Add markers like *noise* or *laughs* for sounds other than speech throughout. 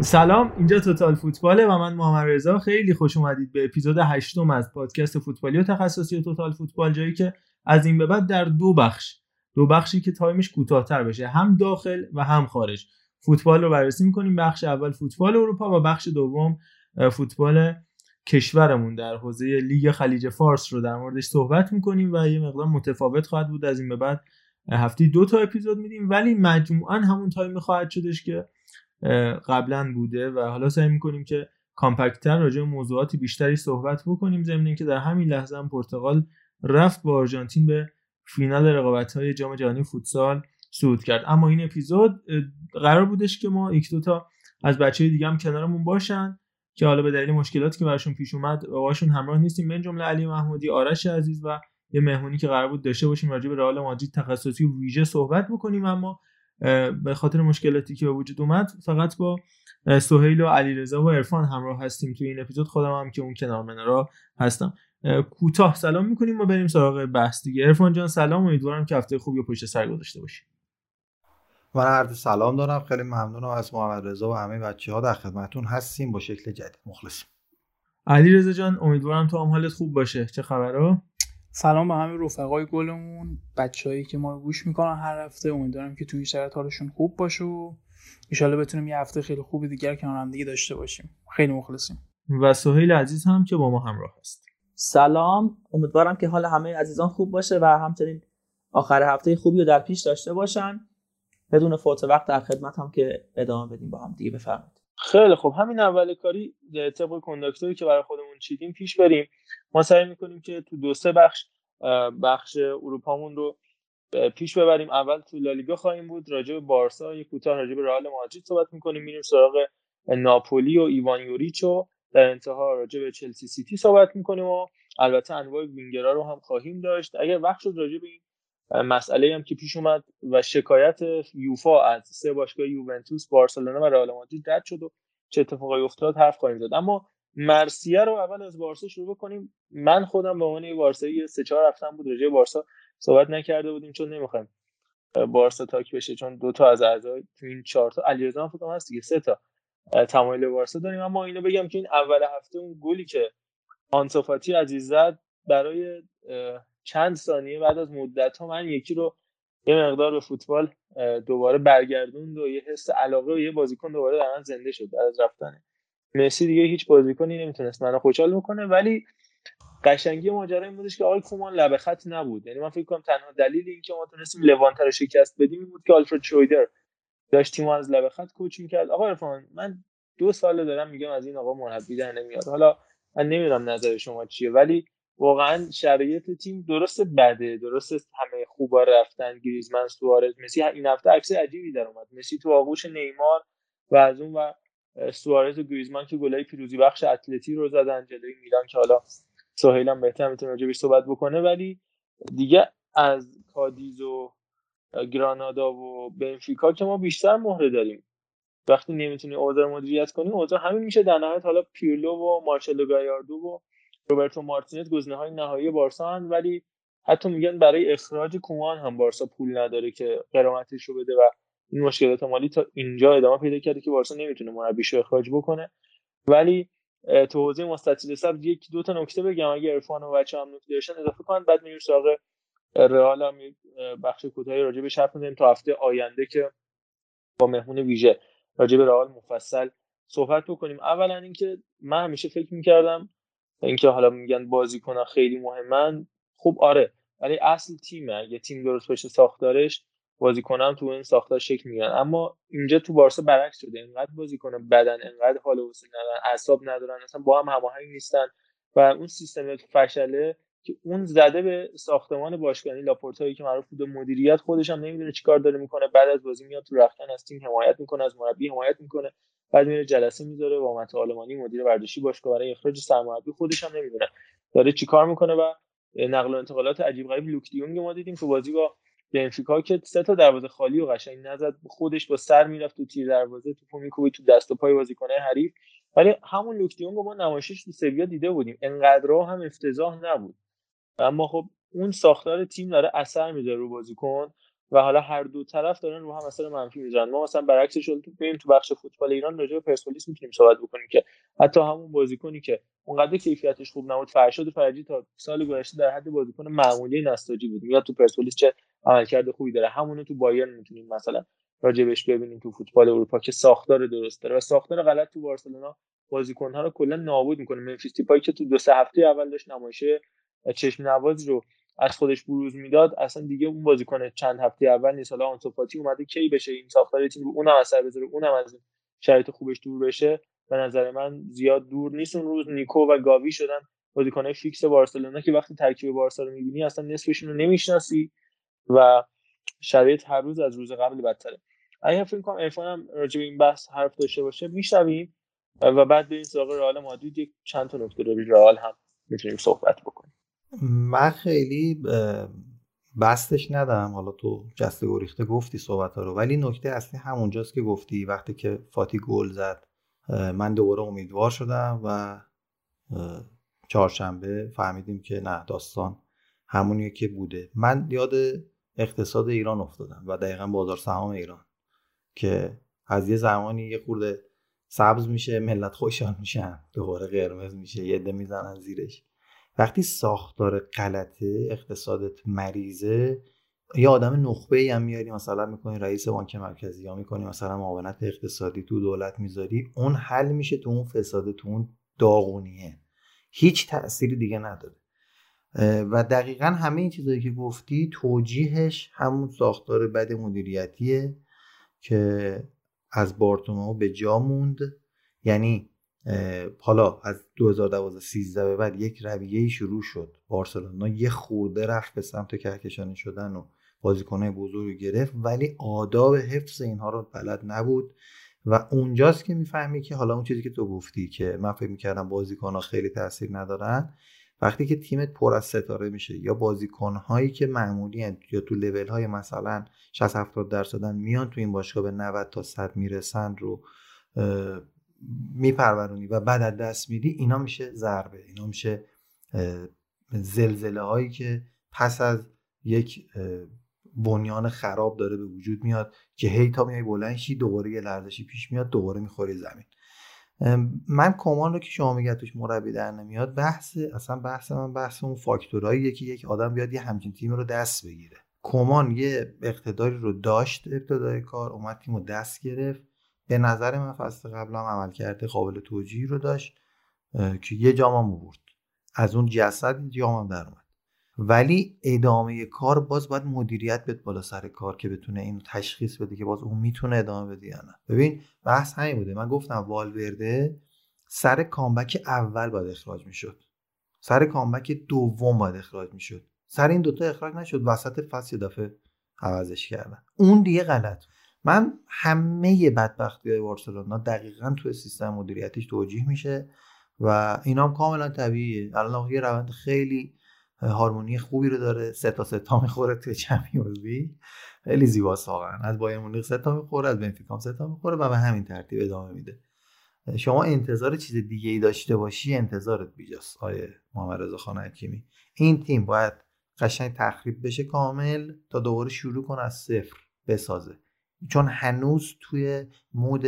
سلام اینجا توتال فوتباله و من محمد رضا. خیلی خوش اومدید به اپیزود هشتم از پادکست فوتبالی و تخصصی توتال فوتبال جایی که از این به بعد در دو بخش. دو بخشی که time ش کوتاهتر بشه. هم داخل و هم خارج. فوتبال رو بررسی می‌کنیم. بخش اول فوتبال اروپا و بخش دوم فوتبال کشورمون. در حوزه لیگ خلیج فارس رو در موردش صحبت می‌کنیم و یه مقدار متفاوت خواهد بود. از این به بعد هفته دو تا اپیزود میدیم. ولی مجموعا همون time خواهد شدش که قبلا بوده و حالا سعی می‌کنیم که کامپکتر راجع به موضوعات بیشتری صحبت بکنیم. ضمن اینکه در همین لحظه هم پرتغال رفت با آرژانتین به فینال رقابت های جام جهانی فوتسال صعود کرد. اما این اپیزود قرار بودش که ما یک دو تا از بچه دیگه هم کنارمون باشن که حالا به دلیل مشکلاتی که براشون پیش اومد باشون همراه نیستیم. من جمله علی محمودی آرش عزیز و یه مهمونی که قرار بود داشته باشیم راجع به رئال مادرید تخصصی و ویژه صحبت بکنیم. اما به خاطر مشکلاتی که به وجود اومد فقط با سهیل و علیرضا و عرفان همراه هستیم توی این اپیزود. خودم هم که اون کنار من را هستم. کوتاه سلام می‌کنیم و بریم سراغ بحث دیگه. عرفان جان سلام. امیدوارم که هفته خوبی و پشت سر گذاشته باشی. من عرض سلام دارم. خیلی ممنونم از محمد رضا و همه بچه ها در خدمتون هستیم با شکل جدید. مخلصیم. علی رضا جان امیدوارم تو هم حالت خوب باشه. چه خبره سلام به همه رفقای گلمون بچههایی که ما رو گوش می‌کنن هر هفته. امیدوارم که تو این شرایط حالشون خوب باشه و ان بتونیم یه هفته خیلی خوب دیگر کنار هم دیگه داشته باشیم. خیلی مخلصیم. و سهیل عزیز هم که با ما همراه هست. سلام. امیدوارم که حال همه عزیزان خوب باشه و همچنین آخر هفته خوبی رو در پیش داشته باشن. بدون فوت وقت در خدمت هم که ادامه بدیم با هم دیگه. بفرمایید. خیلی خب همین اول کاری طبق کنداکتوری که برای خودمون چیدیم پیش بریم. ما سعی می‌کنیم که تو دو سه بخش بخش اروپامون رو پیش ببریم. اول تو لالیگا خواهیم بود. راجع به بارسا یک کوتاه راجع به رئال مادرید صحبت می‌کنیم. میریم سراغ ناپولی و ایوان یوریچ و در انتها راجع به چلسی سیتی صحبت می‌کنیم و البته انواع وینگرا رو هم خواهیم داشت. اگر وقت شد راجع به این مسئله هم که پیش اومد و شکایت یوفا از سه باشگاه یوونتوس بارسلونا و رئال مادرید رد شد و چه اتفاقی افتاد حرف خواهیم زد. اما مرسیه رو اول از بارسا شروع کنیم من خودم به عنوان بارسایی سه چهار رفتم بود راجع بارسا صحبت نکرده بودیم چون نمی‌خوایم بارسا تاک بشه چون دو تا از اعضای تو این چهار تا علیرضا فکر هست دیگه سه تا. تمایل بارسا داریم. اما اینو بگم که این اول هفته اون گلی که آنسوفاتی عزیز زد برای چند ثانیه بعد از مدت ها من یکی رو یه مقدار به فوتبال دوباره برگردوند و یه حس علاقه و یه بازیکن دوباره در من زنده شد بعد از رفتن. مسی دیگه هیچ بازیکنی نمی‌تونست منو خوشحال بکنه ولی قشنگی ماجرا این بودش که آقای کومان لبه خط نبود. یعنی من فکر کنم تنها دلیل اینکه ما تونستیم لوانتر رو شکست بدیم این بود که آلفرد شویدر داشت تیم از لبه خط کوچ می‌کرد آقا عرفان من دو سال دارم میگم از این آقا مربی در نمیاد. حالا من نمی‌دونم نظر شما چیه ولی واقعا شرایط تیم درست بده درست همه خوبا رفتن گریزمن سوارز مسی. این هفته عکس عجیبی در اومد. مسی تو آغوش نیمار و از اون و سوارز و گریزمان که گلای پیروزی بخش اتلتی رو زدن جلوی میلان که حالا سهیل هم بهتر می‌تونه راجبش صحبت بکنه. ولی دیگه از کادیز و گرانادا و بنفیکا که ما بیشتر مهره داریم. وقتی نمی‌تونی اوضاع مدیریت کنی اوضاع همین میشه. در نهایت حالا پیرلو و مارچلو گایاردو و روبرتو مارتینز گزینه های نهایی بارسا هن ولی حتی میگن برای اخراج کومان هم بارسا پول نداره که قرامتش رو بده و این مشکلات مالی تا اینجا ادامه پیدا کرده که بارسا نمی‌تونه مربیشو اخراج بکنه. ولی تو حوزه مستطیل سبز یک دو تا نکته بگم. اگه عرفان و بچه هم نکته داشتن اضافه کنن. بعد میریم سراغ رئال هم بخش کوتاهی راجع به می‌زنیم تا هفته آینده که با مهمون ویژه راجع به رئال مفصل صحبت بکنیم. اولا اینکه من همیشه فکر می‌کردم اینکه حالا میگن بازیکنان خیلی مهمن خب آره ولی اصل تیمه. اگه تیم درست بشه ساختارش بازیکنان تو این ساختار شکل میگن اما اینجا تو بارسا برعکس شده. اینقدر بازیکن بدن انقدر حال و ندارن اعصاب ندارن اصلا با هم هماهنگ نیستن و اون سیستم فشله که اون زده به ساختمان باشگاهی لاپورتایی که معروف بوده مدیریت خودش هم نمی‌دونه چیکار داره می‌کنه. بعد از بازی میاد تو رختن از تیم حمایت می‌کنه از مربی حمایت می‌کنه. بعد میره جلسه می‌ذاره با مت آلمانی مدیر ورزشی باشگاه برای اخراج سرمربی خودش هم نمی‌دونه داره چیکار می‌کنه و نقل و انتقالات عجیب غریب لوک دیونگ ما دیدیم تو بازی با بنفیکا که سه تا دروازه خالی و قشنگ نزد خودش با سر می‌رفت تو تیر دروازه توپو میکوبید تو دست و پای بازیکنه حریف. ولی همون لوک دیونگ ما نمایشش تو سویا دیده بودیم. انقدر هم افتضاح نبود. اما خب اون ساختار تیم داره اثر می‌ذاره رو بازیکن و حالا هر دو طرف دارن رو هم اثر منفی می‌ذارن. ما مثلا برعکسش تو بریم تو بخش فوتبال ایران راجع به پرسپولیس می‌تونیم صحبت بکنیم که حتی همون بازیکنی که اونقدر کیفیتش خوب نبود فرشاد فرجی تا سال گذشته در حد بازیکن معمولی نساجی بود. میاد تو پرسپولیس چه عملکرد خوبی داره. همونو تو بایرن می‌تونیم مثلا راجبش ببینیم تو فوتبال اروپا که ساختار درست داره و ساختار غلط تو بارسلونا بازیکن‌ها رو کلا نابود می‌کنه. منفیس دیپای که تو دو سه هفته اول داشت نمایش چشم نوازی رو از خودش بروز می‌داد اصلا دیگه اون بازیکن چند هفته اول نیست. حالا آنتوفاتی اومده کی بشه این ساختار تیم اونم اثر بذاره اونم از شرایط خوبش دور بشه. به نظر من زیاد دور نیست. اون روز نیکو و گاوی شدن بازیکنای فیکس بارسلونا که وقتی ترکیب بارسا رو می‌بینی اصلا نصفشون رو نمی‌شناسی و شرایط هر روز از روز قبل بدتره. اگه فکر کنم عرفان هم راجع به این بحث حرف داشته باشه میشنویم و بعد به این سراغ رئال مادرید. یک چند تا نکته رو رئال هم می‌تونیم صحبت بکنیم. من خیلی بستش ندم حالا تو جسته گریخته گفتی صحبت ها رو. ولی نکته اصلی همونجاست که گفتی. وقتی که فاتی گل زد من دوباره امیدوار شدم و چهارشنبه فهمیدیم که نه داستان همونیه که بوده. من یاد اقتصاد ایران افتادم و دقیقا بازار سهام ایران که از یه زمانی یه خورده سبز میشه ملت خوشحال میشن. دوباره قرمز میشه یه عده می‌زنن زیرش. وقتی ساختار غلطه اقتصادت مریضه یه آدم نخبه ای هم میاری مثلا می‌کنی رئیس بانک مرکزی یا می‌کنی مثلا معاونت اقتصادی تو دولت می‌ذاری اون حل میشه تو اون فساد تو اون داغونیه. هیچ تأثیری دیگه نداره. و دقیقا همه این چیزایی که گفتی توجیهش همون ساختار بد مدیریتیه که از بارتومو به جا موند. یعنی حالا از 2012 13 به بعد یک رویه شروع شد. بارسلونا یه خورده رفت به سمت کهکشانی شدن و بازیکنهای بزرگ گرفت ولی آداب حفظ اینها رو بلد نبود. و اونجاست که می‌فهمی که حالا اون چیزی که تو گفتی که من فکر می‌کردم بازیکنها خیلی تاثیر ندارن وقتی که تیمت پر از ستاره میشه یا بازیکنهایی که معمولی یا تو لول های مثلا 60 70 درصدن میان تو این باشگاه به 90 تا 100 می‌رسن رو میپرورونی و بعد از دست میدی اینا میشه ضربه اینا میشه زلزله هایی که پس از یک بنیان خراب داره به وجود میاد که هی تا میای بلنشی دوباره یه لرزشی پیش میاد دوباره می‌خوری زمین. من کمان رو که شما میگه توش مربی در نمیاد بحث اصلا بحث من بحث اون فاکتورهایی که یک آدم بیاد یه همچین تیم رو دست بگیره. کمان یه اقتداری رو داشت ابتدای کار اومد تیم رو دست گرفت. به نظر من فصل قبل هم عمل کرده قابل توجیهی رو داشت که یه جام هم برد از اون جسد جام هم در اومد. ولی ادامه کار باز باید مدیریت بده بالا سر کار که بتونه اینو تشخیص بده که باز اون می‌تونه ادامه بده یا نه. ببین بحث همین بوده. من گفتم والورده سر کامبک اول باید اخراج می‌شد. سر کامبک دوم باید اخراج می‌شد. سر این دوتا اخراج نشد. وسط فصل دفعه عوضش کردن. اون دیگه غلط من همه بدبختی های بارسلونا دقیقا توی سیستم مدیریتیش توجیه میشه و اینا هم کاملا طبیعیه. الان یه روند خیلی هارمونی خوبی رو داره. سه تا سه تا می‌خوره توی چمپیونز لیگ. خیلی زیباست واقعا. از بایر مونیخ سه تا می‌خوره از بنفیکا سه تا می‌خوره و به همین ترتیب ادامه میده. شما انتظار چیز دیگه ای داشته باشی انتظارت بیجاست آیه محمد رضا خان حکیمی. این تیم باید قشنگ تخریب بشه کامل تا دوباره شروع کنه از صفر بسازه. چون هنوز توی مود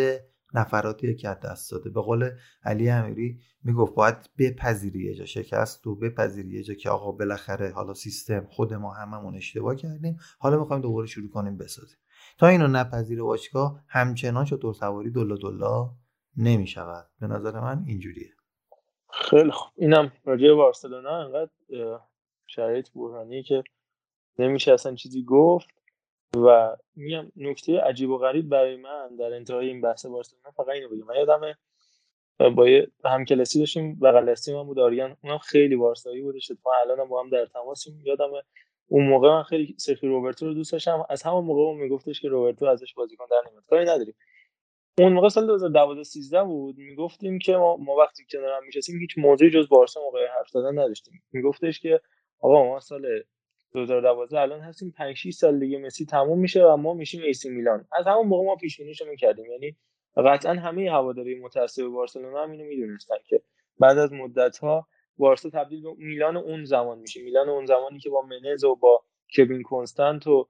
نفراتی که دست داده. به قول علی امیری می‌گفت باید بپذیری یه جا شکست و بپذیری یه جا که آقا بالاخره حالا سیستم خود ما هممون اشتباه کردیم حالا می‌خوایم دوباره شروع کنیم بسازیم. تا اینو نپذیره باشگاه همچنان دور سواری دلا دلا نمی‌شود. به نظر من اینجوریه. خیلی خوب. اینم راجع بارسلونا انقدر شرایط بحرانی که نمیشه اصلا چیزی گفت. و میگم نکته عجیب و غریب برای من در انتهای این بحث بارسلونا فقط اینو بگم. من یادم با یه همکلاسی داشتیم بغل دستی من بود آریان اونم خیلی بارسایی بودش اتفاقا الانم با هم در تماسیم یادم اون موقع من خیلی سرخی روبرتو رو دوست داشتم. از همون موقع اون میگفتش که روبرتو ازش بازیکن در نمیاد کاری نداریم. اون موقع سال 2012 13 بود می‌گفتیم که ما, ما وقتی کنار هم میشستیم هیچ موضوعی جز بارسا موقع حرف زدن نداشتیم. میگفتش که آقا ما سال 2012 الان هستیم 5 6 سال دیگه مسی تموم میشه و ما میشیم AC میلان. از همون موقع ما پیش بینیشو می‌کردیم. یعنی قطعا همه هواداری متعصب بارسلونا هم اینو می‌دونستن که بعد از مدت ها بارسا تبدیل به میلان اون زمان میشه. میلان اون زمانی که با منز و با کوین کنستانت و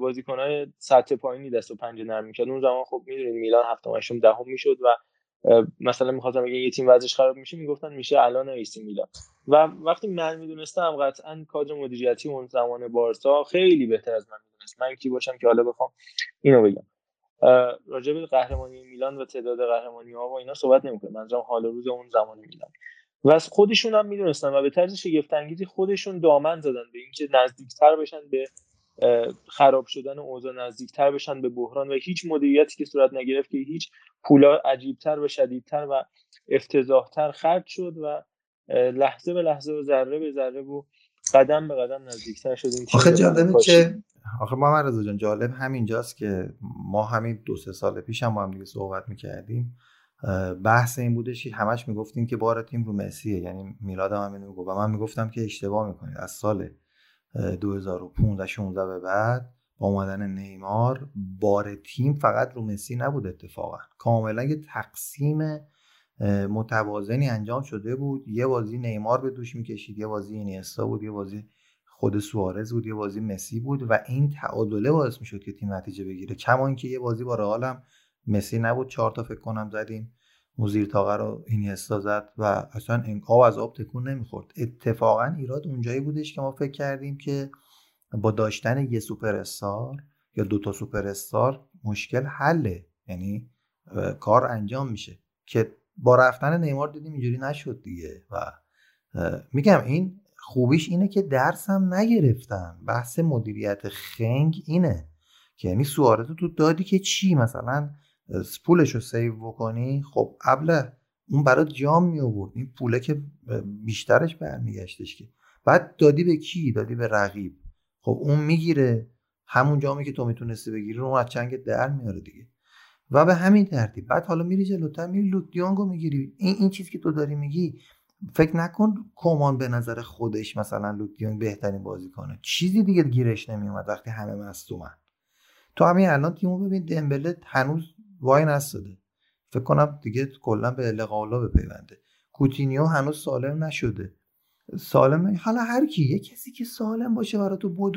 بازیکنهای سطح پایینی دست و پنجه نرم می‌کرد. اون زمان خب می‌دونید میلان هفتم هشتم دهم می‌شد و مثلا می‌خواستم بگم یه تیم وضعش خراب میشه می‌گفتن میشه الان AC میلان. و وقتی من می‌دونستم قطعا کادر مدیریتی اون زمان بارسا خیلی بهتر از من می‌دونست. من کی باشم که حالا بخوام اینو بگم. راجع به قهرمانی میلان و تعداد قهرمانی ها و اینا صحبت نمی‌کنم. منظورم حال روز اون زمان میلان. و از خودشون هم می‌دونستن و به طرز شگفت خودشون دامن زدن به اینکه نزدیکتر بشن به خراب شدن اوضاع نزدیکتر بشن به بحران و هیچ مدیریتی که صورت نگرفت که هیچ پولا عجیبتر و شدیدتر و افتضاحتر خرج شد و لحظه به لحظه و ذره به ذره و قدم به قدم نزدیکتر شدیم آخه جالبه که آخه ما رضا جان جالب همینجاست که ما همین دو سه سال پیش هم با هم دیگه صحبت می‌کردیم. بحث این بودش که همش می‌گفتیم که بار تیم رو مسیه یعنی میلاد هم اینو می‌گفت و من می‌گفتم که اشتباه می‌کنید. از سال 2015 16 به بعد با اومدن نیمار بار تیم فقط رو مسی نبود اتفاقا. کاملا یه تقسیم متوازنی انجام شده بود. یه بازی نیمار به دوش می‌کشید یه بازی اینیستا بود یه بازی خود سوارز بود یه بازی مسی بود و این تعادله باعث می‌شد که تیم نتیجه بگیره. کما اینکه یه بازی با رئال مسی نبود چهار تا فکر کنم زدیم. موزیر تاقه رو اینیستا زد و اصلا آب از آب تکون نمی‌خورد. اتفاقا ایراد اونجایی بودش که ما فکر کردیم که با داشتن یه سوپر استار یا دوتا سوپر استار مشکل حله. یعنی کار انجام میشه. که با رفتن نیمار دیدیم اینجوری نشد دیگه و میگم این خوبیش اینه که درس هم نگرفتن. بحث مدیریت خنگ اینه. که یعنی سوارز تو دادی که چی؟ مثلا پولش رو سیو بکنی خب قبل اون برات جام می آورد این پوله که بیشترش برمیگشتش که. بعد دادی به کی؟ دادی به رقیب. خب اون می‌گیره. همون جامی که تو می‌تونستی بگیری رو از چنگ در میاره دیگه. و به همین ترتیب. بعد حالا میری جلوتر میری لوتیانگو می‌گیری. این این چیز که تو داری میگی فکر نکن کمان به نظر خودش مثلا لوتیانگ بهترین بازی کنه چیزی دیگه گیرش نمیومد وقتی همه مصدومن. تو همین الان تیمو ببین دمبله هنوز وای نستاده. فکر کنم دیگه کلا به لقالا بپیونده کوتینیو هنوز سالم نشده. سالم حالا هر کی یه کسی که سالم باشه برای تو بود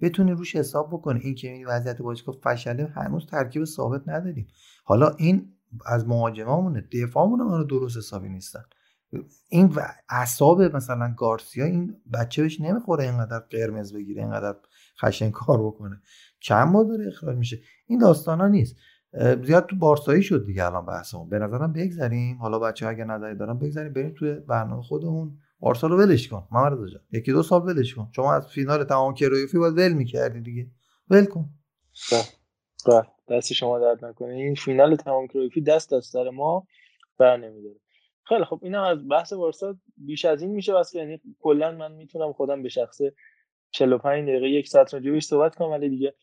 بتونی روش حساب بکنه این که این وضعیت باشگاه فشله هنوز ترکیب ثابت نداریم حالا این از مهاجمامونه دفاعمون هم درست حسابی نیستن. این اعصاب مثلا گارسیا این بچه بهش نمی‌خوره اینقدر قرمز بگیره اینقدر خشن کار بکنه. چند ما داره اخراج میشه. این داستان ها نیست. زیاد تو بارسایی شد دیگه الان بحثمون. به نظرم بگذریم. حالا بچه اگه نظری دارن بگذریم بریم توی برنامه خودمون. بارسا رو ولش کن. محمد رضا یکی دو سال ولش کن. شما از فینال تمام کرویفی باید ول می‌کردی دیگه. ول کن. بله, بله. دست شما درد نکنه. این فینال تمام کرویفی دست از سر ما بر نمیداره. خیلی خب اینم از بحث بارسا بیش از این میشه واسه یعنی کلا من می‌تونم خودم به شخصه 45 دقیقه یک ساعت راجعش صحبت کنم ولی دیگه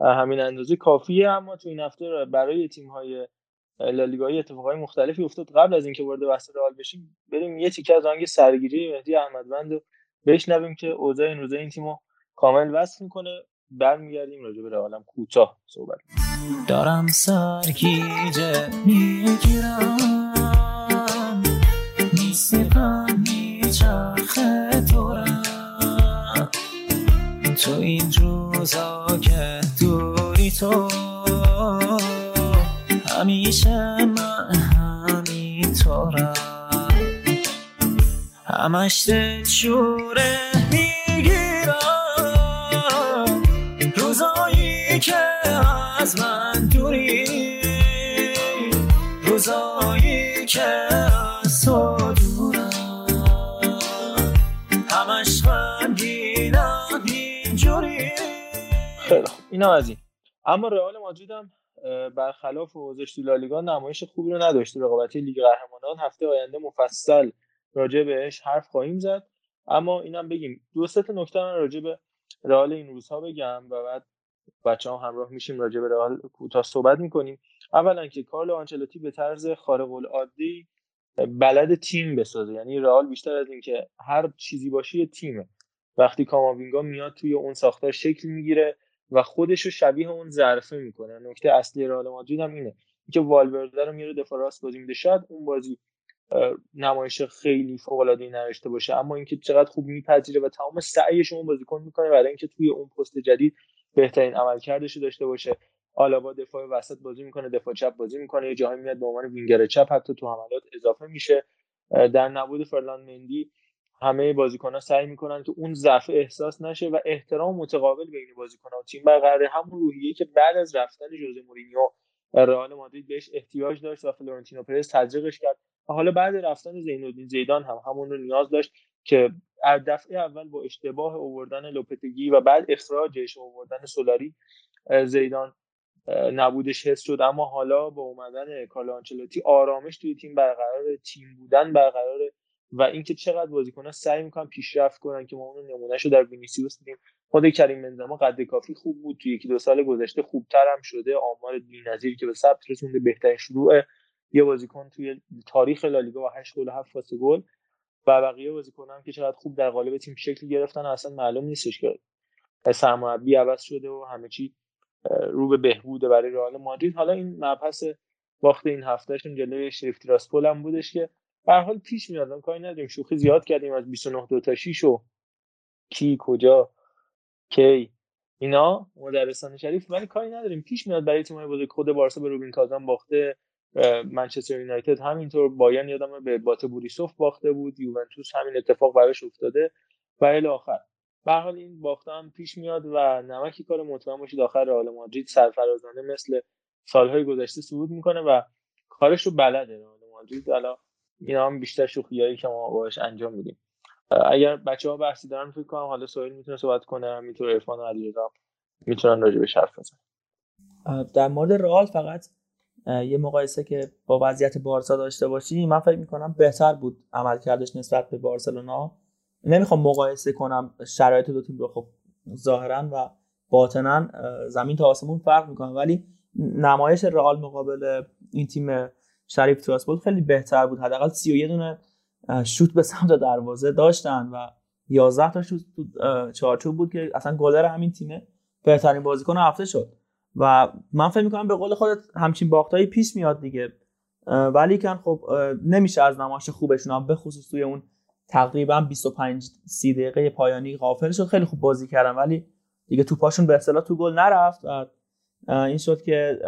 همین اندازه کافیه. اما تو این هفته برای تیم های لالیگایی اتفاقای مختلفی افتاد. قبل از اینکه وارد بحث رئال بشیم بریم یه تیکه از آهنگ سرگیری مهدی احمدوند رو بشنویم که اوضاع این روزه این تیمو کامل وصل می‌کنه. برمیگردیم راجع به رئالم کوتاه صحبت دارم سرگیجه می‌گیرم. میسیقم میچرخه دورم. تو این روزا که تو همیشه من همینطورم همش دلشوره می‌گیرم. روزایی که از من دوری. روزایی که از تو دورم. همش خیلی خوب. اینا از این. اما رئال مادرید هم برخلاف اوضاعش تو لالیگا نمایش خوبی رو نداشت. رقابت لیگ قهرمانان هفته آینده مفصل راجع بهش حرف خواهیم زد. اما اینم بگیم دو سه تا نکته من راجع به رئال این روزها بگم و بعد بچه هم همراه میشیم راجع به رئال کوتاه صحبت می‌کنیم. اولا که کارلو آنچلوتی به طرز خارق العاده بلد تیم بسازه. یعنی رئال بیشتر از اینکه هر چیزی باشه تیمه. وقتی کاماوینگا میاد توی اون ساختار شکل می‌گیره. و خودش رو شبیه اون ظرفه می‌کنه. نکته اصلی رئال مادرید هم اینه. اینکه والورده رو میاره دفاع راست بازی میده. شاید اون بازی نمایش خیلی فوق العاده نداشته باشه. اما اینکه چقدر خوب میپذیره و تمام سعیش اون بازیکن می‌کنه برای اینکه توی اون پست جدید بهترین عملکردش رو داشته باشه. آلابا دفاع وسط بازی می‌کنه دفاع چپ بازی می‌کنه. یه جایی میاد به عنوان وینگر چپ حتی تو حملات اضافه میشه. در نبود فرلان مندی همه بازیکن‌ها سعی می‌کنن که اون ضعف احساس نشه و احترام متقابل بین بازیکن‌ها. و تیم برقرار همون روحیه‌ای که بعد از رفتن جوزه مورینیو رئال مادرید بهش احتیاج داشت و فلورنتینو پرز تزریقش کرد و حالا بعد رفتن زینالدین زیدان هم همون رو نیاز داشت که از دفعه اول با اشتباه اووردن لوپتگی و بعد اخراجش اووردن سولاری زیدان نبودش حس شد. اما حالا با اومدن کارلو آنچلوتی آرامش توی تیم برقرار تیم بودن برقرار و اینکه چقدر بازیکن‌ها سعی می‌کنن پیشرفت کنن که ما اون نمونهش رو در وینیسیوس دیدیم خود کریم بنزما قد کافی خوب بود. توی یکی دو سال گذشته خوبتر هم شده. آمار بی‌نظیری که به ثبت رسونده بهترین شروع یه بازیکن توی تاریخ لالیگا با 8 گل و 7 پاس گل. و بقیه بازیکنان که چقدر خوب در قالب تیم شکل گرفتن اصلا معلوم نیستش که سرمربی عوض شده و همه چی رو به بهبوده برای رئال مادرید. حالا این مبحث باخت این هفتهشون جلوی شریف تیراسپول هم بودش که به حال پیش میاد. کاری نداریم. شوخی زیاد کردیم از 29 دو تا 6 و کی کجا کی اینا مدرسان شریف. ولی کاری نداریم. پیش میاد برای تیم‌های بزرگ. خود بارسا به روبین کازان باخته. منچستر یونایتد همینطور. بایرن یادم به بات بوریسوف باخته بود. یوونتوس همین اتفاق براش افتاده. و الی آخر. به حال این باخته هم پیش میاد و نمکی کار مطمئن باشید آخر رئال مادرید سرفرازانه مثل سالهای گذشته صعود می‌کنه و کارش رو بلده. رئال مادرید حالا اینا هم بیشتر شوخیایی که ما باش انجام میدیم. اگر بچه ها بحثی دارن فکر کنم حالا سوال می‌تونه صحبت کنه می‌تونه عرفان و علیرضا می‌تونن راجع به حرف بزنن. در مورد رئال فقط یه مقایسه که با وضعیت بارسا داشته باشی من فکر می‌کنم بهتر بود عمل کردش نسبت به بارسلونا. نمی‌خوام مقایسه کنم شرایط دو تیم رو خب ظاهرا و باطنا زمین تا آسمون فرق می‌کنه ولی نمایش رئال مقابل این تیم شریف تراسپول خیلی بهتر بود. حداقل 31 دونه شوت به سمت دروازه داشتن و 11 تا شوت چارچوب بود که اصلا گلر همین تیمه. بهترین بازیکن هفته شد. و من فکر می‌کنم به قول خودت همچین باختایی پیش میاد دیگه. ولی کن خب نمیشه از نمایش خوبشون هم به توی اون تقریبا 25 30 دقیقه پایانی غافل شد. خیلی خوب بازی کردن ولی دیگه توپاشون به اصطلاح تو گل نرفت و این شد که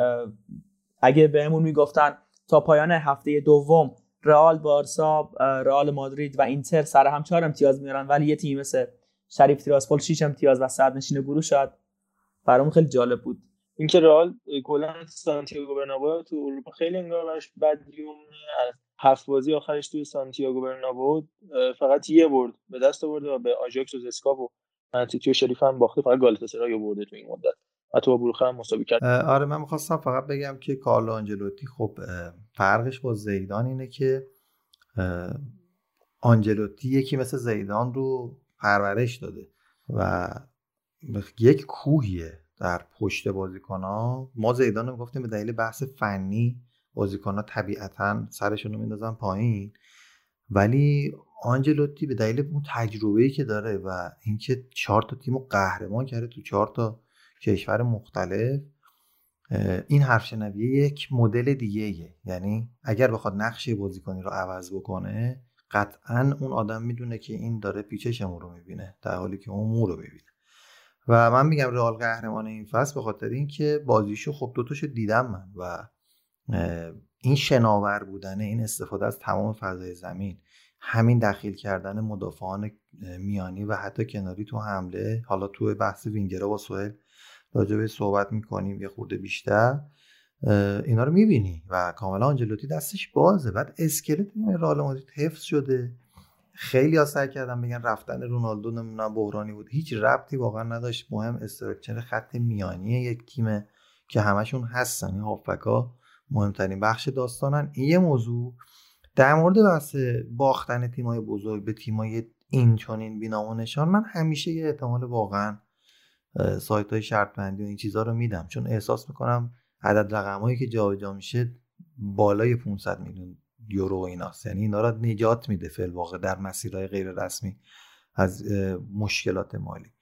اگه بهمون می‌گفتن تا پایان هفته دوم رئال بارسا رئال مادرید و اینتر سر هم چهار امتیاز میارن ولی یه تیم مثل شریف تیراسپول 6 امتیاز و صدر نشین گروه شد برام خیلی جالب بود. اینکه رئال کلا سانتیاگو برنابو تو اروپا خیلی انگار براش بد هفت بازی آخرش توی سانتیاگو برنابو فقط یه برد به دست آورده و به آژاکس و زسکا و منتیتیو شریف هم باخته فقط گالاتاسرای برده تو این مدت. حتی با بروخه هم مساوی کرد آره من می‌خواستم فقط بگم که کارلو آنجلوتی خب فرقش با زیدان اینه که آنجلوتی یکی مثل زیدان رو پرورش داده و یک کوهیه در پشت بازیکن ها ما زیدان رو گفتیم به دلیل بحث فنی بازیکن ها طبیعتا سرشون رو میندازن پایین. ولی آنجلوتی به دلیل اون تجربه‌ای که داره و اینکه چهار تا تیم قهرمان کرده تو چهار تا کشور مختلف این حرف شنویه یک مدل دیگه یعنی اگر بخواد نقشه بازیکنی رو عوض بکنه قطعا اون آدم می‌دونه که این داره پیچش رو می‌بینه در حالی که اون مو رو می‌بینه. و من میگم رئال قهرمان این فصل به خاطر اینکه بازیشو خب دوتاشو دیدم من و این شناور بودنه این استفاده از تمام فضای زمین همین دخیل کردن مدافعان میانی و حتی کناری تو حمله حالا تو بحث وینگرا با سوهل راجع صحبت می‌کنیم یه خورده بیشتر اینا رو می‌بینی و کاملا آنجلوتی دستش بازه. بعد اسکلت رئال مادرید حفظ شده. خیلی ها سعی کردن بگن رفتن رونالدو نمی‌دونم بحرانی بود. هیچ ربطی واقعا نداشت. مهم استرکچر خط میانی یک تیمه که همشون هستن. این هافبکا مهمترین بخش داستانن. این یه موضوع. در مورد بحث باختن تیمای بزرگ به تیمای این چنین بینامونشان من همیشه یه احتمال واقعا سایت های شرط بندی و این چیزها رو میدم. چون احساس می‌کنم عدد رقمهایی که جابجا میشه بالای 500 میلیون یورو و ایناست. یعنی اینا را نجات میده فعل واقع در مسیرهای غیر رسمی از مشکلات مالی.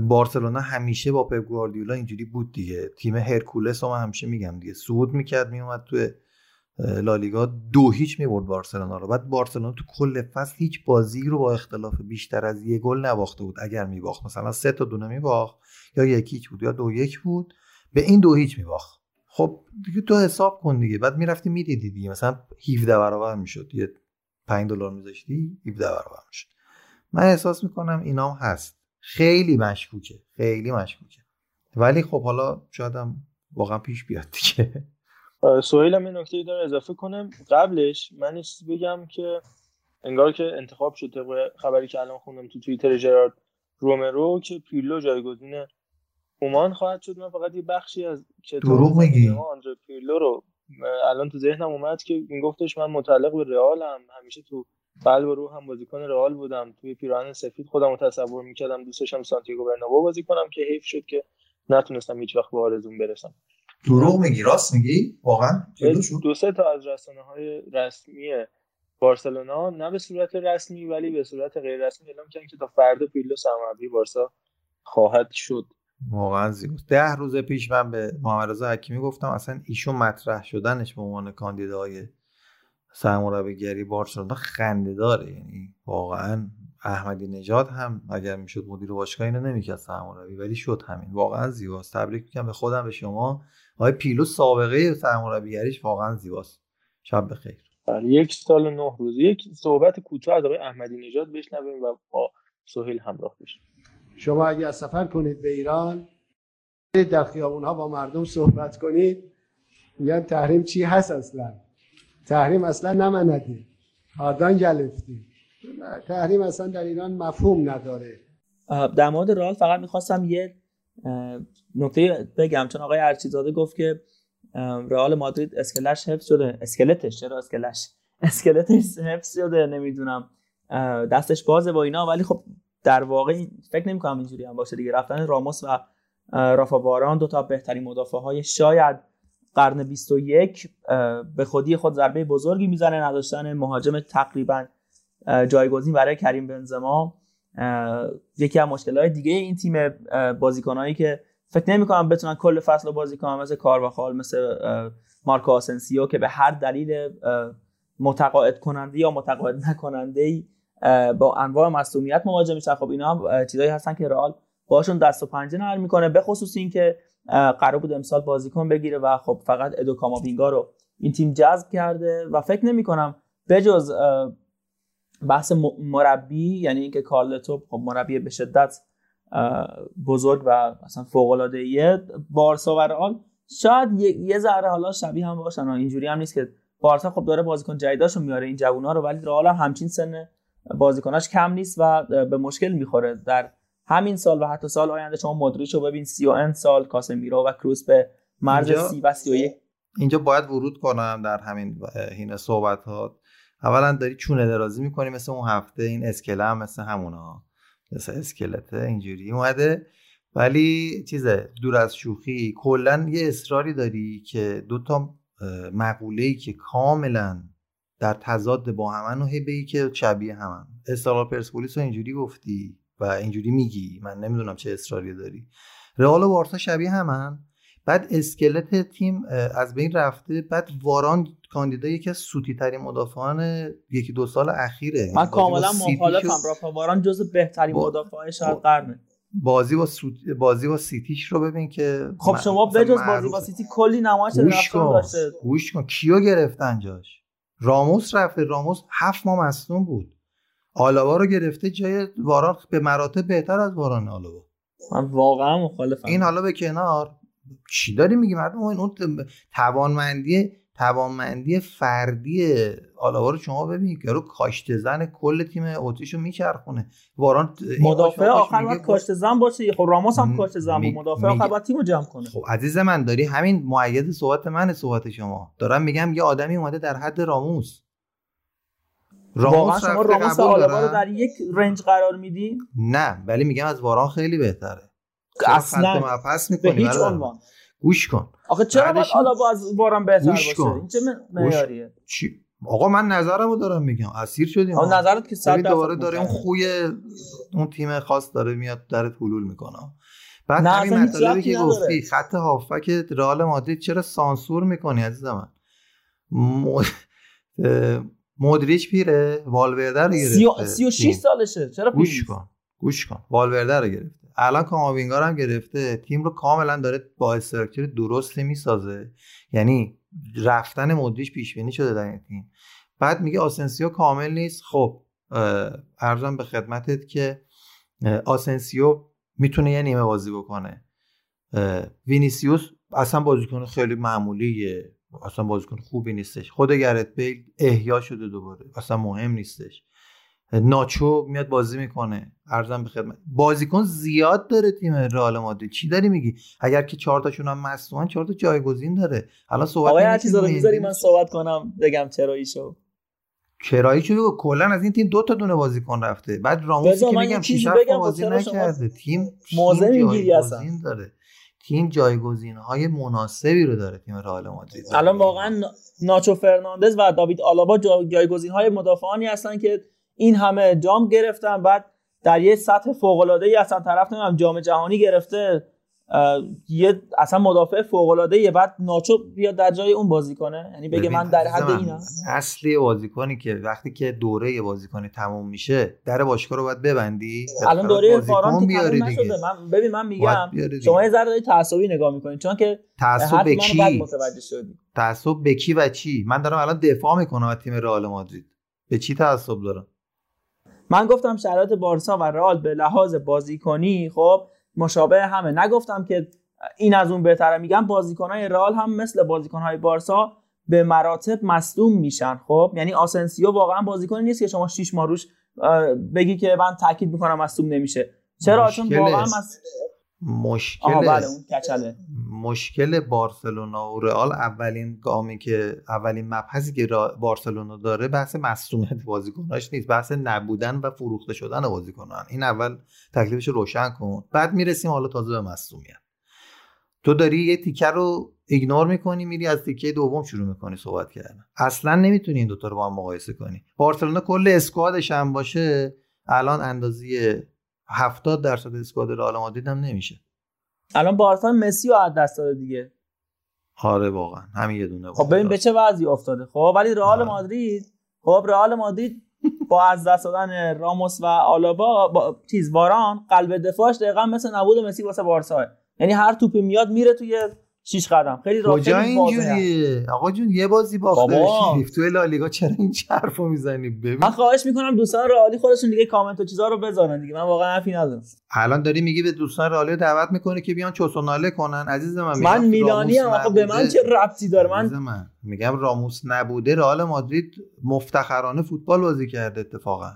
بارسلونا همیشه با پپ گواردیولا اینجوری بود دیگه. تیم هرکولس من همیشه میگم دیگه. صعود می‌کرد میومد تو لالیگا دو هیچ می‌برد بارسلونا رو. بعد بارسلونا تو کل فصل هیچ بازی رو با اختلاف بیشتر از یه گل نباخته بود اگر میباخت. مثلا سه تا دونه میباخت یا یکیچ بود یا دو یک بود به این دو هیچ میباخت. خب دیگه تو حساب کن دیگه. بعد می‌رفتی می‌دیدی دیگه. مثلا 17 برابر می‌شد. یه 5 دلار میذاشتی 17 برابر می‌شد. من احساس می‌کنم اینام هست. خیلی مشکوکه. خیلی مشکوکه. ولی خب حالا شاید هم واقعا پیش بیاد دیگه. سوهیل هم این نکته داره اضافه کنم قبلش من بگم که انگار که انتخاب شد طبق خبری که الان خوندم تو توییتر جرارد رومرو که پیرلو جایگزین اومان خواهد شد. من فقط یه بخشی از دروغ میگی؟ آندره پیرلو رو الان تو ذهنم اومد که این گفتش من متعلق به رئالم. همیشه تو قلب و روح هم بازیکن رئال بودم. توی پیراهن سفید خودم رو تصور می‌کردم دوستشم سانتیاگو برنابو بازی کنم که حیف شد که نتونستم هیچ وقت به آرزوم برسم. دروغ میگی راست میگی؟ واقعا دو سه تا از رسانه های رسمی بارسلونا نه به صورت رسمی ولی به صورت غیر رسمی اعلام کردن که تا فردا پیرلو سرمربی بارسا خواهد شد. واقعا زیباست. ده روز پیش من به محمد رضا حکیمی گفتم اصلا ایشون مطرح شدنش به عنوان کاندیدای سرمربیگری بارسلونا خنده داره. یعنی واقعا احمدی نژاد هم اگر می‌شد مدیر باشگاه اینو نمی‌کرد سرمربی ولی شد همین. واقعا زیباست. تبریک میگم به خودم به شما. آقای پیلو سابقه سرمربیگریش واقعا زیباست. شب بخیر. بله، یک سال و نه روز. یک صحبت کوتاه از آقای احمدی نژاد بشنویم و با سهیل همراه بشیم. شما اگر سفر کنید به ایران در خیابون ها با مردم صحبت کنید. میگن تحریم چی هست اصلا؟ تحریم اصلا نمنده آدان گلفتی تحریم اصلا در ایران مفهوم نداره. در مورد رئال فقط می‌خواستم یه نکته بگم چون آقای ارچیزاده گفت که رئال مادرید اسکلش حفظ شده. اسکلتش چرا اسکلش؟ *laughs* اسکلتش حفظ شده نمی‌دونم. دستش بازه با اینا ولی خب در واقع فکر نمی کنم اینجوری هم باشه دیگه. رفتن راموس و رافا واران دو تا بهترین مدافع های شاید قرن 21 به خودی خود ضربه بزرگی می‌زنه نداشتن مهاجم تقریبا جایگزین برای کریم بنزما. یکی از مشکلات دیگه این تیم بازیکنایی که فکر نمی کنم بتونن کل فصل بازی کنن. مثل کارواخال مثل مارکو آسنسیو که به هر دلیل متقاعد کننده یا متقاعد نکننده با انواع مصونیت مواجه میشن. خب اینا هم چیزایی هستن که رئال باشون دست و پنجه نرم می‌کنه به خصوص اینکه قرار بود امسال بازیکن بگیره و خب فقط ادو کاماوینگا رو این تیم جذب کرده و فکر نمی کنم بجز بحث مربی یعنی اینکه کارلتو خب مربی به شدت بزرگ و مثلا فوق العاده بارسا و رئال. شاید یه ذره حالا شبیه هم باشن اینجوری هم نیست که بارسا خب داره بازیکن جدیداشو میاره این جوونا رو ولی رئال هم همچین سن بازیکناش کم نیست و به مشکل می‌خوره. در همین سال و حتی سال آینده شما مودریچ رو ببین 30 سال کاسمیرو و کروس به مرز 30 و 31 اینجا باید ورود کنم در همین هین صحبت ها اولا داری چونه درازی می‌کنی مثل اون هفته این اسکله هم مثل همونا مثل اسکلته اینجوری اومده. ولی چیزه دور از شوخی کلا یه اصراری داری که دوتا مقوله ای که کاملا در تضاد با همن و هی که شبیه همن. استقلال پرسپولیس رو اینجوری گفتی و اینجوری میگی. من نمی‌دونم چه اصراری داری. رئال و بارسا شبیه همن. بعد اسکلت تیم از بین رفته بعد واران کاندیدا یکی از سوتی ترین مدافعان یکی دو سال اخیره. من کاملا مخالفم رافا. واران جز بهترین با... مدافعان شاید قرنه. بازی با سوت... بازی با سیتیش رو ببین که خب شما بجز بازی با سیتی کلی نمایش داشته. گوش کن. کیو گرفتن جاش؟ راموس رفته. راموس هفت ماه مصدوم بود. آلاوا رو گرفته جای واران. به مراتب بهتر از واران آلاوا. من واقعا مخالفم. این حالا به کنار. چی داری میگی مردم؟ اون توانمندی توانمندی فردی آلاوا رو شما ببینید یارو کاشته زن کل تیم اوتیشو میچرخونه. واران مدافع آخر باید کاشته زن باشه. خب راموس هم کاشته زن بود. مدافع آخر باید تیمو جمع کنه. خب عزیز من داری همین معید صحبت من صحبت شما. دارم میگم یه آدمی اومده در حد راموس. راموس شما راموس آلاوا رو در یک رنج قرار میدی؟ نه ولی میگم از واران خیلی بهتره. اصلا به هیچ عنوان. گوش کن. آخه چرا باید آلاوا از واران بهتر باشه. این چه معیاریه؟ چی؟ آقا من نظرمو دارم میگم. اسیر شدیم آقا نظرت که صد دوباره داره اون خوی اون تیم خاص داره میاد درت حلول می‌کنه. بعد نه همین مطلبی که. گفتی خط هافک رئال مادرید چرا سانسور می‌کنی عزیز من مودریچ پیره؟ والورده رو گرفته سی و شیش سالشه. چرا گوش پیش کن. گوش کن. والورده رو گرفته. الان کاماوینگا هم گرفته تیم رو کاملا داره با structure درستی می‌سازه. یعنی رفتن مودریچ پیش بینی شده در این تیم. بعد میگه آسنسیو کامل نیست. خب عرضم به خدمتت که آسنسیو می‌تونه یه نیمه بازی بکنه. وینیسیوس اصلا بازیکن خیلی معمولیه. اصلا بازیکن خوبی نیستش. خود گرت بیل احیا شده دوباره. اصلا مهم نیستش. ناچو میاد بازی می‌کنه. ارزم به خدمت. بازیکن زیاد داره تیم رئال مادرید. چی داری میگی؟ اگر که چهار تاشون هم مصدومن چهار تا جایگزین داره. الان صحبت آقای چیزا رو می‌ذاری من صحبت کنم بگم چرا ایشو کرایی چه بگو. کلا از این تیم دو تا دونه بازیکن رفته. بعد راموسی بذار که میگم 6 بگم، بازی نکرده. تیم تیم می‌گیری اصلا؟ داره. تیم جایگزین های مناسبی رو داره تیم رئال مادرید. الان واقعا نا- ناچو فرناندز و داوید آلابا جایگزین های مدافعانی هستن که این همه جام گرفتن بعد در یه سطح فوق العاده ای اصلا طرف نمی‌دونم جام جهانی گرفته یه اصلا مدافع فوق العاده ای بعد ناچو بیاد در جای اون بازی کنه؟ یعنی بگه من در حد اینم اصلی بازیکنی که وقتی که دوره بازیکنی تموم میشه در باشگاه رو باید ببندی. الان دوره فاران بیاری دیگه. نشده. من ببین من میگم. شما یه ذره دارید تعصبی نگاه می‌کنید چون که تعصب به کی؟ تعصب به کی و چی؟ من دارم الان دفاع می‌کنم از تیم رئال مادرید. به چی تعصب دارم؟ من گفتم شرایط بارسا و رئال به لحاظ بازیکنی خب مشابه همه. نگفتم که این از اون بهتره. میگم بازیکنهای رئال هم مثل بازیکنهای بارسا به مراتب مصدوم میشن خب؟ یعنی آسنسیو واقعا بازیکنی نیست که شما 6 ماه روش اه، بگی که من تاکید می‌کنم مصدوم نمیشه. چرا؟ چون واقعا است. مشکل بله اون مشکل بارسلونا و رئال اولین گامی که اولین مبحثی که بارسلونا داره بحث مصونیت بازیکناش نیست بحث نبودن و فروخته شدن بازیکنان. این اول تکلیفش رو روشن کن. بعد می‌رسیم حالا تازه به مصونیت. تو داری یه تیکه رو ایگنور می‌کنی میری از تیکه دوم شروع می‌کنی صحبت کردن. اصلا نمی‌تونی این دوتا رو با هم مقایسه کنی. بارسلونا کل اسکوادش هم باشه الان اندازی 70 درصد اسکواد رئال مادرید هم نمیشه. الان بارسا مسی رو از دست داده دیگه. آره واقعا همین یه دونه خب ببین به چه وضعی افتاده. خب ولی رئال آره. مادرید خب رئال مادرید با از دست دادن راموس و آلابا با چیز واران قلب دفاعش دقیقا مثل نبود مسی واسه بارسا یعنی هر توپی میاد میره توی شیش قدم. خیلی را کجا. اینجوریه آقا جون یه بازی باخته. شریف توی لالیگا چرا این حرفو می‌زنی؟ ببین. من خواهش می‌کنم دوستان رئالی خودشون دیگه کامنت و چیزا رو بذارن دیگه. من واقعا حرفی ندارم. الان داری میگی به دوستان رئال دعوت می‌کنه که بیان چوسوناله کنن. عزیز من من میلانی راموس آقا به من نبوده. چه ربطی داره؟ من من میگم راموس نبوده. رئال مادرید مفتخرانه فوتبال بازی کرده اتفاقا.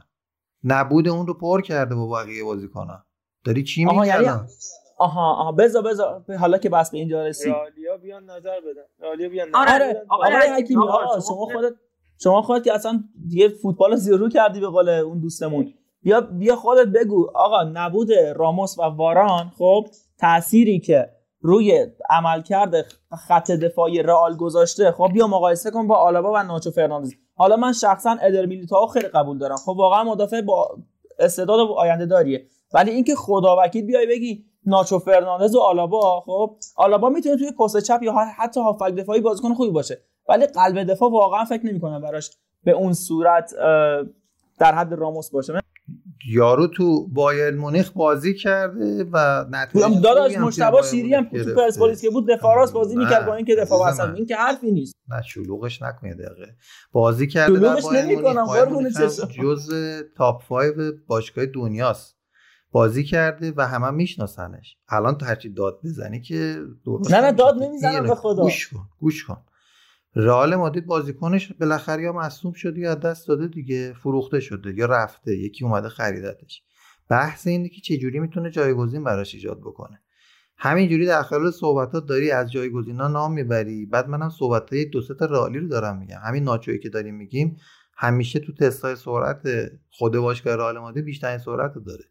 نبود اون رو پر کرده با بقیه بازیکنان داری چی میگی یعنی؟ آها آها بذار بذار حالا که بس به اینجا رسید رئالیا بیان نظر بدن. رئالیا بیان آره، نظر آره بدن. آقای آقای حکیمی آقا، شما خودت شما خودت که اصلا دیگه فوتبال رو زیرو کردی به قول اون دوستمون. بیا بیا خودت بگو. آقا نبود راموس و واران خب تأثیری که روی عملکرد خط دفاعی رئال گذاشته. خب بیا مقایسه کن با آلابا و ناچو فرناندز. حالا من شخصا ادر میلیتائو خیلی قبول دارم. خب واقعا مدافع با استعداد و آینده داریه. ولی اینکه خدا وکیل بیای بگی ناچو فرناندز و آلابا خب آلابا می‌تونه توی پست چپ یا حتی هافک دفاعی بازیکن خوبی باشه ولی قلب دفاع واقعا فکر نمی‌کنم براش به اون صورت در حد راموس باشه یارو تو بایر مونیخ بازی کرده و نتیجه داداش مشتبه شیری هم تو. پرسپولیس که بود دفاع راست بازی می‌کرد با اینکه دفاع وسط. این که حرفی نیست نه شلوغش نکن یه دقیقه بازی کرده شلوغش بایر نمی‌کنم، قربون مونیخ هم چشم. جز تاپ 5 باشگاه دنیاست بازی کرده و همه میشناسنش. الان تو هرچی داد بزنی که درست نه، نه،. داد نمی‌زنم به خدا. گوش کن گوش کن. رئال مادرید بازیکنش بالاخره یا مصدوم شده یا دست داده دیگه فروخته شده یا رفته یکی اومده خریدتش. بحث اینه که چجوری می‌تونه جایگزین براش ایجاد بکنه. همینجوری در خلال صحبتات داری از جایگزینا نام می‌بری. بعد منم صحبت های دو تا رئالی رو دارم میگم. همین ناچویی که داریم میگیم همیشه تو تستای سرعت خود باشگاه رئال مادرید بیشترین سرعت داره.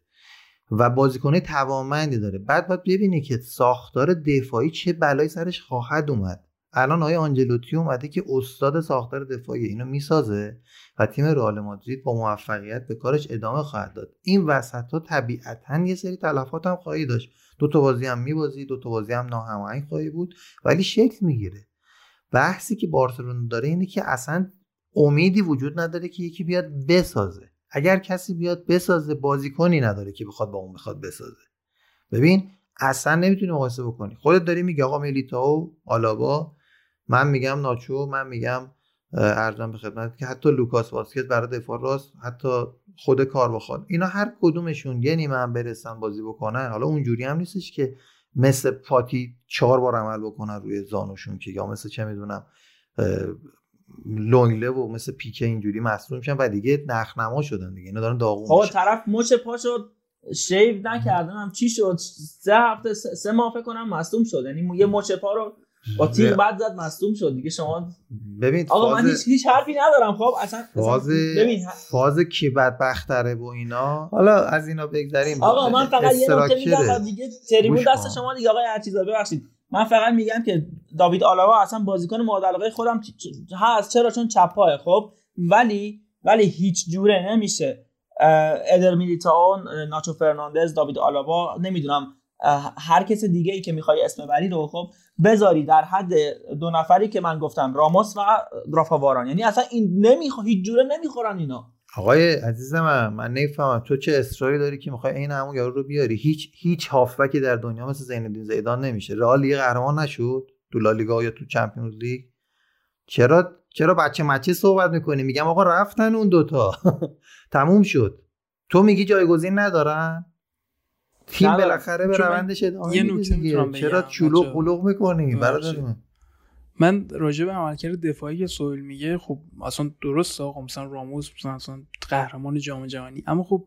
و بازیکنه توانمندی داره. بعد باید ببینی که ساختار دفاعی چه بلایی سرش خواهد اومد. الان آقای آنجلوتی اومده که استاد ساختار دفاعی اینو می‌سازه و تیم رئال مادرید با موفقیت به کارش ادامه خواهد داد. این وسط ها طبیعتا یه سری تلفات هم خواهی داشت. دو تا بازی هم میبازی دو تا بازی هم ناهماهنگ خواهی بود ولی شکل می‌گیره. بحثی که بارسلونا داره اینه که اصلا امیدی وجود نداره که یکی بیاد بسازه. اگر کسی بیاد بسازه بازیکنی نداره که بخواد با اون بخواد بسازه. ببین اصلا نمی‌تونی مقایسه بکنی. خودت داری میگی آقا میلیتائو آلابا من میگم ناچو من میگم ارزم به خدمت که حتی لوکاس واسکت برای دفاع راست حتی خود کار بخواد اینا هر کدومشون یه نیمه هم برسن بازی بکنن. حالا اونجوری هم نیستش که مثل فاتی چهار بار عمل بکنن روی زانوشون که یا مثل چه می‌دونم لونگله و مثل پیکه اینجوری مصدوم میشن و دیگه نخنما شدن دیگه. اینا دارن داغون آقا طرف مچ پاشو شیو نکردن. هم چی شد؟ سه هفته سه ماه فکر کنم مصدوم شد. یعنی یه مچ پا رو با تیم بعد زد مصدوم شد. دیگه شما ببین آقا من هیچ هیچ حرفی ندارم. خب اصلا فاز ببین فاز کی بدبختره و اینا؟ حالا از اینا بگذریم. آقا من فقط یه نکته میگم دیگه تریبون دست. شما دیگه. آقای هرچیزا ببخشید. من فقط میگم که داوید آلاوا اصلا بازیکن مورد علاقه خودم هست. چرا؟ چون چپ پاه خب. ولی ولی هیچ جوره نمیشه. ادر میلیتائو ناچو فرناندز داوید آلاوا نمی‌دونم هر کس دیگه ای که می‌خوای اسم بری رو خب بذاری در حد دو نفری که من گفتم راموس و رافا واران. یعنی اصلا این نمیخوا هیچ جوره نمی‌خورن اینا. آقای عزیز من من نمی‌فهمم. تو چه اصراری داری که می‌خوای این همون یارو رو بیاری؟ هیچ هیچ هافبکی در دنیا مثل زین الدین زیدان نمیشه. رئال لیگ قهرمان نشد تو لالیگا یا تو Champions League. چرا چرا بچه مچه صحبت می‌کنی؟ میگم آقا رفتن اون دوتا. *laughs* تموم شد. تو میگی جایگزین ندارن؟ تیم. بالاخره به روندش ادامه یه نکته چرا بچه‌ها. قلوغ می‌کنی؟ برادر. من. من راجع به عملکرد دفاعی که سویل میگه خب اصلا درست آقا مثلا راموس مثلا قهرمان جام جهانی. اما خب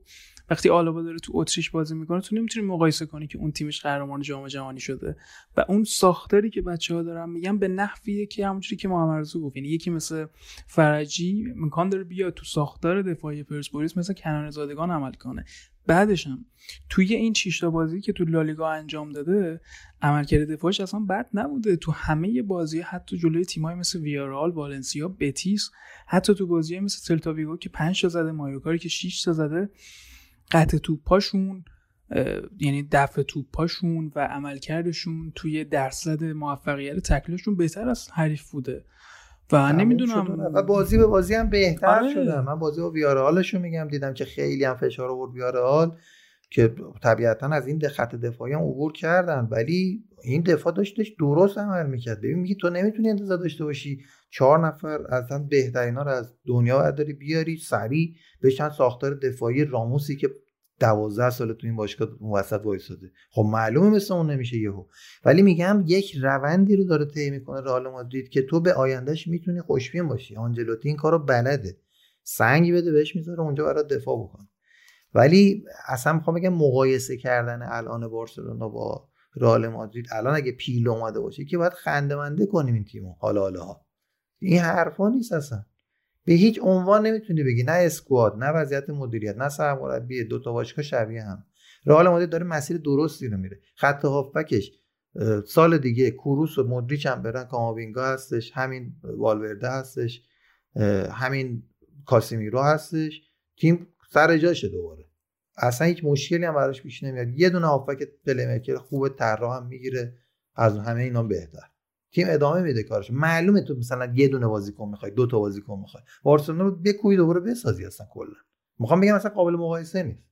وقتی آلابا داره تو اتریش بازی می‌کنه تو نمی‌تونی مقایسه کنی که اون تیمش قهرمان جام جهانی شده. و اون ساختاری که بچه ها دارن میگن به نحویه که همونجوری که محمد گفت. یعنی یکی مثل فرجی امکان داره بیاد تو ساختار دفاعی پرسپولیس مثل کنان زادگان عمل کنه. بعدش هم توی این تا بازی که تو لالیگا انجام داده عملکرد دفاعش اصلا بد نبوده. تو همه بازی حتی جلوی تیمای مثل ویارال، والنسیا، بتیس حتی تو بازی مثل سلتا ویگو که 5 تا زده مایورکاری که 6 تا زده قطع توپاشون یعنی دفع توپاشون و عملکردشون توی درصد موفقیت تکلشون بهتر از حریف بوده و نمی‌دونم. و بازی به بازی هم بهتر آره. شدن من بازی با ویارالشو میگم دیدم که خیلی هم فشار آورد ویارال که طبیعتا از این خط دفاعی هم عبور کردن ولی این دفاع داشت داشت درست عمل می‌کرد. ببین میگی تو نمی‌تونی انتظار داشته باشی چهار نفر اصلا بهترین ها رو از دنیا باید داری بیاری سریع بشن ساختار دفاعی راموسی که دوازده سال تو این باشگاه اون وسط وایساده خب معلومه مثل اون نمیشه یهو. ولی میگم یک روندی رو داره طی می‌کنه رئال مادرید که تو به آیندهش می‌تونی خوشبین باشی. آنجلوتی این کارو بلده. سنگ بده بهش می‌ذاره اونجا برات دفاع بکنه. ولی اصلا می‌خوام بگم مقایسه کردن الان بارسلونا با رئال مادرید. الان اگه پیل اومده باشه که باید خندمنده کنیم این تیمو. حالا حالا ها این حرفا نیست اصلا. به هیچ عنوان نمی‌تونی بگی. نه squad نه وضعیت مدیریت نه سرمربی. دو تا باشگاه شبیه هم. رئال مادرید داره مسیر درستی رو میره. خط هافبکش سال دیگه کروس و مودریچ هم برن. کاماوینگا هستش همین والورده هستش همین کاسیمیرو هستش. تیم سر جاشه دوباره. اصلا هیچ مشکلی هم براش پیش نمیاد. یه دونه هافبک playmaker خوب طراح هم می‌گیره. از همه اینا بهتر. تیم ادامه میده کارش. معلومه تو مثلا یه دونه بازیکن می‌خوای دو تا بازیکن می‌خوای. بارسلونا رو بکوی دوباره بسازی اصلا کلا. می‌خوام بگم اصلا قابل مقایسه نیست.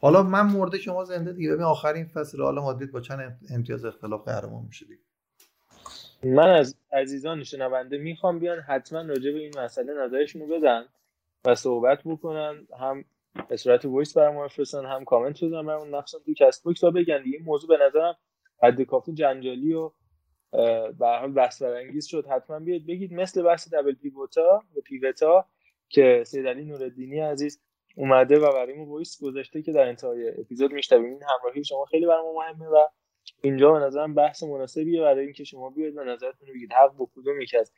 حالا من مرده شما زنده دیگه. ببین آخرین فصل رئال مادرید با چند امتیاز اختلاف قهرمان میشه دیگه. من از عزیزان شنونده می‌خوام بیان حتما راجع به این مسئله نظرشون رو بدن و صحبت بکنن. هم به صورت voice برام بفرستن هم کامنت بزنن برامون نقشن تو Castbox تا بگن. این موضوع به نظرم حد کافی جنجالی و به حال بحث برانگیز شد. حتما بیاید بگید مثل بحث double pivot ا و pivot ا که سید علی نوردینی عزیز اومده و برای ما voice گذاشته که در انتهای اپیزود میشنویم. این همراهی شما خیلی برای ما مهمه و اینجا به نظرم بحث مناسبیه. برای اینکه شما بیاید و نظرتون رو بگید حق با کدوم یکی از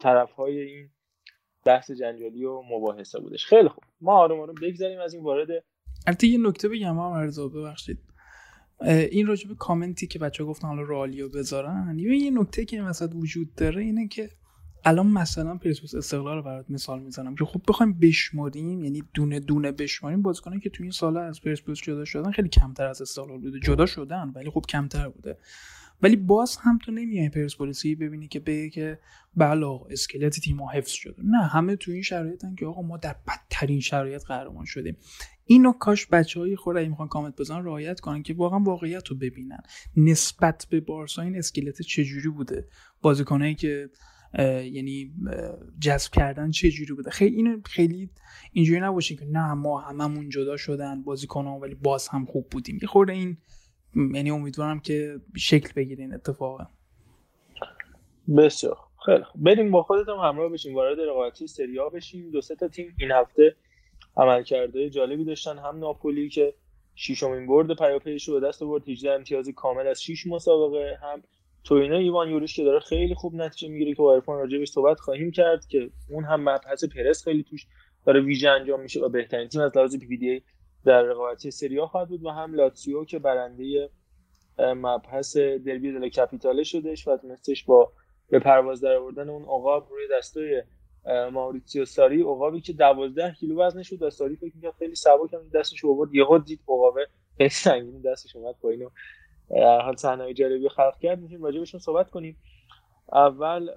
طرف های این بحث جنجالی و مباحثه بودش. خیلی خوب. ما آروم آروم بگذاریم از این وارد البته یه نکته بگم هم ارزا ببخشید. این راجب کامنتی که بچه گفتن حالا رالیو بذارن یه نکته که این وجود داره اینه که الان مثلا پرسپولیس استقلال رو برات مثال می‌زنم که خب بخوایم بشماریم یعنی دونه دونه بشماریم بازیکنان که تو این سال از پرسپولیس جدا شدن خیلی کمتر از استقلال بوده. جدا شدن ولی خب کمتر بوده. ولی باز هم تو نمیای پرسپولیسی ببینی که بگه که بله اسکلت تیم حفظ شده نه همه تو این شرایطن که آقا ما در بدترین شرایط قهرمان شدیم. اینو کاش بچه های خود می‌خوان کامنت بزنن رعایت کنن که واقعا واقعیت رو ببینن. نسبت به بارسا این اسکلت چجوری بوده؟ بازیکنایی که یعنی جذب کردن چه جوری بوده؟ خیلی اینو خیلی اینجوری نباشه که نه ما هممون جدا شدن بازیکنان ولی باز هم خوب بودیم. یه خورده این یعنی امیدوارم که شکل بگیره این اتفاقه بسیار. خیلی بریم با خودتون همراه بشیم. وارد رقابتی سریا بشیم. دو سه تا تیم این هفته عمل کرده جالبی داشتن. هم ناپولی که ششمین برد پیاپیش رو به دست آورد. 18 امتیازی کامل از 6 مسابقه. هم توینه ایوان یوریش که داره خیلی خوب نتیجه می‌گیره که با عرفان راجبش صحبت خواهیم کرد که اون هم مبحث پرس خیلی توش داره ویژه انجام میشه و بهترین تیم از لحاظ پی دی در رقابتی سریا خواهد بود و هم لاتسیو که برنده مبحث دربی دل کپیتاله شدش و تونستش با به پرواز در آوردن اون عقاب روی دستای ماوریتسیو ساری. عقابی که 12 کیلو وزنش بود ساری فکر می‌کرد خیلی سبک هم دستش آورد. یهو دید عقابه خیلی سنگین دستش اومد پایین و حال صحنه جالبی خلق کرد. می‌تونیم راجع بهشون صحبت کنیم. اول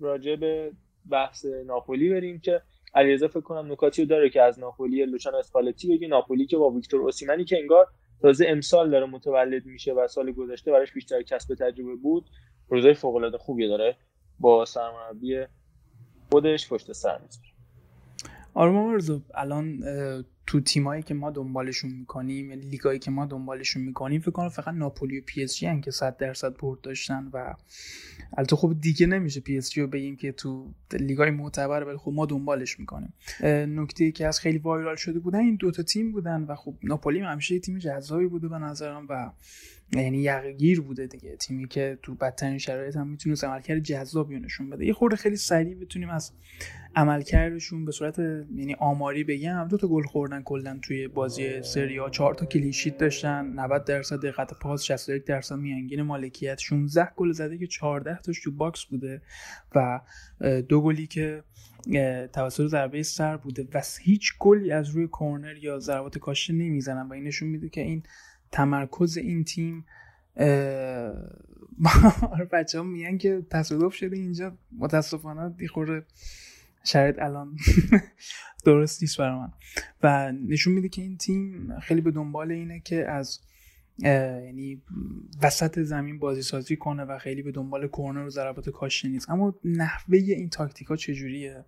راجع به بحث ناپولی بریم که علیرضا فکر کنم نکاتی رو داره که از ناپولی لوچان اسپالتی بگی. ناپولی که با ویکتور اوسیمنی که انگار تازه امسال داره متولد میشه و سال گذشته براش بیشتر کسب تجربه بود روزای فوق العاده خوبی داره با سرمربی خودش پشت سر می‌ذاره. آرمان الان تو تیمایی که ما دنبالشون می‌کنیم یعنی لیگایی که ما دنبالشون می‌کنیم فکر کنم فقط ناپولی و پی اس جی که 100 درصد برد داشتن و البته خب دیگه نمیشه پی اس جی رو بگیم که تو لیگای معتبر ولی خب ما دنبالش می‌کنیم. نکته که از خیلی viral شده بودن این دوتا تیم بودن و خب ناپولی همیشه تیم جذابی بوده به نظرم و یعنی یقه‌گیر بوده دیگه. تیمی که تو بدترین شرایط هم می‌تونه عملکرد جذابی نشون بده. یه خورده خیلی سریع بتونیم از عملکردشون به صورت یعنی آماری بگم دو تا گل خوردن کلا توی بازی سری آ چهار تا clean sheet داشتن 90 درصد دقت پاس 61 درصد میانگین مالکیت 16 گل زده که 14 تاش تو box بوده و دو گلی که توسط ضربه سر بوده. و هیچ گلی از روی کرنر یا ضربات کاشته نمی‌زنن و این نشون میده که این تمرکز این تیم *laughs* بچه ها میگن که تصادف شده اینجا متاسفانه دیخوره شرط الان. *laughs* درست نیست برای من. و نشون میده که این تیم خیلی به دنبال اینه که از یعنی وسط زمین بازی سازی کنه و خیلی به دنبال کورنر و ضربات کاشته نیست. اما نحوه این تاکتیک ها چجوریه؟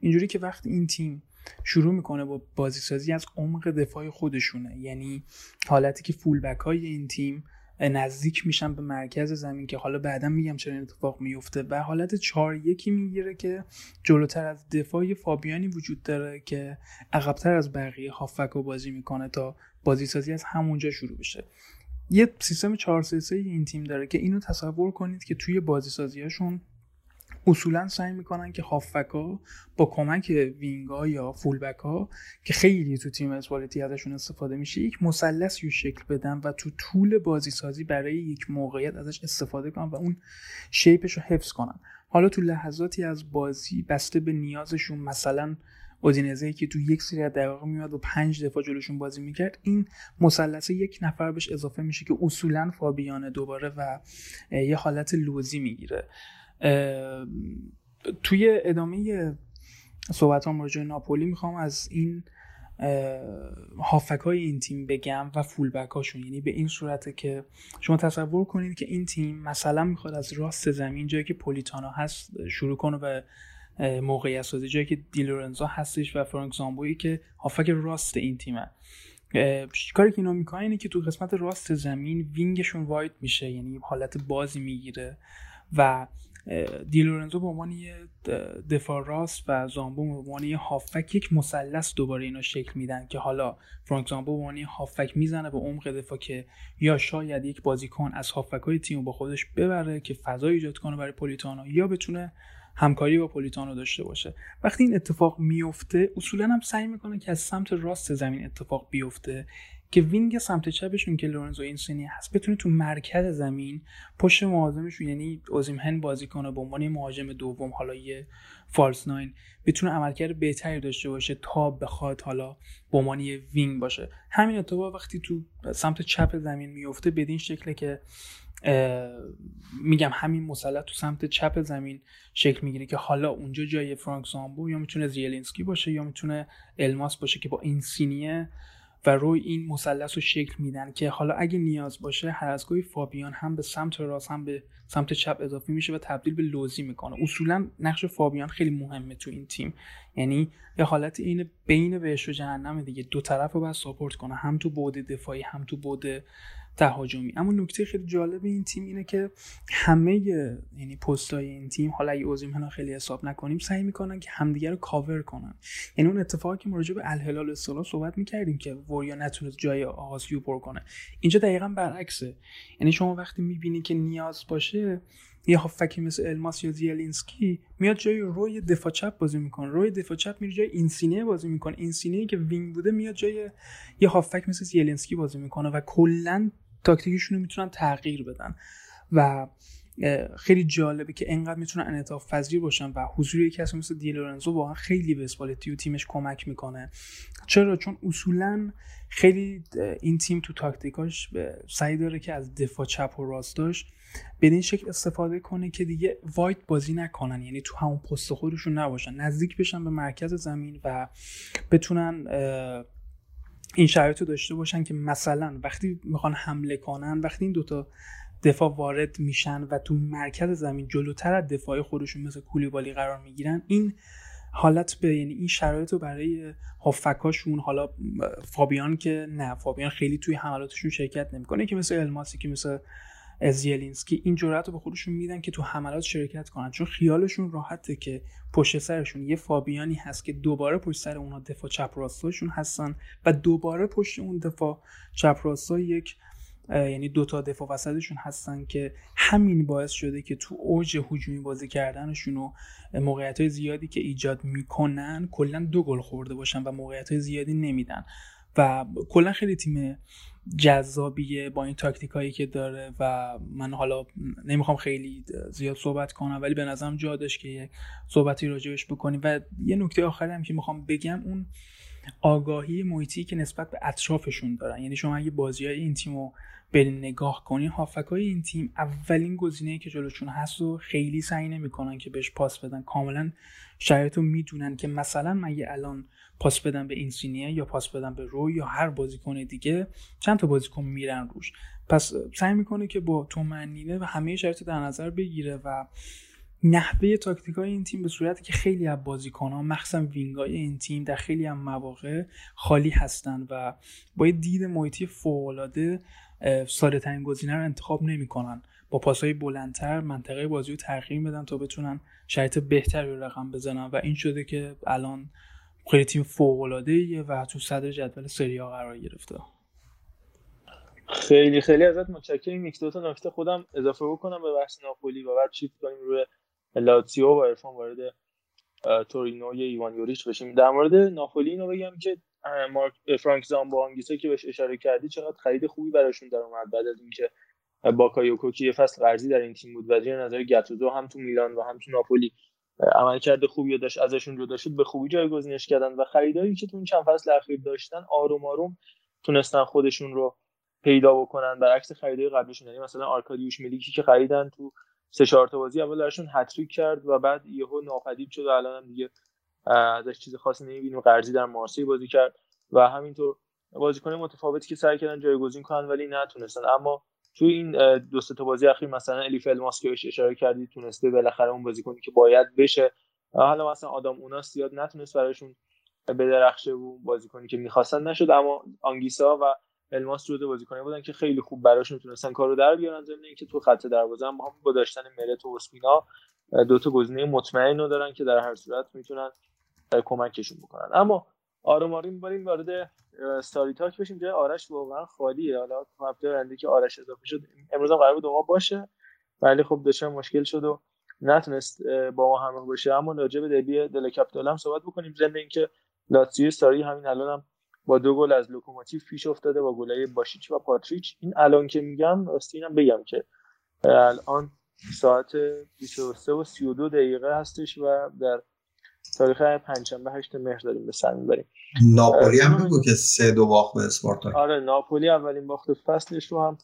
اینجوری که وقتی این تیم شروع می‌کنه با بازی سازی از عمق دفاع خودشونه. یعنی حالتی که فولبک های این تیم نزدیک میشن به مرکز زمین که حالا بعدا میگم چرا این اتفاق میفته و حالت چهار یکی می‌گیره که جلوتر از دفاع فابیانی وجود داره که عقبتر از بقیه هافک رو بازی می‌کنه تا بازی سازی از همونجا شروع بشه. یه سیستم 4 3 این تیم داره که اینو تصور کنید که توی بازی سازیاشون اصولا سعی می‌کنن که هافبک با کمک وینگا یا فولبک ها که خیلی تو تیم اسپالتی ازشون استفاده میشه یک مثلثی شکل بدن و تو طول بازی سازی برای یک موقعیت ازش استفاده کنن و اون شیپش رو حفظ کنن. حالا تو لحظاتی از بازی بسته به نیازشون مثلا اودینزه که تو یک سری از دقایق میاد و پنج دفاع جلوشون بازی می‌کرد این مثلث یک نفر بهش اضافه میشه که اصولا فابیانه دوباره و یه حالت لوزی می‌گیره. توی ادامه صحبت هم راجع ناپولی می‌خوام از این هافک های این تیم بگم و فولبک هاشون یعنی به این صورته که شما تصور کنید که این تیم مثلا می‌خواد از راست زمین جایی که پولیتانا هست شروع کنه و موقعیت سازی جایی که دیلورنزا هستش و فرانک زامبویی که هافک راست این تیمه. کاری که اینا می‌کنن اینه که تو قسمت راست زمین وینگشون واید میشه یعنی حالت بازی می‌گیره و دیلورنزو به عنوان یه دفاع راست و زامبو به عنوان یه هافک یک مثلث دوباره اینا شکل میدن که حالا فرانک زامبو به عنوان یه هافک می‌زنه به عمق دفاع که یا شاید یک بازیکن از هافک های تیم با خودش ببره که فضا ایجاد کنه برای پولیتانو یا بتونه همکاری با پولیتانو داشته باشه. وقتی این اتفاق میفته اصولا هم سعی می‌کنه که از سمت راست زمین اتفاق بیفته. که wing سمت چپشون که لورنزو اینسینی هست بتونه تو مرکز زمین پشت مهاجمشون یعنی اوسیمهن بازی کنه به عنوان مهاجم دوم حالا یه false nine بتونه عملکرد بهتری داشته باشه تا بخواد حالا به عنوان یه wing باشه. همین اتفاق وقتی تو سمت چپ زمین میفته بدین شکله که میگم همین مثلث تو سمت چپ زمین شکل می‌گیره که حالا اونجا جای فرانک زامبو یا می‌تونه زیلینسکی باشه یا می‌تونه الماس باشه که با این سینیه و روی این مثلث رو شکل میدن که حالا اگه نیاز باشه هر از گاهی فابیان هم به سمت راست هم به سمت چپ اضافه میشه و تبدیل به لوزی می‌کنه. اصولا نقش فابیان خیلی مهمه تو این تیم. یعنی یه حالت این بین بهش و جهنم دیگه. دو طرف رو باید ساپورت کنه. هم تو بعد دفاعی هم تو بعد تهاجمی. اما نکته خیلی جالب این تیم اینه که همه یعنی پستای این تیم حالا اگه اوزیم خیلی حساب نکنیم سعی می‌کنن که همدیگه رو کاور کنن. یعنی اون اتفاقی که راجع به الهلال اصطلاح صحبت می‌کردیم که وریا نتونست جای آسیو پر کنه. اینجا دقیقا برعکسه. یعنی شما وقتی می‌بینی که نیاز باشه یه هافبکی مثل الماس یا زیلینسکی میاد جای روی دفاع چپ بازی می‌کنه. روی دفاع چپ میره جای اینسینه بازی می‌کنه. اینسینه که wing بوده میاد جای یه هافبک مثل زیلینسکی بازی می‌کنه و کلا تاکتیکشون رو می‌تونن تغییر بدن. و خیلی جالبه که انقدر می‌تونن انعطاف پذیر باشن و حضور یک کسی مثل دی لورنزو واقعا خیلی به اسپالتی و تیمش کمک می‌کنه. چرا؟ چون اصولا خیلی این تیم تو تاکتیکاش سعی داره که از دفاع چپ و راست این شکل استفاده کنه که دیگه وایت بازی نکنن. یعنی تو همون پست خودشون نباشن. نزدیک بشن به مرکز زمین و بتونن این شرایط رو داشته باشن که مثلا وقتی می‌خوان حمله کنن وقتی این دوتا دفاع وارد میشن و تو مرکز زمین جلوتر از دفاع خودشون مثل کولیبالی قرار می‌گیرن این حالت به یعنی این شرایط رو برای هافکاشون حالا فابیان که نه فابیان خیلی توی حملاتشون شرکت نمی‌کنه که مثل الماسی که مثل ازیلینسکی این جرأت رو به خودشون میدن که تو حملات شرکت کنن. چون خیالشون راحته که پشت سرشون یه فابیانی هست که دوباره پشت سر اونها دفاع چپ راستاشون هستن و دوباره پشت اون دفاع چپ راستا یک یعنی دوتا دفاع وسطشون هستن که همین باعث شده که تو اوج هجومی بازی کردنشون و موقعیت زیادی که ایجاد می‌کنن کلا دو گل خورده باشن و موقعیت های زیادی نمیدن. و کلا خیلی تیم جذابیه با این تاکتیک هایی که داره و من حالا نمی‌خوام خیلی زیاد صحبت کنم ولی به نظرم جا داشت که یه صحبتی راجبش بکنیم. و یه نکته آخری هم که می‌خوام بگم اون آگاهی محیطی که نسبت به اطرافشون دارن. یعنی شما اگه بازی های این تیم رو برین نگاه کنی هافک های این تیم اولین گزینه که جلوشون هست و خیلی سعی نمی‌کنن که بهش پاس بدن. کاملا شرایط رو می‌دونن که مثلا من یه الان پاس بدم به اینسینیه یا پاس بدم به روی یا هر بازیکن دیگه چند تا بازیکن میرن روش. پس سعی می‌کنه که با تومنینه و همه شرایط در نظر بگیره و نحوه تاکتیک های این تیم به صورتی که خیلی از بازیکن ها مخصوصا وینگای این تیم در خیلی هم مواقع خالی هستن و با دید محیطی فوقالعاده ساده ترین گزینه رو انتخاب نمی‌کنن. با پاسهای بلندتر منطقه بازی رو تغییر بدن تا بتونن شرایط بهتری رو رقم بزنن و این شده که الان خیلی تیم فوق العاده و تو صدر جدول سری ها قرار گرفته. خیلی خیلی ازت متشکرم. یک دو تا نکته خودم اضافه بکنم به بحث ناپولی و بعد شیفت کنیم روی لاتزیو و ارفان وارد تورینو یا ایوان یوریچ بشیم. در مورد ناپولی اینو بگم که مارک فرانک زامبو انگیسا که بهش اشاره کردی چقدر خرید خوبی براشون در اومد. بعد از اینکه باکایوکو که یه فصل قرضی در این تیم بود و زیر نظر گاتوزو هم تو میلان و هم تو ناپولی عملکرد خوبی داشت ازشون جدا شد به خوبی جایگزینش کردن و خریدایی که تو این چند فصل اخیر داشتن آروم آروم تونستن خودشون رو پیدا بکنن. برعکس خریدای قبلیشون یعنی مثلا آرکادیوش میلیکی که خریدن تو سه چهار تا بازی اول درشون هت‌تریک کرد و بعد یهو ناپدید شد و الان هم دیگه ازش چیز خاصی نمی‌بینیم. قرضی در مارسی بازی کرد و همینطور بازیکن متفاوتی که سعی کردن جایگزین کنن ولی نتونستن. اما توی این دو تا بازی اخیر مثلا الیف الماس که بهش اشاره کردی تونسته بالاخره اون بازیکنی که باید بشه. حالا مثلا آدم اونا زیاد نتونست براشون بدرخشه و بازیکنی که می‌خواستن نشد اما آنگیسا و الماس جزو بازیکنی بودن که خیلی خوب براشون تونستن کارو در بیارن. ضمن اینکه تو خط دروازه هم با داشتن ملت و اسپینا دو تا گزینه مطمئن رو دارن که در هر صورت می‌تونن کمکشون بکنن. اما آروم آروم بریم وارد ساری talk بشیم جای آرش واقعا خالیه. حالا هفته آینده که آرش اضافه شد امروز هم قرار بود باشه ولی خب داشتن مشکل شد و نتونست با ما همراه باشه. اما راجع به derby della Capitale هم صحبت بکنیم. ضمن اینکه لاتزیو ساری همین الان هم با دو گل از لوکوموتیو پیش افتاده با گلای باشیچ و پاتریچ. این الان که میگم راستی اینم بگم که الان ساعت 23 و 32 دقیقه هستش و در تاریخ پنجشنبه 8 مهر داریم به سر می‌بریم. ناپولی هم بگو که سه دو باخت به اسپارتاک آره ناپولی اولین باخت فصلش رو هم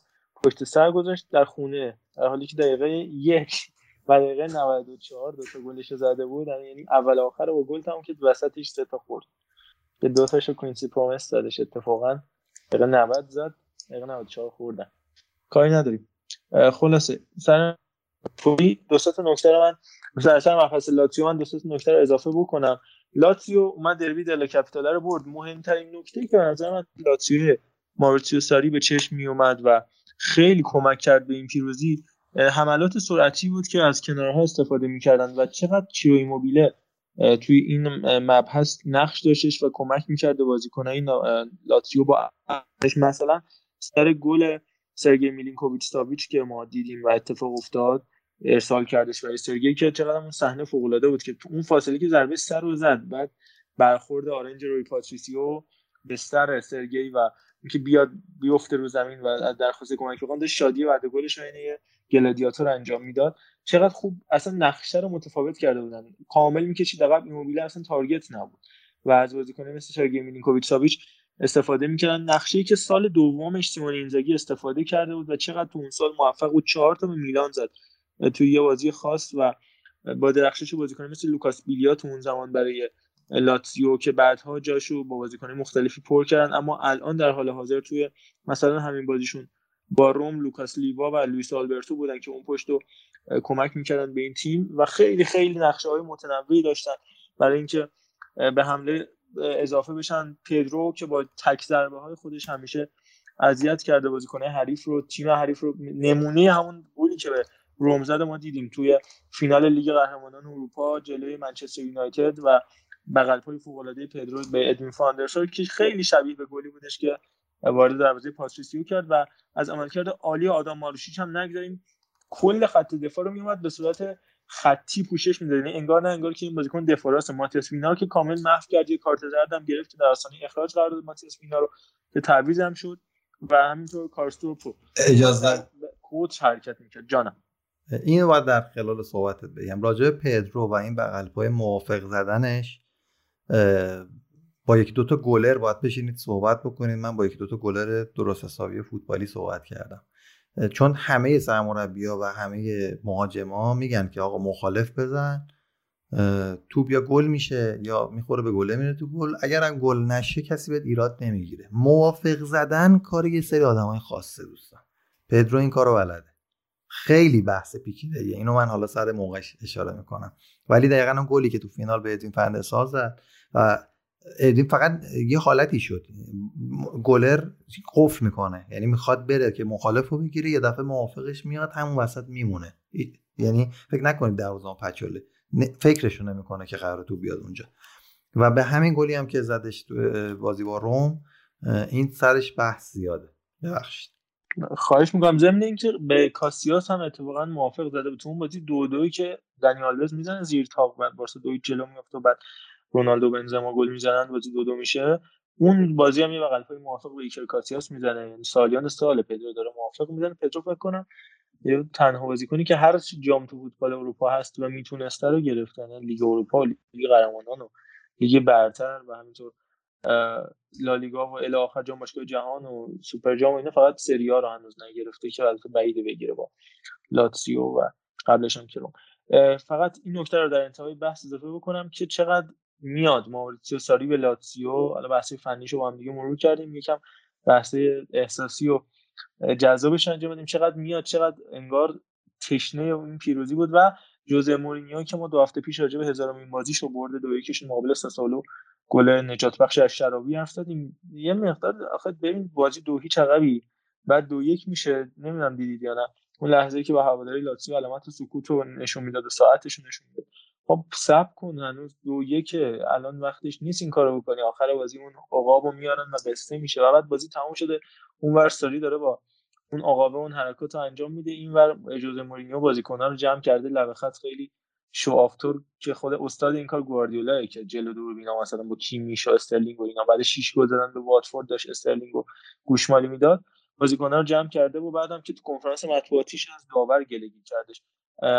پشت سر گذاشت در خونه. در حالی که دقیقه یک و دقیقه 94 دو تا گلش زده بود. یعنی اول آخر با گل تموم که وسطش سه تا خورد. که دو تاشو کوینسی پرومس دادش اتفاقا. دقیقه 90 زد دقیقه 94 خوردن. کاری نداریم. خلاصه سر پولی دو تا نکته رو من مثلا مبحث لاتزیو من دو تا نکته رو اضافه بکنم. لاتزیو اومد دربی دل کپیتال رو برد. مهمترین نکته که به نظر من لاتزیو ماریتسیو ساری به چشم می اومد و خیلی کمک کرد به این پیروزی حملات سرعتی بود که از کنارها استفاده می‌کردن و چقدر چیرو ایموبیله توی این مبحث نقش داشتش و کمک می‌کرد بازیکنای لاتزیو با مثلا سر گل سرگی میلینکوویچ ساویچ که ما دیدیم و اتفاق افتاد ارسال کردش و سرگی که چقدر اون صحنه فوق العاده بود که اون فاصله که ضربه سر رو زد بعد برخورد آرنج روی پاتریسیو به سر سرگی و اینکه بیاد بیفته رو زمین و درخواست کمک بکنه شادی بعد گلش عینه گلادیاتور انجام می‌داد. چقدر خوب اصلا نقشه رو متفاوت کرده بودن. کامل می‌کشید عقب ایموبیله اصلا target نبود. و از بازیکن مثل سرگی میلینکوویچ ساویچ استفاده می‌کردن. نقشه که سال دومش سیمون اینزاگی استفاده کرده بود و چقدر تو اون سال موفق بود. چهار تا به میلان زد. توی یه بازی خاص و با درخشش بازیکن مثل لوکاس بیلیا تو اون زمان برای لاتزیو که بعدها جاشو با بازیکن مختلفی پر کردن. اما الان در حال حاضر توی مثلا همین بازیشون با روم لوکاس لیوا و لوئیس آلبرتو بودن که اون پشت رو کمک می‌کردن به این تیم و خیلی خیلی نقشه های متنوعی داشتن. برای اینکه به حمله اضافه بشن. پدرو که با تک ضربه های خودش همیشه اذیت کرده بازیکن حریف رو تیم حریف رو نمونه همون گلی که به روم ما دیدیم. توی فینال لیگ قهرمانان اروپا جلوی منچستر یونایتد و بغل پای فوق العاده پدرو به ادوین فاندرسار که خیلی شبیه به گلی بودش که وارد دروازه پاتریسیو کرد و از عملکرد عالی آدم ماروشیچ هم نگذاریم. کل خط دفاع رو میومد به صورت خطی پوشش می‌داد. یعنی انگار نه انگار که این بازیکن دفاراس ماتیاس وینا که کامل محو کرد یه کارت زرد هم گرفت که در آستانه اخراج قرار داد. ماتیاس وینا رو که تعویض هم شد و همینطور کارستوپو اجازه. کوچ حرکت می‌کرد. جانم. اینو باید در خلال صحبتت بگم. راجع پدرو و این بغل پای موافق زدنش با یک دوتا گلر باید بشینید صحبت بکنید. من با یک دوتا گلر درست حسابی فوتبالی صحبت کردم. چون همه سرمربیا و همه مهاجما میگن که آقا مخالف بزن تو بیا گل میشه یا می‌خوره به گله میره تو گل. اگر هم گل نشه کسی بهت ایراد نمی‌گیره. موافق زدن کار یه سری آدمای خاصه دوستان. پدرو این کارو بلده. خیلی بحث پیچیده اینو من حالا سر موقعش اشاره می‌کنم. ولی دقیقا اون گلی که تو فینال به ادوین فندسال زد و ادوین فقط یه حالتی شد. گلر قفل می‌کنه. یعنی می‌خواد بره که مخالف رو بگیره یه دفعه موافقش میاد همون وسط میمونه. یعنی فکر نکنید دروازه‌بان پچوله. فکرشو نمی‌کنه که قرار تو بیاد اونجا. و به همین گلی هم که زدش بازی با روم این سرش بحث زیاده. ببخشید. خواهش می‌کنم ضمن اینکه به کاسیاس هم اتفاقا موافق زده بود. تو اون بازی دو دوی که دنیال می‌زنه زیر تاق بعد بارسا دوی جلو میفته و بعد رونالدو بنزما گل می‌زنن بازی دو دو میشه. اون بازی هم یه بغل پای موافق به ایکر کاسیاس می‌زنه. یعنی سالیان سال پدرو داره موافق می‌زنه. پدرو فکر کنم یه تنها بازیکنی که هر جام تو فوتبال اروپا هست و می‌تونسته رو گرفتن یعنی لیگ اروپا لیگ قهرمانان و لیگ برتر و همینطور لالیگا و الی آخر جام باشگاه جهان و سوپر جام و اینا فقط سری ها رو هنوز نگرفته که البته بعیده بگیره با لاتسیو و قبلش هم کروم فقط این نکته رو در انتهای بحث اضافه بکنم که چقدر میاد. ماوریتسیو ساری به لاتسیو حالا بحث فنیشو با هم دیگه مرور کردیم. یکم بحث احساسی و جذابش انجام بدیم. چقدر میاد چقدر انگار تشنه این پیروزی بود و جوزه مورینیو که ما دو هفته پیش راجع به هزارمین بازیش رو برده دو یکیش مقابل ساسولو گل نجات بخش از شرابی زدیم. یه مقدار آخه ببین بازی دو هیچ عقبی. بعد دو یک میشه. نمی‌دونم دیدید یا نه. اون لحظه که با هواداری لاتزیو علامت سکوت رو نشون می‌داد و ساعتش نشون می‌داد. خب صبر کن هنوز دو یک الان وقتش نیست این کارو بکنی. آخر بازی اون عقابو میارن و قصه میشه و بعد بازی تموم شده. اون ور ساری داره با اون عقابه اون حرکات رو انجام میده. این ور اجازه مورینیو بازیکنان رو جمع کرده. لبه خط خیلی show off طور که خود استاد این کار گواردیولا که جلو دوربینا مثلا با کیمیش و استرلینگ و اینا. بعد 6 گل زدن به واتفورد داشت. استرلینگ و گوشمالی می‌داد. بازیکنان رو جمع کرده و بعدم که تو کنفرانس مطبوعاتیش از داور گلگی کردش.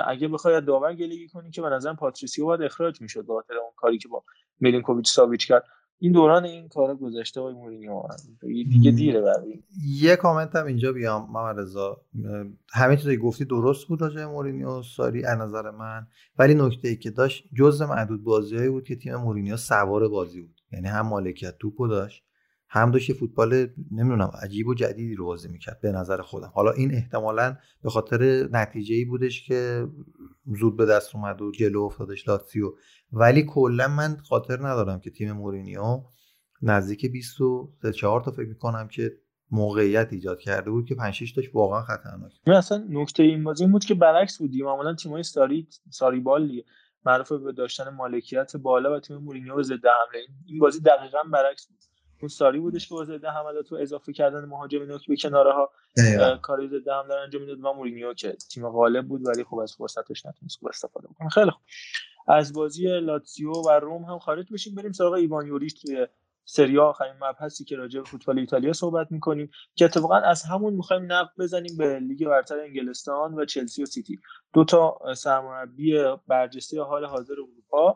اگه بخوای داور گلگی کنی که به نظرم پاتریسیو باید اخراج می‌شد به خاطر اون کاری که با میلینکوویچ ساویچ کرد. این دوران این کارا گذشته های مورینیو. دیگه دیره برای یه کامنت هم اینجا بیام محمد رضا. همه چیزی گفتی درست بود راجع مورینیو ساری از نظر من. ولی نکته ای که داشت جزء معدود بازیایی بود که تیم مورینیو سوار بازی بود. یعنی هم مالکیت توپو داشت هم داشت فوتبال نمی‌دونم عجیب و جدیدی رو بازی می‌کرد به نظر خودم. حالا این احتمالا به خاطر نتیجه ای بودش که زود به دست اومد و جلو افتادش لاتسیو ولی کلا من خاطر ندارم که تیم مورینیو نزدیک 24 تا فکر می‌کنم که موقعیت ایجاد کرده بود که 5 6 تاش واقعا خطرناک من اصلا نکته این بازی بود که برعکس بودیم. معمولا تیم‌های ساری ساری بالی معروف به داشتن مالکیت بالا و تیم مورینیو به ضد حمله. این بازی دقیقا برعکس بود. اون ساری بودش که با ضد حملات و اضافه کردن مهاجم نوک به کناره ها کاری ضد حمله انجام می‌داد و مورینیو که تیم غالب بود ولی خب از فرصتش نتونست خوب استفاده بکنه. خیلی خوب. از بازی لاتزیو و روم هم خارج بشیم بریم سراغ ایوان یوریچ توی سری آخرین مبحثی که راجع به فوتبال ایتالیا صحبت می‌کنیم که اتفاقا از همون می‌خوایم نقب بزنیم به لیگ برتر انگلستان و چلسی و سیتی. دو تا سرمربی برجسته حال حاضر اروپا.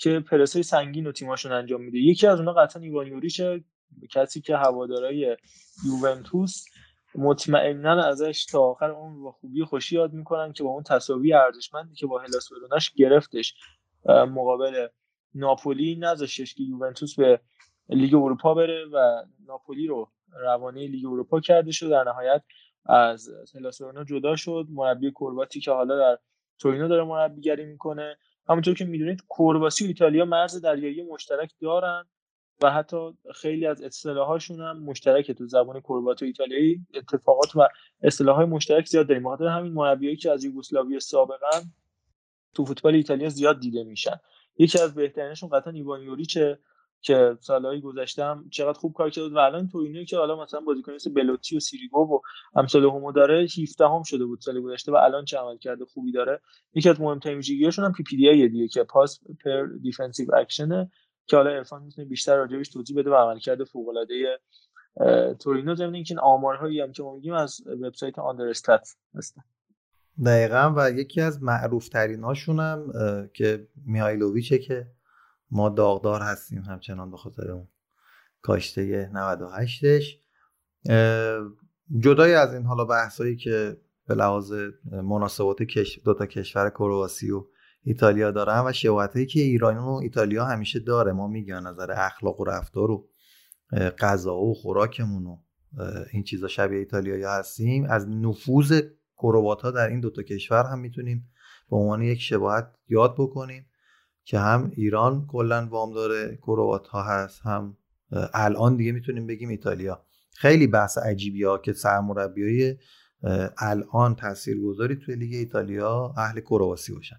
که پرسه سنگین و تیماشون انجام میده. یکی از اونها قطعا ایوان یوریچه کسی که هوادارای یوونتوس مطمئنا ازش تا آخر اون با خوبی خوشی یاد می‌کنن که با اون تساوی ارزشمندی که با هلاس وروناش گرفتش مقابل ناپولی نذاشتش که یوونتوس به لیگ اروپا بره و ناپولی رو روانه لیگ اروپا کرده شد. در نهایت از هلاس جدا شد. مربی کورواتی که حالا در تورینو داره مربیگری می‌کنه. همونطور که می‌دونید کورواسی و ایتالیا مرز دریایی مشترک دارن و حتی خیلی از اصطلاحاشون هم مشترکه تو زبان کربات و ایتالیایی اتفاقات و اصطلاحات مشترک زیاد داریم. بخاطر همین مربیایی که از یوگسلاوی سابقا تو فوتبال ایتالیا زیاد دیده میشن. یکی از بهترینشون قطعا ایوان یوریچه که سالهای گذشته هم چقدر خوب کار کرد و الان تو اینه که حالا مثلا بازیکن مثل بلوتی و سیریگو و امثال همو داره 17 هم شده بود سال گذشته و الان چه عملکرد خوبی داره. یکی از مهمترین ویژگیاشون هم PPDA دیگه که pass per defensive action ه که حالا عرفان می‌تونه بیشتر راجبش توضیح بده و عملکرد فوق العاده تورینو. ضمن اینکه این آمارهایی هم که ما میگیم از وبسایت Understat هستن. دقیقا. و یکی از معروف ترین هاشون هم که میهایلوویچه که ما داغدار هستیم همچنان به خاطر اون کاشته 98ش جدای از این حالا بحثایی که به لحاظ مناسبات دو تا کشور کرواسی و ایتالیا دارن و شباهتی که ایران و ایتالیا همیشه داره. ما میگیم نظر اخلاق و رفتار و غذا و خوراکمون و این چیزا شبیه ایتالیا هستیم. از نفوذ کروات در این دوتا کشور هم می‌تونیم به عنوان یک شباهت یاد بکنیم. که هم ایران کلا وام داره کروات ها هست هم الان دیگه می‌تونیم بگیم ایتالیا. خیلی بحث عجیبی ها که سرمربی الان تاثیرگذاری توی لیگ ایتالیا اهل کرواسی باشن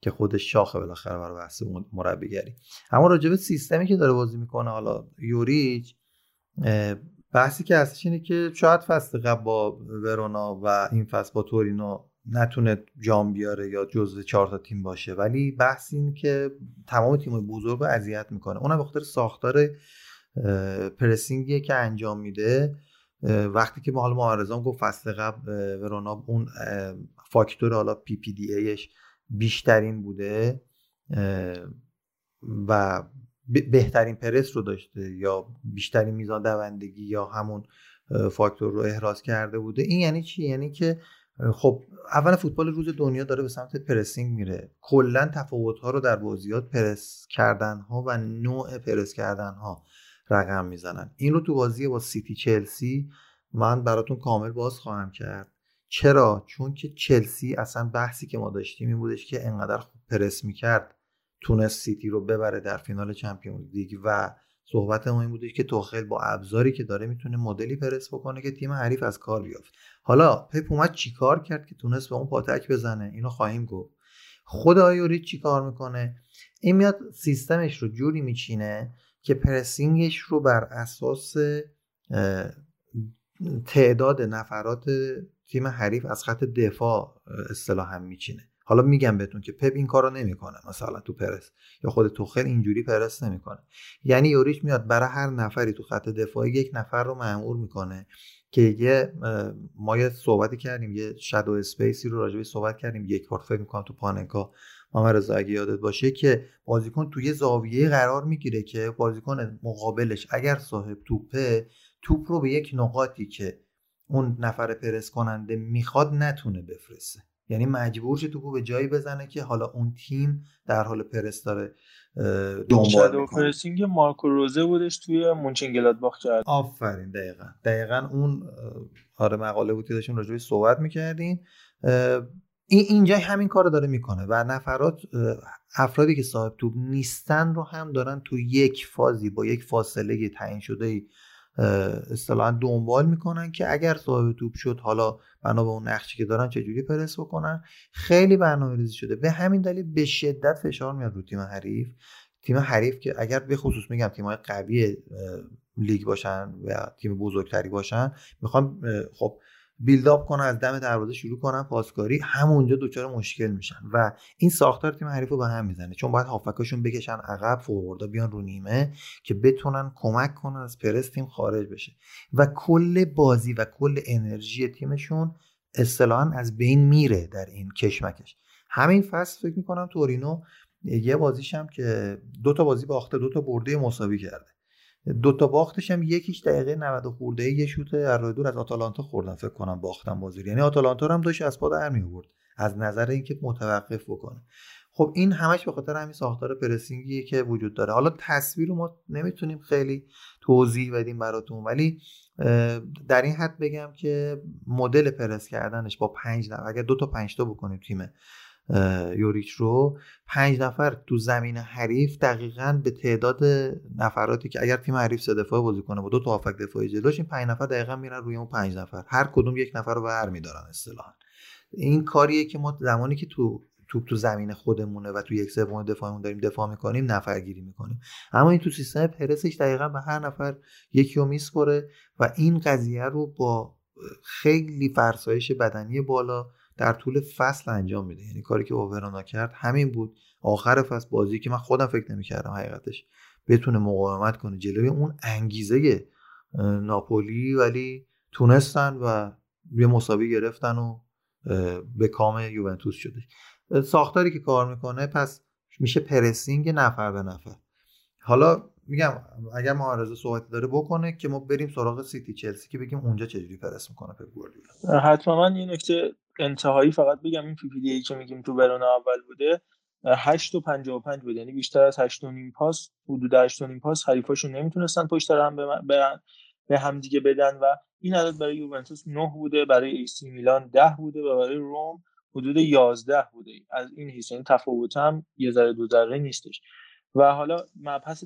که خودش شاخه بالاخره برای بحث مربیگری. اما راجع به سیستمی که داره بازی می‌کنه حالا یوریچ بحثی که هستش اینه که شاید فصل قبل با ورونا و این فصل با تورینو نتونه جام بیاره یا جزو چهار تا تیم باشه. ولی بحث این که تمام تیم بزرگ رو اذیت می‌کنه. اونم به خاطر ساختار پرسینگی که انجام میده. وقتی که ما حالا معرضان گفت فصل قبل ورونا اون فاکتور حالا پی پی دی ایش بیشترین بوده. و بهترین پرس رو داشته یا بیشترین میزان دوندگی یا همون فاکتور رو احراز کرده بوده. این یعنی چی؟ یعنی که خب اول فوتبال روز دنیا داره به سمت pressing میره. کلا تفاوت ها رو در بازیات پرس کردن ها و نوع پرس کردن ها رقم می‌زنن. این رو تو بازی با سیتی چلسی من براتون کامل باز خواهم کرد. چرا؟ چون که چلسی اصلا بحثی که ما داشتیم این بودش که انقدر خوب پرس می‌کرد تونست سیتی رو ببره در فینال Champions League و صحبت ما این بودش که توخل با ابزاری که داره می‌تونه مدلی پرس بکنه که تیم حریف از کار بیفته حالا پپ اومد چیکار کرد که تونست به اون پاتک بزنه؟ اینو خواهیم گفت. خود آیوریچ چی کار می‌کنه؟ این میاد سیستمش رو جوری میچینه که پرسینگش رو بر اساس تعداد نفرات تیم حریف از خط دفاع اصطلاحا میچینه. حالا میگم بهتون که پپ این کارو نمی‌کنه مثلا تو پرس یا خود توخل اینجوری پرس نمی‌کنه. یعنی یوریچ میاد برای هر نفری تو خط دفاعی یک نفر رو معمول می‌کنه. که یه ما یه صحبتی کردیم یه shadow space ی رو راجبی صحبت کردیم یک بار فکر می‌کنم تو پاننکا محمد رضا اگه یادت باشه که بازیکن توی زاویه قرار می‌گیره که بازیکن مقابلش اگر صاحب توپه توپ رو به یک نقاطی که اون نفر پرس کننده می‌خواد نتونه بفرسته. یعنی مجبور شه توپو به جایی بزنه که حالا اون تیم در حال پرس داره دنبال می‌کنه. pressing مارکو روزه بودش توی مونچنگلادباخ کرد آفرین دقیقا. دقیقا اون آره مقاله بود که داشتیم راجبش صحبت می‌کردیم. این اینجا همین کار داره می‌کنه و نفرات افرادی که صاحب توپ نیستن رو هم دارن تو یک فازی با یک فاصله تعیین شده اصطلاحا دنبال می‌کنن که اگر صاحب توپ شد حالا بنا به اون نقشی که دارن چجوری پرس بکنن. خیلی برنامه ریزی شده. به همین دلیل به شدت فشار میاد رو تیم حریف. تیم حریف که اگر به خصوص میگم تیم‌های قوی لیگ باشن و تیم بزرگتری باشن می‌خوام خب بیلداپ کنن از دم دروازه شروع کنن پاسکاری همونجا دچار مشکل میشن و این ساختار تیم حریف رو به هم می‌زنه. چون باید هافکاشون بکشن عقب فوروردا بیان رو نیمه که بتونن کمک کنن از پرس تیم خارج بشه. و کل بازی و کل انرژی تیمشون اصطلاحا از بین میره در این کشمکش. همین فصل فکر می‌کنم تورینو یه بازیش هم که دو تا بازی باخته دو تا برده مساوی کرده. دو تا باختش هم یکیش دقیقه 90 خورده یه شوت از دور از آتالانتا خوردن فکر کنم باختن بازی یعنی آتالانتا هم داشت از پا در می آورد از نظر اینکه متوقف بکنه. خب این همش به خاطر همین ساختار پرسینگیه که وجود داره. حالا تصویر رو ما نمی‌تونیم خیلی توضیح بدیم براتون ولی در این حد بگم که مدل پرس کردنش با پنج نفر اگر دو تا پنج تا بکنیم تیم یوریچ رو پنج نفر تو زمین حریف دقیقا به تعداد نفراتی که اگر تیم حریف سه دفاعه بازی کنه با دو تا هافک دفاعی جلوش این پنج نفر دقیقا میرن روی اون پنج نفر. هر کدوم یک نفر رو بر میدارن اصطلاحا. این کاریه که ما زمانی که تو توپ تو زمین خودمونه و تو یک سوم دفاعمون داریم دفاع می‌کنیم نفرگیری می‌کنیم. اما این تو سیستم پرسش دقیقا به هر نفر یکی رو میسپره و این قضیه رو با خیلی فرسایش بدنی بالا در طول فصل انجام میده. یعنی کاری که با کرد همین بود. آخر فصل بازی که من خودم فکر نمی‌کردم حقیقتش بتونه مقاومت کنه. جلوی اون انگیزه ناپولی ولی تونستن و یه مساوی گرفتن و به کام یوونتوس شده. ساختاری که کار می‌کنه پس میشه پرسینگ نفر به نفر. حالا میگم اگر معراجه صحبتی داره بکنه که ما بریم سراغ سیتی چلسی که بگیم اونجا چجوری پرس می‌کنه پپ گواردیولا. حتما من یه نکته انتهایی فقط بگم این PPDA که میگیم تو ورونا اول بوده 8 و 55 بوده. یعنی بیشتر از 8 و نیم پاس حدود 8 و نیم پاس حریفاشون نمی‌تونستن پشت هم به, به هم دیگه بدن و این عدد برای یوونتوس 9 بوده برای ایسی میلان 10 بوده و برای روم حدود 11 بوده. از این حیث این تفاوت هم یه ذره دو ذره نیستش. و حالا مبحث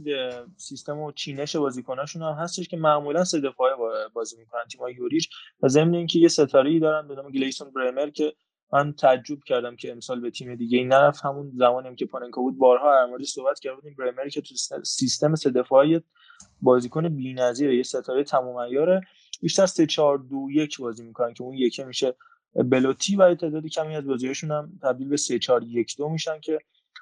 سیستم و چینش بازیکناشون هم هستش که معمولا سه دفاعه بازی می‌کنن. تیم یوریچ و ضمن اینکه یه ستاره ای دارن به نام گلیسون برمر که من تعجب کردم که امسال به تیم دیگه ای نرفت. همون زمانی هم که پاننکا بود بارها در صحبت کردیم برمر که تو سیستم سه دفاعی بازیکن بی‌نظیره یه ستاره تمام عیاره بیشتر 3 4 2 1 بازی می‌کنن که اون یکی میشه بلوتی و تعدادی کمی از بازیاشون هم تبدیل به 3 4 1 2 میشن که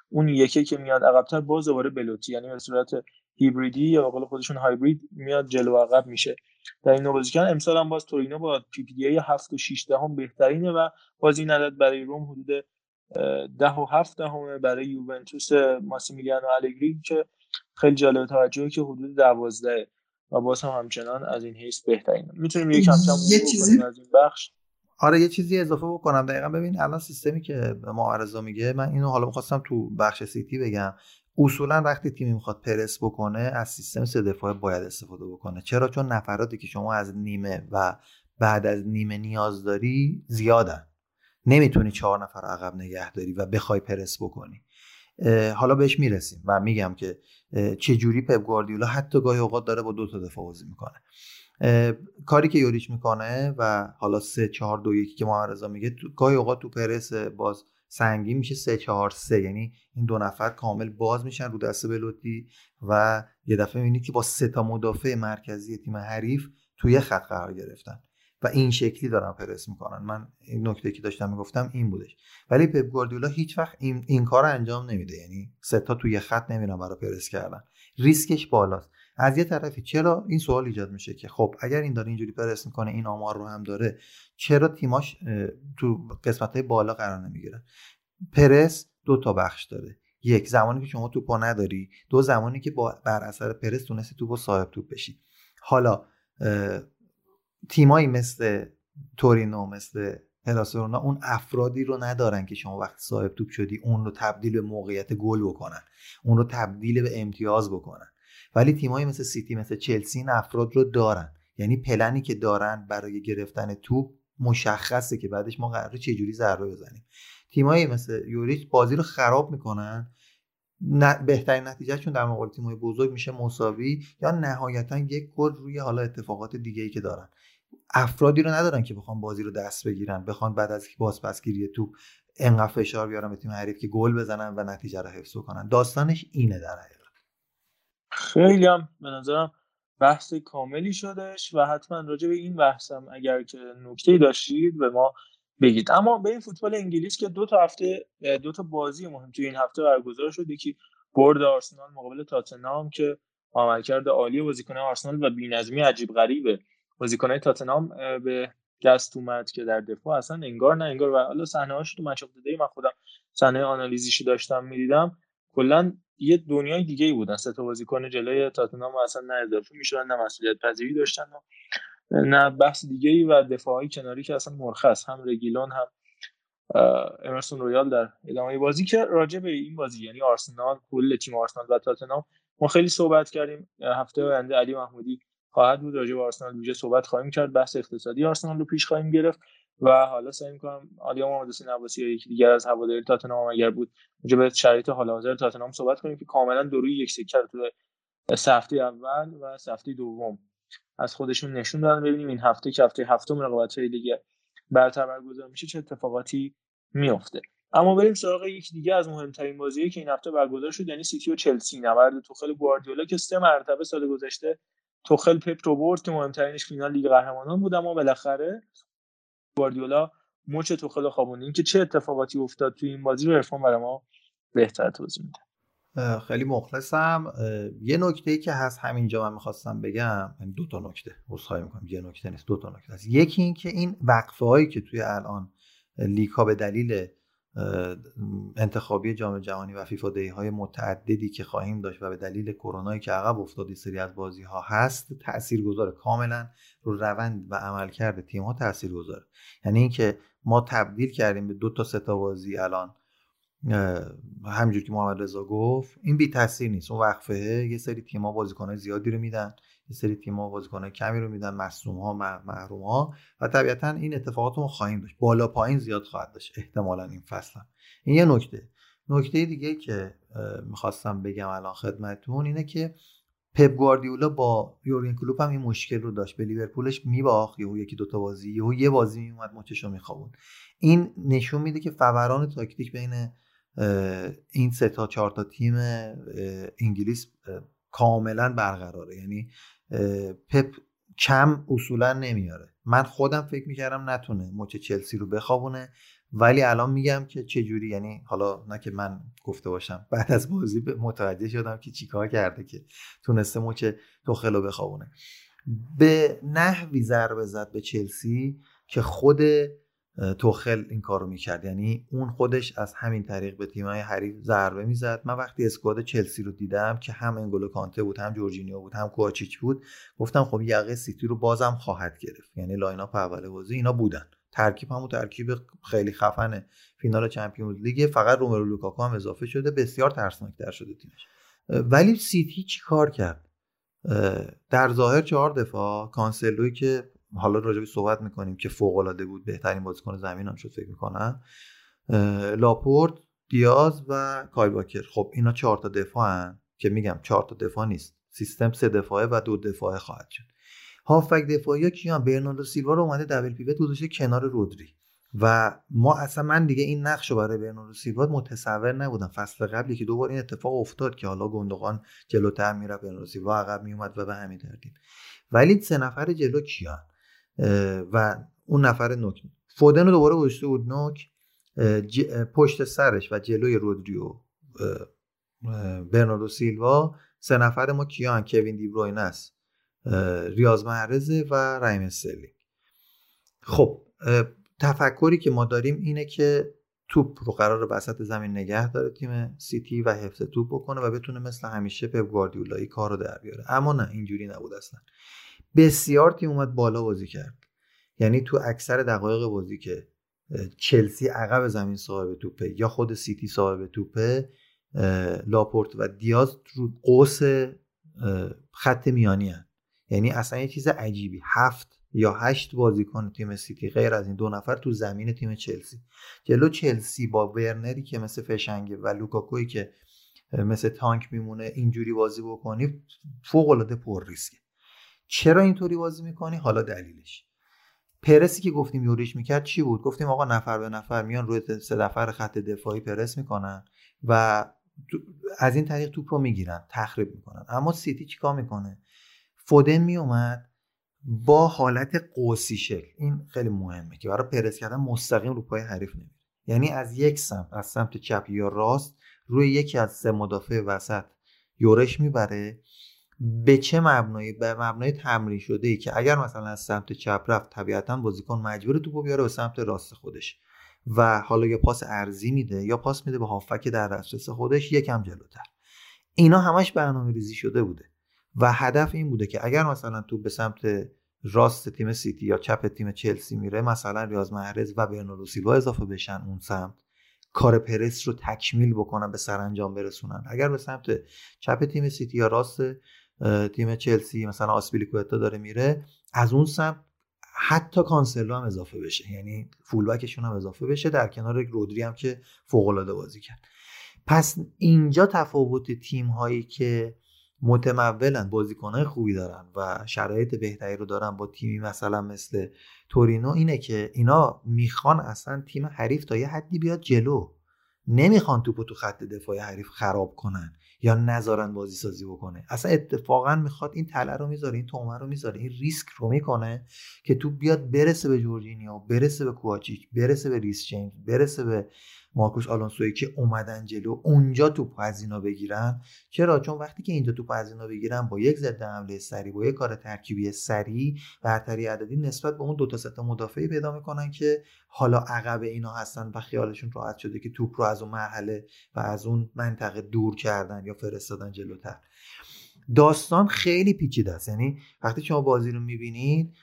اون یکی که میاد عقبتر باز دوباره بلوتی یعنی به صورت هیبریدی یا قول خودشون هایبرید میاد جلو عقب میشه. در این بازیکن امسال هم باز تورینو با پی پی دی ای 7 و 6 دهم بهترینه و باز این عدد برای روم حدود 10 و 7 دهم برای یوونتوس ماسیمیلیانو الگری که خیلی جالب توجهه که حدود 12 و باز هم همچنان از این حیث بهترینه. می‌تونیم یک کم یه چیزی از این بخش. آره یه چیزی اضافه بکنم. دقیقا ببین الان سیستمی که معرضا میگه من اینو حالا می‌خواستم تو بخش سیتی بگم. اصولا وقتی تیمی می‌خواد پرس بکنه از سیستم سه دفاعه باید استفاده بکنه. چرا؟ چون نفراتی که شما از نیمه و بعد از نیمه نیاز داری زیادن. نمی‌تونی چهار نفر عقب نگه داری و بخوای پرس بکنی. حالا بهش می‌رسیم و میگم که چه جوری پپ گواردیولا حتی گاهی اوقات داره با دو تا دفاع بازی می‌کنه. کاری که یوریچ می‌کنه و حالا سه چهار دو یکی که محمد میگه گاهی اوقات تو پرس باز سنگین میشه سه چهار سه. یعنی این دو نفر کامل باز میشن رو دست بلوتی و یه دفعه می‌بینید که با سه تا مدافع مرکزی تیم حریف توی خط قرار گرفتن و این شکلی دارن پرس می‌کنن. من این نکته که داشتم می‌گفتم این بودش. ولی پپ گواردیولا هیچ وقت این, این کار انجام نمیده. یعنی سه تا توی خط نمیرن برای پرس کردن. ریسکش بالاست. از یه طرفی چرا این سوال ایجاد میشه که خب اگر این داره اینجوری پرس می‌کنه این آمار رو هم داره چرا تیماش تو قسمت های بالا قرار نمی‌گیرن؟ پرس دو تا بخش داره. یک زمانی که شما توپو نداری. دو زمانی که با بر اثر پرس تونستی توپو صاحب توپ بشی. حالا تیمایی مثل تورینو مثل هلاسورونا اون افرادی رو ندارن که شما وقتی صاحب توپ شدی اون رو تبدیل به موقعیت گل بکنن. اون رو تبدیل به امتیاز بکنن. ولی تیمایی مثل سیتی مثل چلسی این افراد رو دارن. یعنی پلنی که دارن برای گرفتن توپ مشخصه که بعدش ما قراره چه جوری ضربه بزنیم. تیمایی مثل یوریچ بازی رو خراب می‌کنن. بهترین نتیجهشون در مقابل تیم‌های بزرگ میشه مساوی یا نهایتا یک گل روی حالا اتفاقات دیگه ای که دارن. افرادی رو ندارن که بخوان بازی رو دست بگیرن بخوان بعد از بازپسگیری توپ انقدر فشار بیارن به تیم حریف که گل بزنن و نتیجه رو حفظ کنن داستانش اینه در حقیقت. خیلی هم به نظرم بحث کاملی شدش و حتما راجع به این بحثم اگر که نکته داشتید به ما بگید. اما به این فوتبال انگلیس که دو تا هفته دو تا بازی مهم توی این هفته برگزار شد یکی برد آرسنال مقابل تاتنهام که عملکرد عالی بازیکن آرسنال و بی‌نظمی عجیب غریبه. بازیکنای تاتنهام به دست اومد که در دفاع اصلا انگار نه انگار و حالا صحنه‌هاش تو مچ من خودم صحنه آنالیزیشو داشتم می‌دیدم. کلا یه دنیای دیگه ای بودن سه تا بازیکن جلوی تاتنهام اصلا نه اضافه می‌شدن نه مسئولیت پذیری داشتن نه بحث دیگه ای و دفاعی کناری که اصلا مرخص. هم رگیلون هم امرسون رویال در ادامه بازی که راجع به این بازی یعنی آرسنال کل تیم آرسنال و تاتنهام ما خیلی صحبت کردیم. هفته آینده علی محمودی خواهد بود راجع به آرسنال ویژه صحبت خواهیم کرد. بحث اقتصادی آرسنال رو پیش خواهیم گرفت. و حالا سعی می‌کنم آلیا محمد حسین عباسی یا یکی دیگر از هواداری تاتنهام اگر بود راجع به شرایط حال حاضر تاتنهام صحبت کنیم که کاملا دو روی یک سکه تو هفته اول و هفته دوم از خودشون نشون دادن. ببینیم این هفته که هفته هفتم رقابت های دیگه برتر برگزار میشه چه اتفاقاتی میفته اما بریم سراغ یک دیگه از مهمترین بازیایی که این هفته برگزار شد یعنی سیتی و چلسی. نبرد توخل گواردیولا که سه مرتبه سال گذشته توخل پپ رو برد که مهمترینش فینال لیگ قهرمانان بود اما بالاخره گواردیولا مچ توخل این که چه اتفاقاتی افتاد تو این بازی رو عرفان برای ما بهتر توضیح میده. خیلی مخلصم. یه نکته ای که هست همینجا من می‌خواستم بگم. یعنی دو تا نکته عذرخواهی می‌کنم. یه نکته نیست دو تا نکته هست یکی این که این وقفه هایی که توی الان لیگ ها به دلیل انتخابی جام جهانی و فیفا دی های متعددی که خواهیم داشت و به دلیل کرونایی که عقب افتاد سری از بازی ها هست تاثیرگذار کاملا رو روند و عملکرد تیم ها تاثیرگذاره. یعنی اینکه ما تبدیل کردیم به دو تا سه تا بازی الان همینجور که محمد رضا گفت این بی تاثیر نیست. اون وقفه یه سری تیم‌ها بازیکن‌های زیادی رو میدن. یه سری تیم‌ها بازیکن‌های کمی رو میدن مصدوم‌ها محروم‌ها و طبیعتا این اتفاقات رو خواهیم داشت. بالا پایین زیاد خواهد داشت احتمالا این فصل این یه نکته. نکته دیگه که می‌خواستم بگم الان خدمتتون اینه که پپ گواردیولا با یورگن کلوپ هم این مشکل رو داشت. به لیورپولش میباخت یهو یکی دوتا بازی یهو یه بازی میومد مچشو میخوابون این نشون میده که فوران تاکتیک بین این سه تا چهار تا تیم انگلیس کاملا برقراره. یعنی پپ کم اصولا نمیاره. من خودم فکر می‌کردم نتونه مچ چلسی رو بخوابونه ولی الان میگم که چه جوری یعنی حالا نه که من گفته باشم بعد از بازی متوجه شدم که چیکار کرده که تونسته مچ توخل رو بخوابونه. به نحوی ضربه زد به چلسی که خود توخل این کارو می‌کرد. یعنی اون خودش از همین طریق به تیمای حریف ضربه می‌زد. من وقتی squad چلسی رو دیدم که هم انگولو کانته بود هم جورجینیو بود هم کوواچیچ بود گفتم خب یقه سیتی رو بازم خواهد گرفت. یعنی line-up اول بازی اینا بودن. ترکیب همون ترکیب خیلی خفنه. فینال چمپیونز لیگ فقط روملو لوکاکو هم اضافه شده. بسیار ترسناکتر شده تیمش. ولی سیتی چی کار کرد؟ در ظاهر چهار دفاع کانسلوی که حالا راجبش صحبت می‌کنیم که فوق العاده بود بهترین بازیکن زمین هم شد فکر می‌کنم. لاپورت دیاز و کایل واکر خب اینا چهار تا دفاع که میگم چهار تا دفاع نیست. سیستم سه دفاعه و دو دفاعه خواهد شد. هافبک دفاعی ها کیان؟ برناردو سیلوا رو اومده double pivot گذاشته کنار رودری. و ما اصلا من دیگه این نقش رو برای برناردو سیلوا متصور نبودم. فصل قبلی که دوباره این اتفاق افتاد که حالا گوندوگان جلوتر میره برناردو سیلوا عقب میومد و به همین ترتیب. ولی سه نفر جلو کیان؟ و اون نفر نوک. فودن رو دوباره گذاشته بود نوک پشت سرش و جلوی رودری و برناردو سیلوا. سه نفر ما کیان کوین دیبروین است ریاض محرزه و رحیم استرلینگ خب تفکری که ما داریم اینه که توپ رو قرار وسط زمین نگه داره تیم سیتی و حفظ توپ بکنه و بتونه مثل همیشه پپ گواردیولایی کار رو در بیاره. اما نه اینجوری نبود اصلا. بسیار تیم اومد بالا بازی کرد. یعنی تو اکثر دقایق بازی که چلسی عقب زمین صاحب توپه یا خود سیتی صاحب توپه لاپورت و دیاز رو قوس خط میانی هن. یعنی اصلا یه چیز عجیبی. هفت یا هشت بازیکن تیم سیتی غیر از این دو نفر تو زمین تیم چلسی. جلو چلسی با ورنری که مثل فشنگه و لوکاکوی که مثل تانک میمونه اینجوری بازی بکنی فوق العاده پر ریسکه. چرا اینطوری بازی می‌کنی؟ حالا دلیلش. پرسی که گفتیم یوریش می‌کرد چی بود؟ گفتیم آقا نفر به نفر میان روی سه نفر خط دفاعی پرس می‌کنن و از این طریق توپ رو می‌گیرن تخریب می‌کنن. اما سیتی چیکار می‌کنه؟ فودن میومد با حالت قوسی شکل این خیلی مهمه که برای پرس کردن مستقیم رو پای حریف نمیره. یعنی از یک سمت از سمت چپ یا راست روی یکی از سه مدافع وسط یورش می‌بره به چه مبنایی به مبنای تمرین شده ای که اگر مثلا از سمت چپ رفت طبیعتا بازیکن مجبور توپو بیاره به سمت راست خودش و حالا یا پاس ارزی میده یا پاس میده به هافک در دسترس خودش یکم جلوتر. اینا همش برنامه ریزی شده بوده و هدف این بوده که اگر مثلا تو به سمت راست تیم سیتی یا چپ تیم چلسی میره مثلا ریاض محرز و برناردو سیلوا اضافه بشن اون سمت کار پرس رو تکمیل بکنن به سرانجام برسونن. اگر به سمت چپ تیم سیتی یا راست تیم چلسی مثلا آسپیلیکوتا داره میره از اون سمت حتی کانسلو هم اضافه بشه. یعنی fullback شون هم اضافه بشه در کنار رودری هم که فوق العاده بازی کرد. پس اینجا تفاوت تیم هایی که متمولن بازیکنهای خوبی دارن و شرایط بهتری رو دارن با تیمی مثلا مثل تورینو اینه که اینا می‌خوان اصلا تیم حریف تا یه حدی بیاد جلو. نمی‌خوان توپو تو خط دفاعی حریف خراب کنن. یا نذارن بازی سازی بکنه. اصلا اتفاقا می‌خواد این تله رو می‌ذاره این طعمه رو می‌ذاره این ریسک رو می‌کنه که تو بیاد برسه به جورجینیو برسه به کوواچیچ برسه به ریس جیمز برسه به مارکوس آلونسوی که اومدن جلو اونجا توپ از اینا بگیرن. چرا؟ چون وقتی که اینجا توپ از اینا بگیرن با یک ضد حمله سری با یک کار ترکیبی سری برتری عددی نسبت به اون دو تا سه مدافعی پیدا می‌کنن که حالا عقب اینا هستن و خیالشون راحت شده که توپ رو از اون مرحله و از اون منطقه دور کردن یا فرستادن جلوتر. داستان خیلی پیچیده است. یعنی وقتی شما بازی رو می‌بینید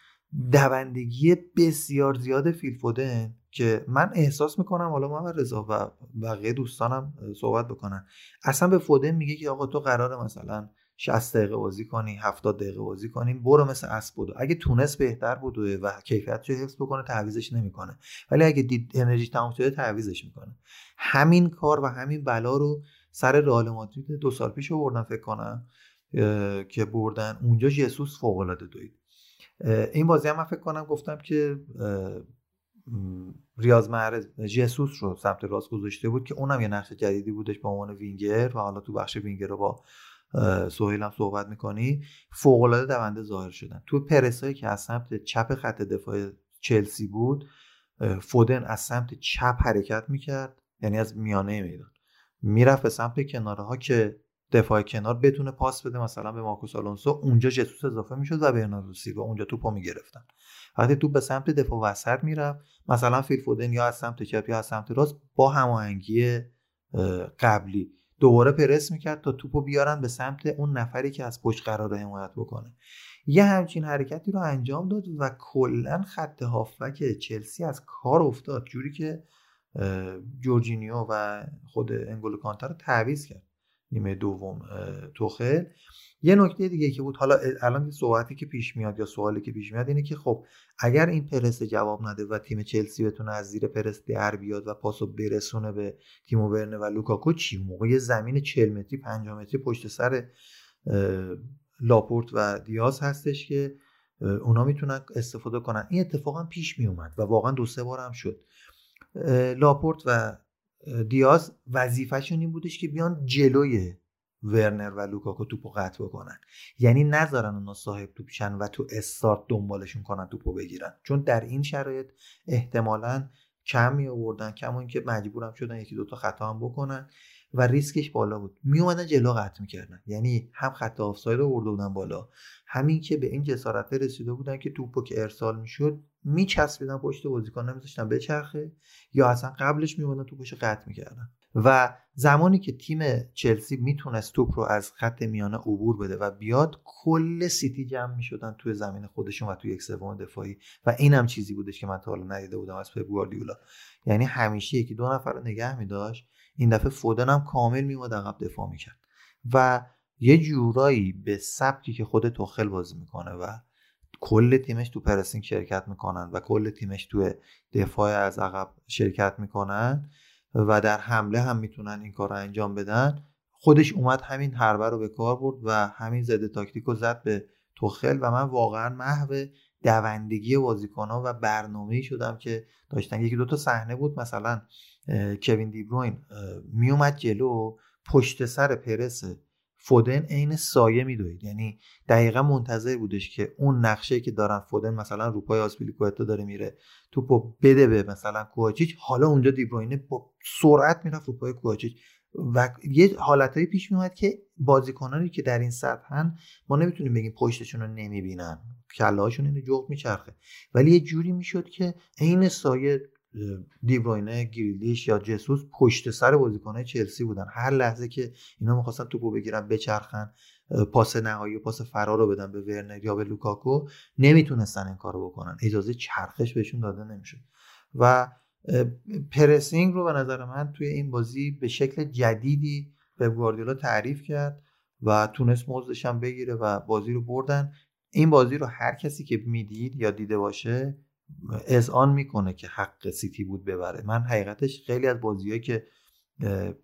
دوندگی بسیار زیاد فیلفودن که من احساس می‌کنم حالا محمد رضا و بقیه دوستانم صحبت بکنن. اصلا به فودن میگه که آقا تو قراره مثلا 60 دقیقه بازی کنی 70 دقیقه بازی کنی برو مثل اسب بودو اگه تونست بهتر بود و کیفیتش رو حفظ بکنه تعویزش نمی‌کنه. ولی اگه دید انرژی تمام شده تعویزش می‌کنه. همین کار و همین بلا رو سر رئال مادرید دو سال پیش آوردن فکر کنم که بردن. اونجا ژسوس فوق العاده دوید این بازی هم من فکر کنم گفتم که ریاض محرز جسوس رو سمت راست گذاشته بود که اونم یه نقش جدیدی بودش به عنوان وینگر و حالا تو بخش وینگر رو با سهیل هم صحبت می‌کنی؟ فوق العاده دونده ظاهر شدن. تو پرسایی که از سمت چپ خط دفاع چلسی بود فودن از سمت چپ حرکت می‌کرد یعنی از میانه میدان. می‌رفت به سمت کناره ها که دفاع کنار بتونه پاس بده مثلا به مارکوس آلونسو اونجا جسوس اضافه می‌شد و برناردو سیلوا اونجا توپو می‌گرفتن. وقتی توپ به سمت دفاع وسط می‌رفت مثلا فیل فودن یا از سمت چپ یا از سمت راست با هماهنگی قبلی دوباره پرس می‌کرد تا توپو بیارن به سمت اون نفری که از پشت قرار حمایت بکنه. یه همچین حرکتی رو انجام داد و کلا خط هافبک چلسی از کار افتاد جوری که جورجینیو و خود انگولو کانتا رو تعویض کرد. نیمه دوم توخل. یه نکته دیگه که بود حالا الان صحبتی که پیش میاد یا سوالی که پیش میاد اینه که خب اگر این پرس جواب نده و تیم چلسی بتونه از زیر پرس در بیاد و پاسو برسونه به تیمو ورنر و لوکاکو چی؟ موقع یه زمین 40 متری 50 متری پشت سر لاپورت و دیاز هستش که اونا می‌تونن استفاده کنن. این اتفاقا پیش می اومد و واقعا دو سه بار هم شد. لاپورت و دیاز وظیفهشون این بودش که بیان جلوی ورنر و لوکاکو توپو قطع بکنن. یعنی نذارن اونا صاحب توپ شن و تو استارت دنبالشون کنن توپو بگیرن. چون در این شرایط احتمالا کم می آوردن کما اینکه مجبورم شدن یکی دوتا خطا هم بکنن و ریسکش بالا بود. می اومدن جلو قطع می‌کردن. یعنی هم خط آفساید رو برده بودن بالا همین که به این جسارت رسیده بودن که توپو که ارسال می‌شد میچسبیدن پشت بازیکن نمیذاشتن بچرخه یا اصلا قبلش میومدن توپش قطع می‌کردن. و زمانی که تیم چلسی می‌تونست توپ رو از خط میانه عبور بده و بیاد کل سیتی جمع می‌شدن توی زمین خودشون و توی یک سوم دفاعی. و این هم چیزی بودش که من تا حالا ندیده بودم از پپ گواردیولا. یعنی همیشه یکی دو نفر رو نگه میداشت. این دفعه فودن هم کامل میومد عقب دفاع می‌کرد. و یه جورایی به سبکی که خود توخل بازی می‌کنه و کل تیمش تو پرسینگ شرکت می‌کنن و کل تیمش تو دفاع از عقب شرکت می‌کنن و در حمله هم می‌تونن این کار رو انجام بدن. خودش اومد همین حربه رو به کار برد و همین زده تاکتیک رو زد به توخل و من واقعا محو دوندگی بازیکن ها و برنامه شدم که داشتن. یکی دوتا صحنه بود مثلا کوین دیبروین میومد جلو پشت سر پرس فودن عین سایه میدوید یعنی دقیقا منتظر بودش که اون نقشه که دارن فودن مثلا روپای آسپیلیکوتا داره میره توپو بده به مثلا کوچیچ حالا اونجا دیبروینه با سرعت می‌رفت روپای و یه حالتهایی پیش میومد که بازیکنانی که در این سطحن ما نمی‌تونیم بگیم پشتشون رو نمی‌بینن. کله هاشون عین جغد میچرخه. ولی یه جوری می‌شد که عین سایه دیبروینه گریلیش یا جسوس پشت سر بازیکنهای چلسی بودن. هر لحظه که اینا می‌خواستن توپو بگیرن بچرخن پاس نهایی و پاس فرار رو بدن به ورنر یا به لوکاکو نمی‌تونستن این کارو بکنن. اجازه چرخش بهشون داده نمی‌شد. و pressing رو به نظر من توی این بازی به شکل جدیدی به گواردیولا تعریف کرد و تونست مزدش هم بگیره و بازی رو بردن. این بازی رو هر کسی که می‌دید یا دیده باشه اذعان می‌کنه که حق سیتی بود ببره. من حقیقتش خیلی از بازیهایی که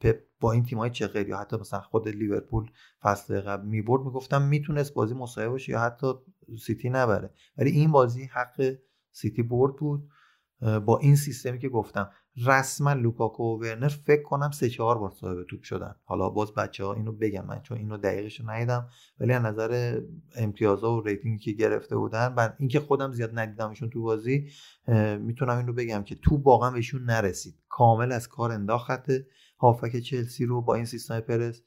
پپ با این تیمای چقدر یا حتی مثلا خود لیورپول فصل قبل می‌برد می‌گفتم می‌تونست بازی مساوی باشه یا حتی سیتی نبره. ولی این بازی حق سیتی برد بود با این سیستمی که گفتم. رسما لوکاکو و ورنر فکر کنم سه چهار بار صاحب توپ شدن. حالا باز بچه ها اینو بگم من چون اینو دقیقش رو ندیدم ولی از نظر امتیازها و rating ی که گرفته بودن و اینکه خودم زیاد ندیدمشون تو بازی می‌تونم اینو بگم که تو واقعا بهشون نرسید. کامل از کار انداخت هافبک چلسی رو با این سیستم پرس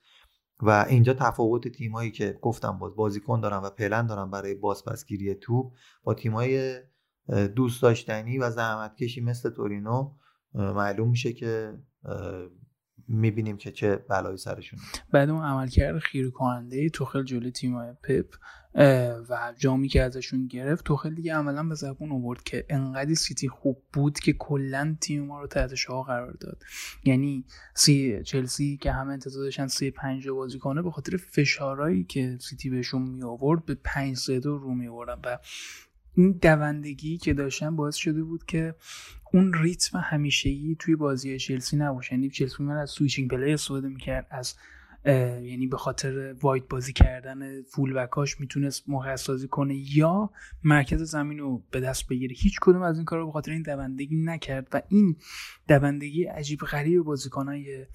و اینجا تفاوت تیمایی که گفتم باز بازیکن دارن و پلن دارن برای بازپسگیری توپ با تیمای دوست داشتنی و زحمتکشی مثل تورینو معلوم میشه که می‌بینیم که چه بلایی سرشون بعد اون عملکرد خیره کننده توخل جلوی تیم پپ و جامی که ازشون گرفت توخل دیگه عملا به زبون آورد که انقدر سیتی خوب بود که کلا تیم ما رو تحت شعاع قرار داد. یعنی سی چلسی که همه انتظار داشتن سی پنج بازی کنه به خاطر فشارهایی که سیتی بهشون می آورد به پنج سه دو رو می و این دوندگی که داشتن باعث شده بود که اون ریتم همیشگی توی بازی چلسی نباشه. یعنی چلسی من از switching play استفاده می‌کرد از یعنی به خاطر wide بازی کردن full back اش می‌تونست موقعیت سازی کنه یا مرکز زمین رو به دست بگیره. هیچ کدوم از این کار رو به خاطر این دوندگی نکرد و این دوندگی عجیب غریب بازیکنهای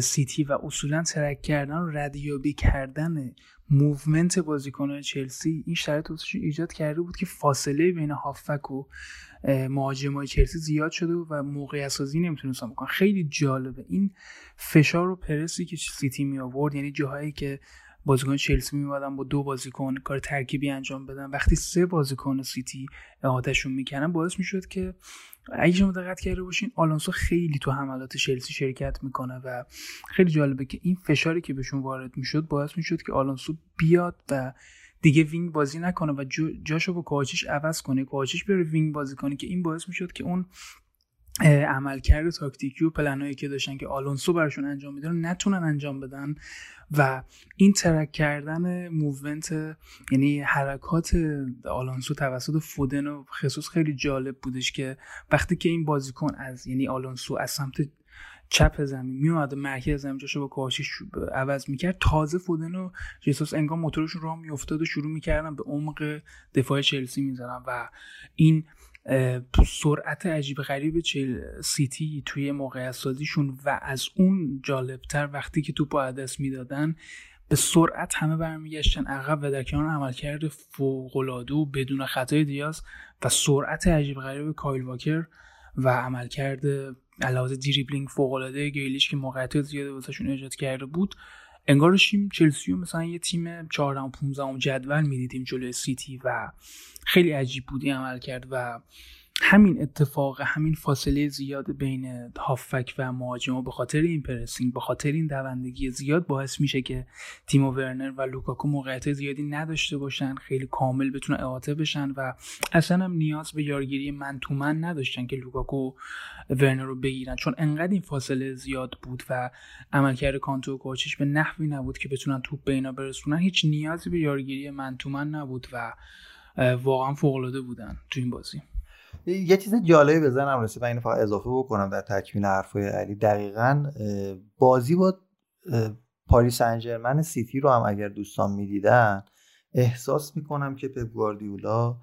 سیتی و اصولا track کردن و ردیابی کردن movement بازیکنان چلسی این شرایط ایجاد کرده بود که فاصله بین هافبک و مهاجمای چلسی زیاد شده و موقعیت سازی نمی‌تونستن بکنن خیلی جالبه. این فشار و پرسی که سیتی می آورد یعنی جاهایی که بازیکن چلسی میومدن با دو بازیکن کار ترکیبی انجام بدن وقتی سه بازیکن سیتی احاطه‌شون می‌کنن باعث می‌شد که اگه شما دقت کرده باشین آلونسو خیلی تو حملات چلسی شرکت می‌کنه و خیلی جالبه که این فشاری که بهشون وارد می‌شد باعث می‌شد که آلونسو بیاد و دیگه wing بازی نکنه و جاشو با کوواچیچ عوض کنه. کوواچیچ بره wing بازی کنه که این باعث می‌شد که اون عملکرد تاکتیکی و پلنهایی که داشتن که آلونسو براشون انجام میده رو نتونن انجام بدن و این track کردن movement یعنی حرکات آلونسو توسط فودن و خصوص خیلی جالب بودش که وقتی که این بازیکن از یعنی آلونسو از سمت چپ زمین میومد مرکز زمین جاشو با کاشی عوض می‌کرد. تازه فودن و جیسوس انگار موتورشون راه میافتاد و شروع می‌کردن به عمق دفاع چلسی می‌زنن و این سرعت عجیب غریب چل سیتی توی موقعیت سازیشون و از اون جالبتر وقتی که توپ از می‌دادن به سرعت همه برمیگشتن عقب و در کنار عملکرد فوقالعاده و بدون خطای دیاز و سرعت عجیب غریب کایل واکر و عملکرد علاوه دریبلینگ فوقالعاده گریلیش که موقعیت زیاده واسهشون ایجاد کرده بود انگار داشتیم چلسی مثلا یه تیم 14 و 15 جدول می‌دیدیم جلوی سیتی و خیلی عجیب بودی عمل کرد و همین اتفاق همین فاصله زیاد بین هافبک و مهاجم به خاطر این pressing به خاطر این دوندگی زیاد باعث میشه که تیمو ورنر و لوکاکو موقعیت زیادی نداشته باشن خیلی کامل بتونن احاطه بشن و اصلا هم نیاز به یارگیری man to man نداشتن که لوکاکو ورنر رو بگیرن. چون انقدر این فاصله زیاد بود و عملکرد کانتو و کوواچیچ به نحوی نبود که بتونن توپ به اینا برسونن هیچ نیازی به یارگیری man man نبود و واقعا فوق العاده بودن تو این بازی. یه چیز جالبی به ذهنم رسید من اینو فقط اضافه بکنم در تکمیل حرفای علی. دقیقا بازی با پاریس سن ژرمن سیتی رو هم اگر دوستان می‌دیدن احساس می‌کنم که پپ گواردیولا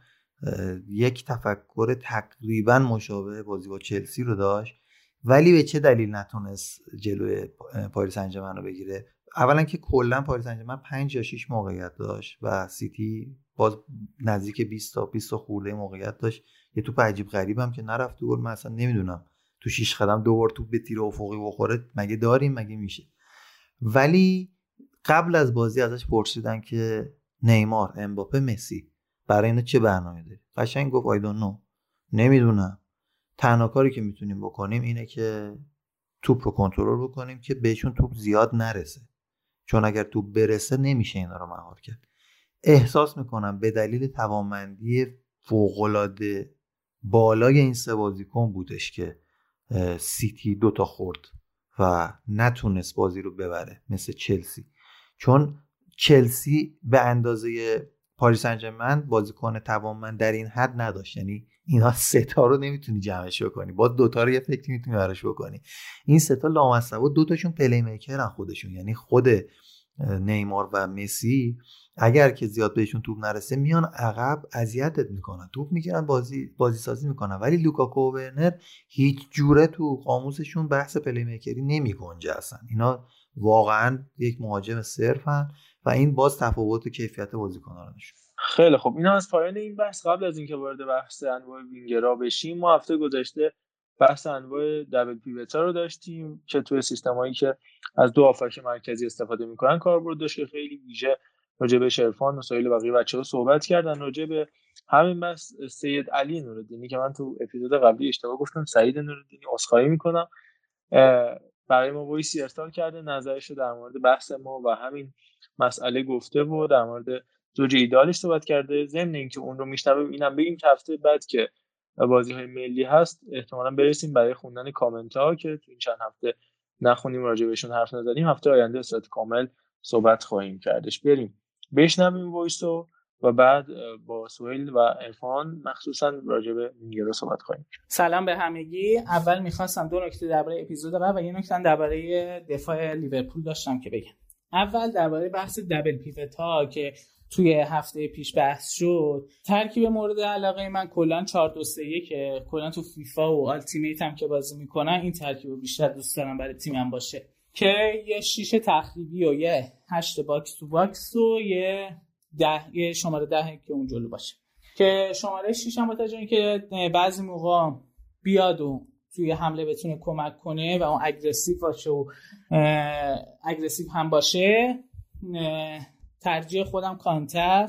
یک تفکر تقریبا مشابه بازی با چلسی رو داشت ولی به چه دلیل نتونست جلوی پاریس سن ژرمن رو بگیره؟ اولا که کلا پاریس سن ژرمن 5 یا 6 موقعیت داشت و سیتی باز نزدیک 20 تا 20 تا خرده موقعیت داشت. یه توپ عجیب غریبم که نرفت گل. من اصلا نمی‌دونم تو شیش قدم دو بار توپ به تیر افقی بخوره مگه داریم مگه میشه؟ ولی قبل از بازی ازش پرسیدن که نیمار امباپه مسی برای اینا چه برنامه داری؟ قشنگ گفت آیدون نو نمی‌دونم. تنها کاری که می‌تونیم بکنیم اینه که توپ رو کنترل بکنیم که بهشون توپ زیاد نرسه. چون اگر توپ برسه نمیشه اینا رو مهار کرد. احساس می‌کنم به دلیل توانمندی فوقالعاده بالای این سه بازیکن بودش که سیتی دوتا خورد و نتونست بازی رو ببره مثل چلسی. چون چلسی به اندازه پاریس سن ژرمن بازیکن توانمند در این حد نداشت. یعنی اینا سه تا رو نمی‌تونی جمعش بکنی. با دوتا رو یه فکر می‌تونی براش بکنی. این سه تا لامصبا دوتاشون playmaker ن خودشون. یعنی خود نیمار و مسی اگر که زیاد بهشون توپ نرسه میان عقب اذیتت می‌کنن. توپ می‌گیرن بازی بازی سازی می‌کنن. ولی لوکاکو و ورنر هیچ جوره تو قاموسشون بحث پلی میکری نمیگنجه اصلا. اینا واقعا یک مهاجم صرفن و این باز تفاوت کیفیت بازیکنان نشون خیلی خب اینا از پایان این بحث قبل از اینکه وارد بحث انواع وینگرا بشیم ما هفته گذشته بحث انواع دبل پیوتا رو داشتیم که توی سیستمایی که از دو آفک مرکزی استفاده می‌کنن کاربرد داشت خیلی ویژه راجع به شرفان و سایل بقیه بچه ها صحبت کردن. راجع به همین بس سید علی نوردینی که من تو اپیزود قبلی اشتباه گفتم سعید نوردینی عذرخواهی می‌کنم. برای ما وایسی ارسال کرده نظرش در مورد بحث ما و همین مسئله گفته و در مورد زوج ایدالش صحبت کرده. ضمن اینکه اون رو میشنویم اینم بگیم که هفته بعد که بازی های ملی هست احتمالا برسیم برای خوندن کامنت ها که تو این چند هفته نخونیم راجع بهشون حرف نزدیم هفته آینده صورت کامل صحبت خواهیم کردش. بریم. بشنویم voice و و بعد با سویل و عرفان مخصوصا راجع به رو صحبت خواهیم سلام به همگی. اول می‌خواستم دو نکته درباره اپیزود قبل و یه نکته درباره دفاع لیورپول داشتم که بگم. اول درباره بحث double pivot که توی هفته پیش بحث شد. ترکیب مورد علاقه من کلا 4 2 3 که کلا تو فیفا و Ultimate هم که بازی می‌کنن این ترکیب رو بیشتر دوست دارم برای تیمم باشه. که یه شیشه تخریبی و یه هشت box to box و یه ده یه شماره ده که اون جلو باشه. که شماره 6 هم با که بعضی موقع بیاد و توی حمله بتونه کمک کنه و اون aggressive باشه و aggressive هم باشه ترجیح خودم کانته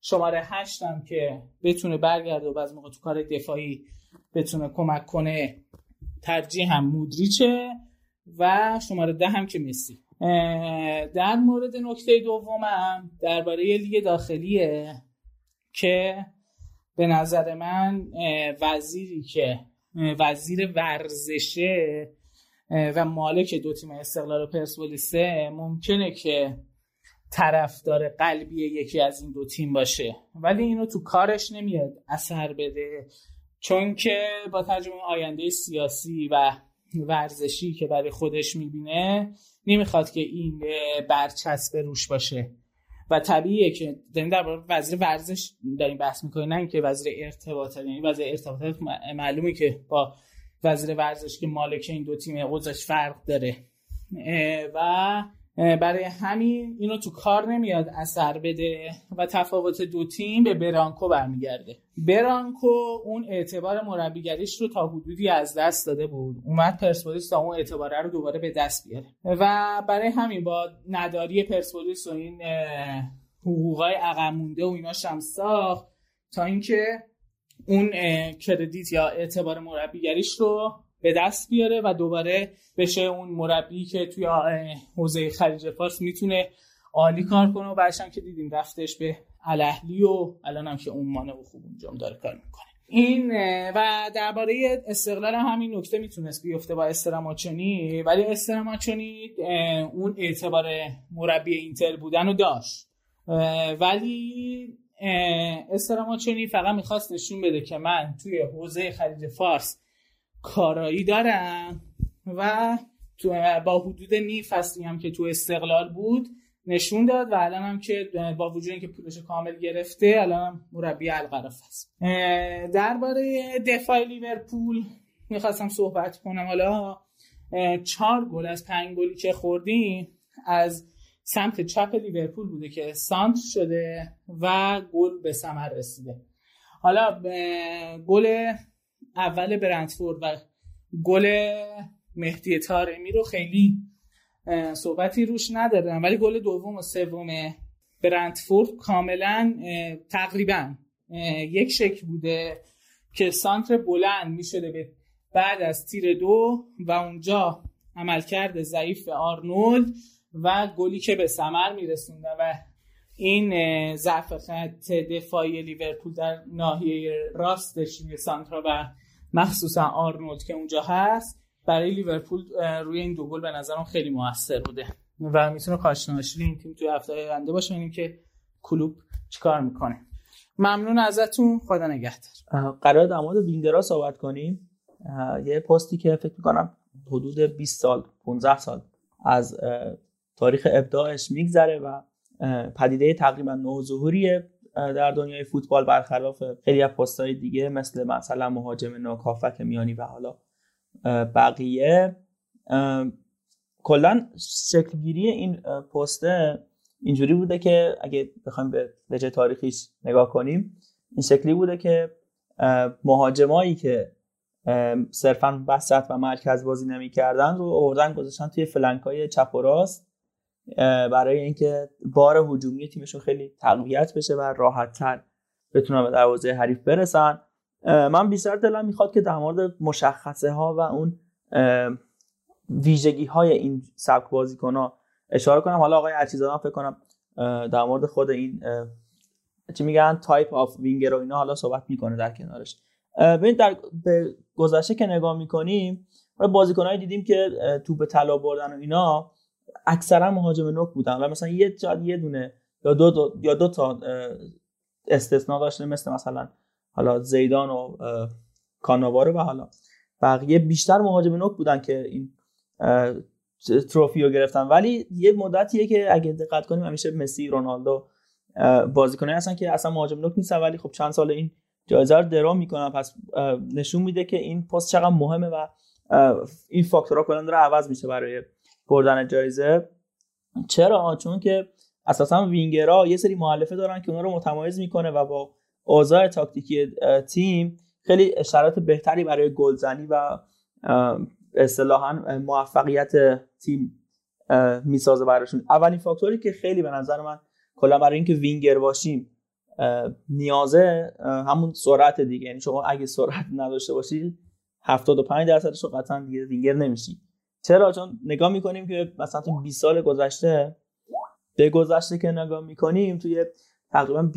شماره هشتم که بتونه برگرده و بعض موقع تو کار دفاعی بتونه کمک کنه ترجیح هم مودریچه. و شماره ده هم که مسی. در مورد نکته دومم درباره لیگ داخلیه که به نظر من وزیری که وزیر ورزشه و مالک دو تیم استقلال و پرسپولیسه ممکنه که طرفدار قلبی یکی از این دو تیم باشه. ولی اینو تو کارش نمیاد اثر بده چون که با ترجمه آینده سیاسی و ورزشی که برای خودش می‌بینه نمی‌خواد که این برچسب روش باشه. و طبیعیه که داریم در وزیر ورزش داریم بحث می‌کنیم نه اینکه وزیر ارتباطات یعنی وزیر ارتباطات معلومه که با وزیر ورزش که مالک این دو تیم اوضاعش فرق داره. و برای همین اینو تو کار نمیاد اثر بده و تفاوت دو تیم به برانکو برمیگرده. برانکو اون اعتبار مربیگریش رو تا حدودی از دست داده بود. اومد پرسپولیس تا اون اعتباره رو دوباره به دست بیاره. و برای همین با نداری پرسپولیس و این حقوقای عقب مونده و ایناش هم ساخت تا اینکه اون کردیت یا اعتبار مربیگریش رو به دست بیاره و دوباره بشه اون مربی که توی حوزه خلیج فارس می‌تونه عالی کار کنه و بعدش که دیدیم رفتش به الاهلی و الان هم که اون و خوب اونجا داره کار می‌کنه. این و درباره استقلال همین نکته می‌تونست بیفته با استراماچونی ولی استراماچونی اون اعتبار مربی اینتر بودن رو داشت. ولی استراماچونی فقط می‌خواست نشون بده که من توی حوزه خلیج فارس کارایی دارم و تو با حدود نی فصلی هم که تو استقلال بود نشون داد و الان هم که با وجود اینکه پولش کامل گرفته الان هم مربی القرف است درباره دفاع لیورپول می‌خواستم صحبت کنم. حالا چهار گل از پنج گلی که خوردیم از سمت چپ لیورپول بوده که سانت شده و گل به ثمر رسیده. حالا گل اول برندفورد و گل مهدی تارمی رو خیلی صحبتی روش ندارم ولی گل دوم و سوم برندفورد کاملا تقریبا یک شکل بوده که سانتر بلند می شده به بعد از تیر دو و اونجا عملکرد ضعیف آرنولد و گلی که به ثمر میرسونده و این ضعف خط دفاعی لیورپول در ناحیه راستش روی سانترا و مخصوصا آرنولد که اونجا هست برای لیورپول روی این دو گل به نظرم خیلی موثر بوده. و می‌تونه کاشناشی این تیم توی هفته آینده باشه. این که کلوب چیکار می‌کنه. ممنون ازتون. خدا نگهدار. قرار در مورد وینگرها صحبت کنیم. یه پستی که فکر می‌کنم حدود 20 سال 15 سال از تاریخ ابداعش میگذره و پدیده تقریبا نوظهوریه در دنیای فوتبال برخلاف خیلی از پستهای دیگه مثل مثلا مهاجم ناکافک میانی و حالا بقیه. کلا شکلگیری این پسته اینجوری بوده که اگه بخوایم به وجه تاریخیش نگاه کنیم این شکلی بوده که مهاجمایی که صرفا وسط و مرکز بازی نمی کردن رو آوردن گذاشتن توی فلنک چپ و راست. برای اینکه بار هجومی تیمشون خیلی تقویت بشه و راحت تر بتونن به دروازه حریف برسن. من بیشتر دلم می‌خواد که در مورد مشخصه ها و اون ویژگی های این سبک بازیکن ها اشاره کنم. حالا آقای عرچیزادان فکر کنم در مورد خود این چی میگن type of winger و اینا حالا صحبت می‌کنه در کنارش. ببین در به گذشته که نگاه می‌کنیم بازیکنایی دیدیم که توپ طلا بردن و اینا اکثرا مهاجم نوک بودن حالا مثلا یه یه دونه یا دو, دو یا دو تا استثنا داشته مثل مثلا حالا زیدان و کاناوارو و حالا. بقیه بیشتر مهاجم نوک بودن که این تروفی رو گرفتن. ولی یه مدتیه که اگه دقت کنیم همیشه مسی رونالدو بازیکنایی هستن که اصلا مهاجم نوک نیستن ولی خب چند سال این جایزه رو درام می‌کنن. پس نشون میده که این پست چقدر مهمه و این فاکتورها کلا داره عوض میشه برای بردن جایزه. چرا؟ چون که اساسا وینگرها یه سری معلفه دارن که اونا رو متمایز می‌کنه و با اوضاع تاکتیکی تیم خیلی شرایط بهتری برای گلزنی و اصطلاحا موفقیت تیم می‌سازه براشون. اولین فاکتوری که خیلی به نظر من کلا برای اینکه وینگر باشیم نیازه همون سرعت دیگه. یعنی شما اگه سرعت نداشته باشید 75 درصدش رو قطعا دیگه وینگر نمیشید چرا؟ چون نگاه می‌کنیم که مثلا تو 20 سال گذشته به گذشته که نگاه می‌کنیم توی تقریبا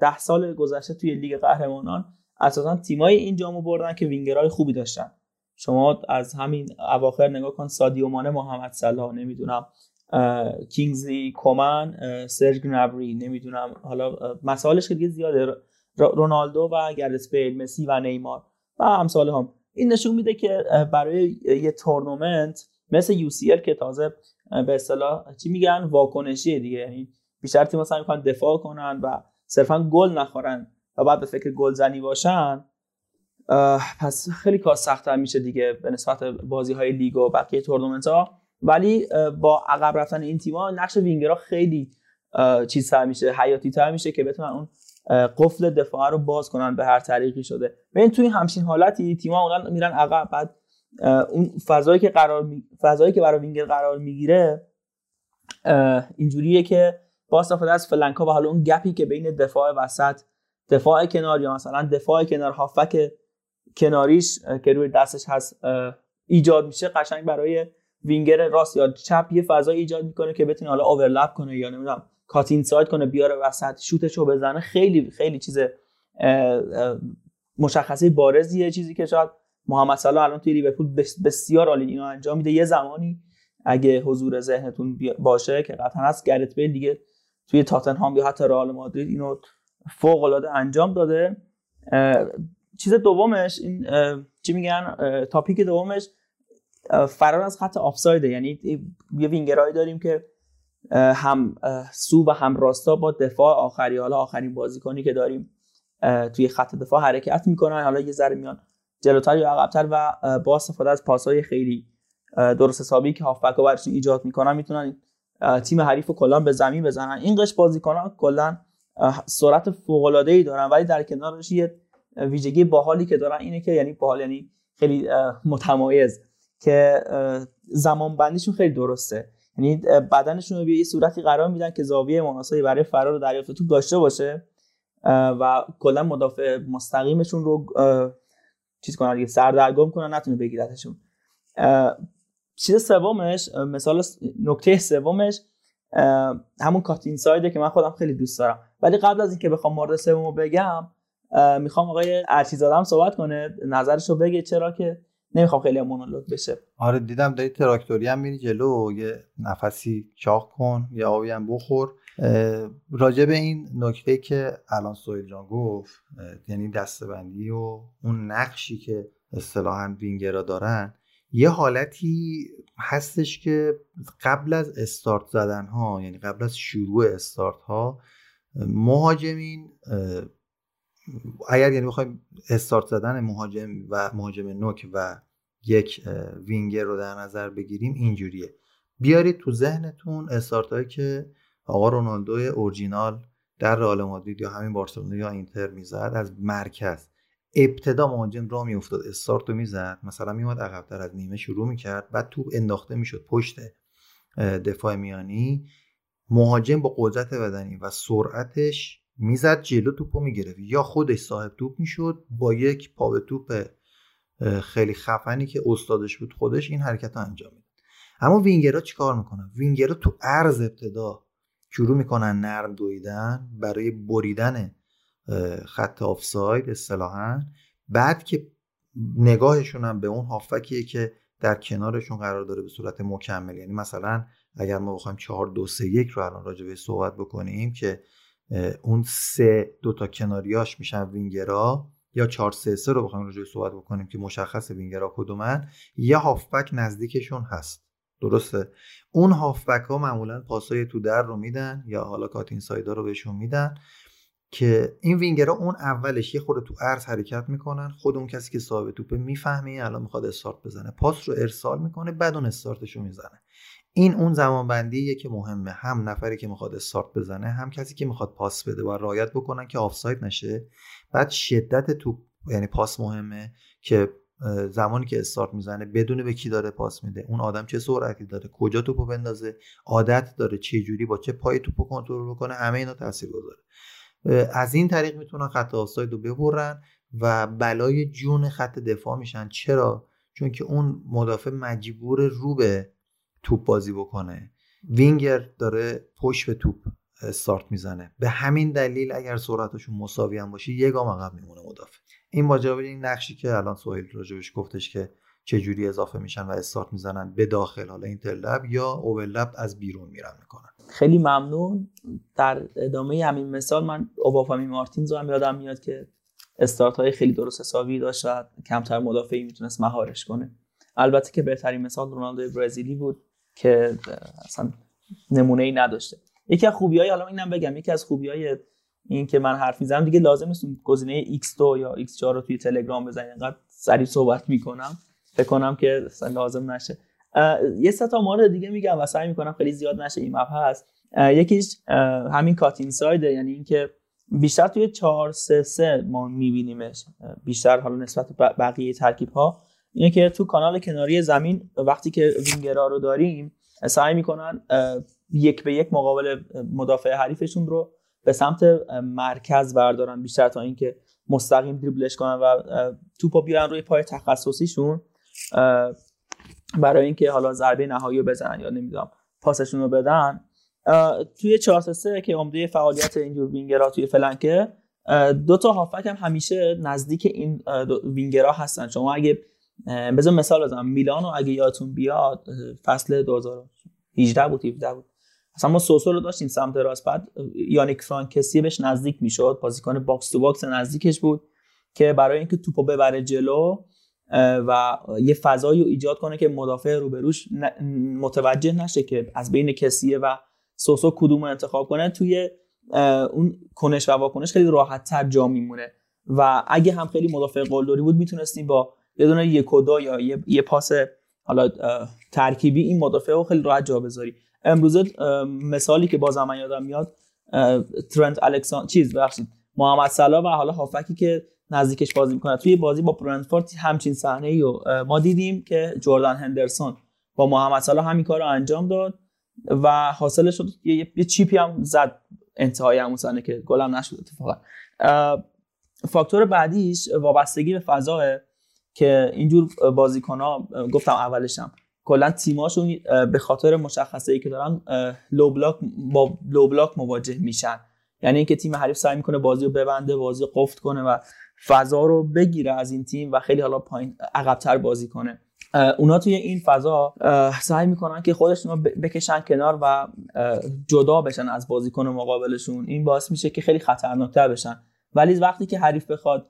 10 سال گذشته توی لیگ قهرمانان اساسا تیمایی این جامو بردن که وینگرهای خوبی داشتن. شما از همین اواخر نگاه کن سادیو مانه محمد صلاح نمی‌دونم کینگزلی کومن سرژ گنابری نمی‌دونم حالا مثالش که دیگه زیاده رونالدو و گرث بیل مسی و نیمار و امثال هم این نشون میده که برای یه تورنمنت مثل یو که تازه به اصطلاح چی میگن؟ واکنشی دیگه. یعنی بیشتر تیم مثلا می‌خوان دفاع کنن و صرفا گل نخورن و بعد به فکر گل زنی باشن پس خیلی کار سختتر میشه دیگه به نسبت بازی های لیگ و بقیه تورنمنت ها ولی با عقب رفتن این تیم‌ها نقش وینگرها خیلی چیزتر میشه حیاتی تر میشه که بتونن اون قفل دفاع رو باز کنن به هر طریقی شده. ببین توی همچین حالتی تیم‌ها اونن میرن عقب بعد اون فضایی که قرار می... فضایی که برای وینگر قرار می‌گیره اینجوریه که با استفاده از flank ا و حالا اون gap ی که بین دفاع وسط دفاع کنار یا مثلا دفاع کنار هافبک کناریش که روی دستش هست ایجاد میشه قشنگ برای وینگر راست یا چپ یه فضا ایجاد می‌کنه که بتونه حالا overlap کنه یا نمی‌دونم. cut inside کنه بیاره وسط شوتش رو بزنه خیلی خیلی چیز مشخصه بارزیه چیزی که شاید محمد صلاح الان توی لیورپول بسیار عالی اینو انجام میده. یه زمانی اگه حضور ذهنتون باشه که قطعا هست گرت بیل دیگه توی تاتنهام یا حتی رئال مادرید اینو فوق العاده انجام داده. چیز دومش این چی میگن تاپیک دومش فرار از خط آفساید یعنی یه وینگرایی داریم که هم سو و هم راستا با دفاع آخری حالا آخرین بازیکنی که داریم توی خط دفاع حرکت می‌کنن. حالا یه ذره میان جلوتر یا عقبتر و با استفاده از پاسهای خیلی درست حسابی که هافبک ها برشون ایجاد می‌کنن می‌تونن تیم حریف رو کلا به زمین بزنن. این قش بازیکنان کلا سرعت فوق العاده ای دارن ولی در کنارش یه ویژگی باحالی که دارن اینه که یعنی باحال یعنی خیلی متمایز که زمان بندیشون خیلی درسته. یعنی بدنشون رو به یه صورتی قرار میدن که زاویه مناسبی برای فرار و دریافت توپ داشته باشه و کلا مدافع مستقیمشون رو چیز کنن دیگه سردرگم کنن نتونه بگیرتشون. چیز سومش مثال نکته سومش همون کاتین سایده که من خودم خیلی دوست دارم. ولی قبل از اینکه بخوام مورد سومو بگم می‌خوام آقای ارچیزاده صحبت کنه نظرش رو بگه چرا که نمی‌خوام خیلی مونولوگ بشه. آره دیدم داری تراکتوری هم میری جلو یه نفسی چاق کن یه آبی هم بخور. راجع به این نکته که الان سویل جان گفت یعنی دستبندی و اون نقشی که اصطلاحا وینگرا دارن یه حالتی هستش که قبل از استارت زدن ها یعنی قبل از شروع استارت ها مهاجمین اگر یعنی بخوایم استارت زدن مهاجم و مهاجم نوک و یک وینگر رو در نظر بگیریم اینجوریه. بیارید تو ذهنتون استارت هایی که آقا رونالدو اورجینال در رئال مادرید یا همین بارسلونا یا اینتر می‌زد از مرکز. ابتدا مهاجم را میافتاد استارت رو می‌زد مثلا میومد عقبتر از نیمه شروع می‌کرد بعد توپ انداخته می‌شد پشت دفاع میانی. مهاجم با قدرت بدنی و سرعتش می‌زد جلو توپو می‌گرفت. یا خودش صاحب توپ می‌شد با یک پا به توپ خیلی خفنی که استادش بود خودش این حرکت رو انجام می‌داد. اما وینگرها چیکار می‌کنن؟ وینگرها تو عرض ابتدا شروع می‌کنن نرم دویدن برای بریدن خط آفساید اصطلاحا. بعد که نگاهشون هم به اون هافکیه که در کنارشون قرار داره به صورت مکمل یعنی مثلا اگر ما بخوایم 4 2 3 1 رو الان راجع به صحبت بکنیم که اون سه دوتا کناریاش میشن وینگرا. یا 4 3 3 رو بخوایم راجع صحبت بکنیم که مشخص وینگرا کدومن یه هافبک نزدیکشون هست. درسته؟ اون هافبک ها معمولا پاسای تو در رو میدن یا حالا کاتین سایدا رو بهشون میدن که این وینگرها اون اولش یه خورده تو عرض حرکت می‌کنن. خود اون کسی که صاحب توپه می‌فهمه الان می‌خواد استارت بزنه. پاس رو ارسال می‌کنه بعد اون استارتش رو می‌زنه. این اون زمانبندیه که مهمه. هم نفری که می‌خواد استارت بزنه هم کسی که می‌خواد پاس بده. و رایت بکنن که آفساید نشه. بعد شدت توپ یعنی پاس مهمه که زمانی که استارت می‌زنه بدون به کی داره پاس میده. اون آدم چه سرعتی داره کجا توپو بندازه عادت داره چه جوری با چه پای توپو کنترل بکنه همه اینا تاثیر گذاره از این طریق می‌تونن خط آفساید رو ببرن و بلای جون خط دفاع میشن. چرا؟ چون که اون مدافع مجبور رو به توپ بازی بکنه. وینگر داره پشت به توپ استارت می‌زنه. به همین دلیل اگر سرعتشون مساوی هم باشه یه گام عقب میمونه مدافع. این با این نقشی که الان سهیل راجبش گفتش که چه جوری اضافه میشن و استارت می‌زنن به داخل حالا اینترلب یا اوورلپ از بیرون میرن می‌کنن. خیلی ممنون. در ادامه همین مثال من اوبافامی مارتینز رو هم یادم میاد که استارت های خیلی درست حسابی داشت کمتر مدافعی می‌تونست مهارش کنه. البته که بهترین مثال رونالدو برزیلی بود. که اصلا نمونه ای نداشته. یکی از خوبی های حالا اینم بگم یکی از خوبی های این که من حرف می‌زنم دیگه لازم نیست گزینه X2 یا X4 رو توی تلگرام بزنید انقدر سریع صحبت می‌کنم. فکر کنم که لازم نشه. یه سه تا مورد دیگه میگم و سعی می‌کنم خیلی زیاد نشه این هست یکیش همین کات ساید یعنی اینکه بیشتر توی 4 3 3 ما میبینیمش. بیشتر حالا نسبت بقیه ترکیب ها اینه که تو کانال کناری زمین وقتی که وینگرا رو داریم سعی می‌کنن یک به یک مقابل مدافع حریفشون رو به سمت مرکز بردارن بیشتر تا اینکه مستقیم دریبلش کنن و توپو بیارن روی پای تخصصیشون برای اینکه حالا ضربه نهایی رو بزنن یا نمی‌دونم پاسشون رو بدن. توی 4 3 که عمده فعالیت اینجور وینگرها توی فلنکه دو تا هافبک هم همیشه نزدیک این وینگرها هستن. شما اگه بذار مثال بزنم. میلان و اگه یادتون بیاد فصل 2018 بود 17 بود. اصلا ما سوسو رو داشتیم سمت راست. بعد یا نیک فرانک کسیه بهش نزدیک می‌شد. بازیکن box to box نزدیکش بود که برای اینکه توپو ببره جلو و یه فضایی رو ایجاد کنه که مدافع روبروش متوجه نشه که از بین کسیه و سوسو کدوم رو انتخاب کنه. توی اون کنش و واکنش خیلی راحت تر جا میمونه. و اگه هم خیلی مدافع قلدری بود می‌تونستیم با یه دونه یک و دو یا یه, یه پاس حالا ترکیبی این مدافع رو خیلی راحت جا بذاری. امروزه مثالی که بازم من یادم میاد ترنت الکسان چیز بخشید محمد صلاح و حالا هافکی که نزدیکش بازی می‌کنه. توی بازی با برنتفورد همچین صحنه ای ما دیدیم که جردن هندرسون با محمد صلاح همین کار رو انجام داد و حاصل شد یه, یه چیپی هم زد انتهای همون صحنه که گلم نشد اتفاقا. فاکتور بعدیش وابستگی به فضاه که اینجور بازیکن ها گفتم اولشم کلا تیماشون به خاطر مشخصه ای که دارن لو بلاک با لو بلاک مواجه میشن. یعنی اینکه تیم حریف سعی می‌کنه بازی رو ببنده بازی رو کنه و فضا رو بگیره از این تیم و خیلی حالا پایین عقبتر بازی کنه. اونا توی این فضا سعی می‌کنن که خودشون رو بکشن کنار و جدا بشن از بازیکن مقابلشون. این باعث میشه که خیلی خطرناکتر بشن. ولی وقتی که حریف بخواد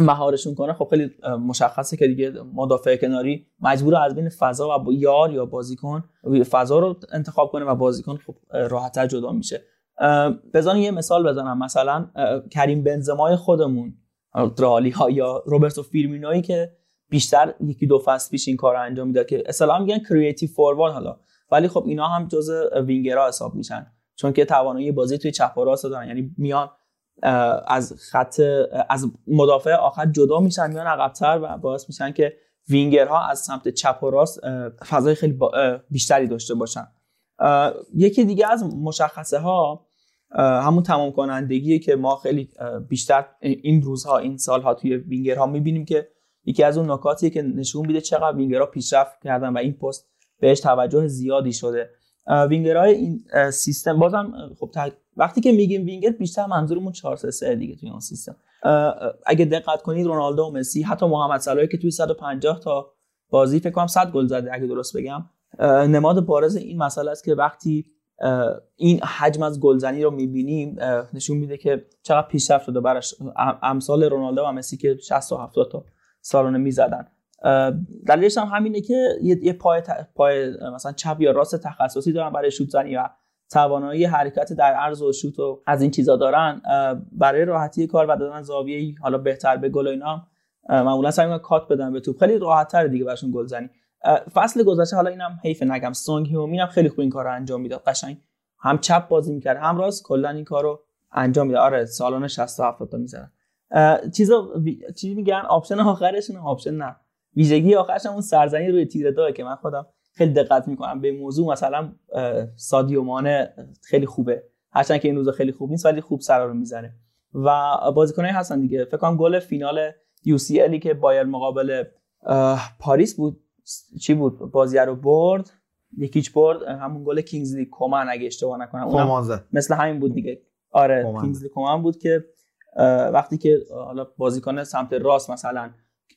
مهارشون کنه خب خیلی مشخصه که دیگه مدافع کناری مجبور از بین فضا و یار یا بازیکن فضا رو انتخاب کنه و بازیکن خب راحتتر جدا میشه. بزن یه مثال بزنم. مثلا کریم بنزمای خودمون دله الی ها یا روبرتو فیرمینوی که بیشتر یکی دو فصل پیش این کار انجام می‌داد که اصلا میگن creative forward حالا. ولی خب اینا هم جز وینگرها حساب میشن. چون که توانایی بازی توی چپ و راست دارن. یعنی میان از خط از مدافع آخر جدا میشن میان عقبتر و باعث میشن که وینگرها از سمت چپ و راست فضای خیلی بیشتری داشته باشن. یکی دیگه از مشخصه ها همون تمام کنندگیه که ما خیلی بیشتر این روزها این سالها توی وینگرها می‌بینیم که یکی از اون نکاتیه که نشون میده چقدر وینگرها پیشرفت کردن و این پست بهش توجه زیادی شده. وینگرهای این سیستم بازم خب وقتی که میگیم وینگر بیشتر منظورمون 4 3 دیگه توی اون سیستم. اگه دقت کنید رونالدو و مسی حتی محمد صلاحی که توی 150 تا بازی فکر کنم 100 گل زده اگه درست بگم. نماد بارز این مسئله است که وقتی این حجم از گلزنی رو می‌بینیم نشون میده که چقدر پیشرفت شده براش. امثال رونالدو و مسی که 60 و 70 تا سالانه می‌زدن. دلیلش هم همینه که یه پای, پای مثلا چپ یا راست تخصصی دارن برای شوت زنی و توانایی حرکت در عرض و شوت و از این چیزا دارن برای راحتی کار و دادن زاویه حالا بهتر به گل اینا معمولا سعی کات بدن به توپ. خیلی راحت تر دیگه براشون گلزنی فصل گذشته حالا اینم حیف نگم. سون هیونگ مین خیلی خوب این کار رو انجام می‌داد قشنگ. هم چپ بازی می‌کرد هم راست کلا این کارو انجام می‌داد. آره سالانه 60 تا 70 تا می‌زنن چیزا چی میگن؟ option آخرشون option نه. ویژگی آخرش اون سرزنی روی تیره داره که من خودم خیلی دقت می‌کنم به موضوع. مثلا سادیو مانه خیلی خوبه. هرچند که این روزا خیلی خوب نیست ولی خوب سرا رو می‌زنه. و بازیکنایی هستن دیگه. فکر کنم گل فینال یو سی الی که بایر مقابل پاریس بود چی بود؟ بازی رو برد. یکیچ برد. همون گل کینگزلی کومن اگه اشتباه نکنم. اونم مثل همین بود دیگه. آره کینگزلی کومن بود که وقتی که حالا بازیکن سمت راست مثلا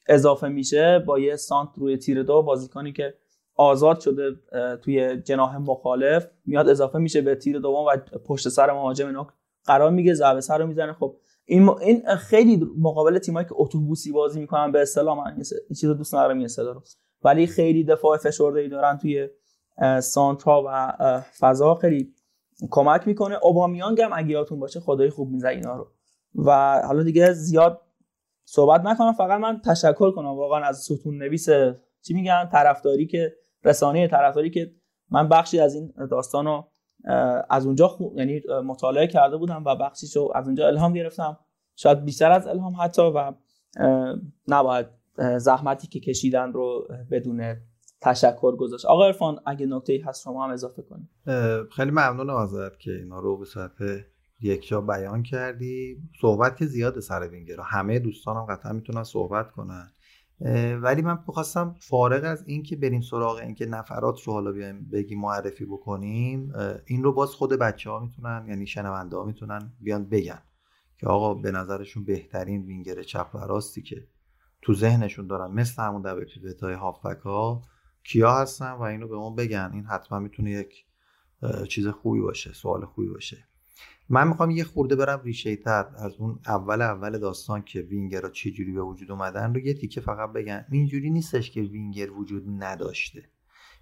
اضافه میشه با یه سانت روی تیر دو بازیکنی که آزاد شده توی جناح مخالف میاد اضافه میشه به تیر دوم و پشت سر مهاجم نوک. قرار میگه ضربه سر رو می‌زنه. خب این این خیلی مقابل تیمایی که اتوبوسی بازی می‌کنن به اصطلاح من این چیزو دوست ندارم این اصطلاح ولی خیلی دفاع فشرده ای دارن توی سانترا و فضا. خیلی کمک می‌کنه. اوبامیانگ هم اگه یادتون باشه خدای خوب میزه اینا رو. و حالا دیگه زیاد صحبت نکنم. فقط من تشکر کنم واقعا از ستون نویس چی میگن طرفداری که رسانه طرفداری که من بخشی از این داستان رو از اونجا خو... یعنی مطالعه کرده بودم و بخشیش رو از اونجا الهام گرفتم. شاید بیشتر از الهام حتی و نباید زحمتی که کشیدن رو بدون تشکر گذاشت. آقا ارفان اگه نکته هست شما هم اضافه کنید. خیلی ممنونم ازت که اینا رو به صورت یک جا بیان کردی. صحبت که زیاد سر وینگر همه دوستانم قطعا می‌تونن صحبت کنن. ولی من می‌خواستم فارغ از اینکه بریم سراغ اینکه نفرات رو حالا بیایم بگیم معرفی بکنیم این رو باز خود بچه ها می‌تونن یعنی شنونده ها می‌تونن بیان بگن که آقا به نظرشون بهترین وینگر چپ و راستی که تو ذهنشون دارن مثل همون دبل پیوت های هافبک ها کیا هستن و اینو به ما بگن. این حتما می‌تونه یک چیز خوبی باشه سوال خوبی باشه. من می‌خوام یه خورده برم ریشه تر از اون اول اول داستان که وینگرها چه جوری به وجود اومدن رو یه تیکه فقط بگم. اینجوری نیستش که وینگر وجود نداشته.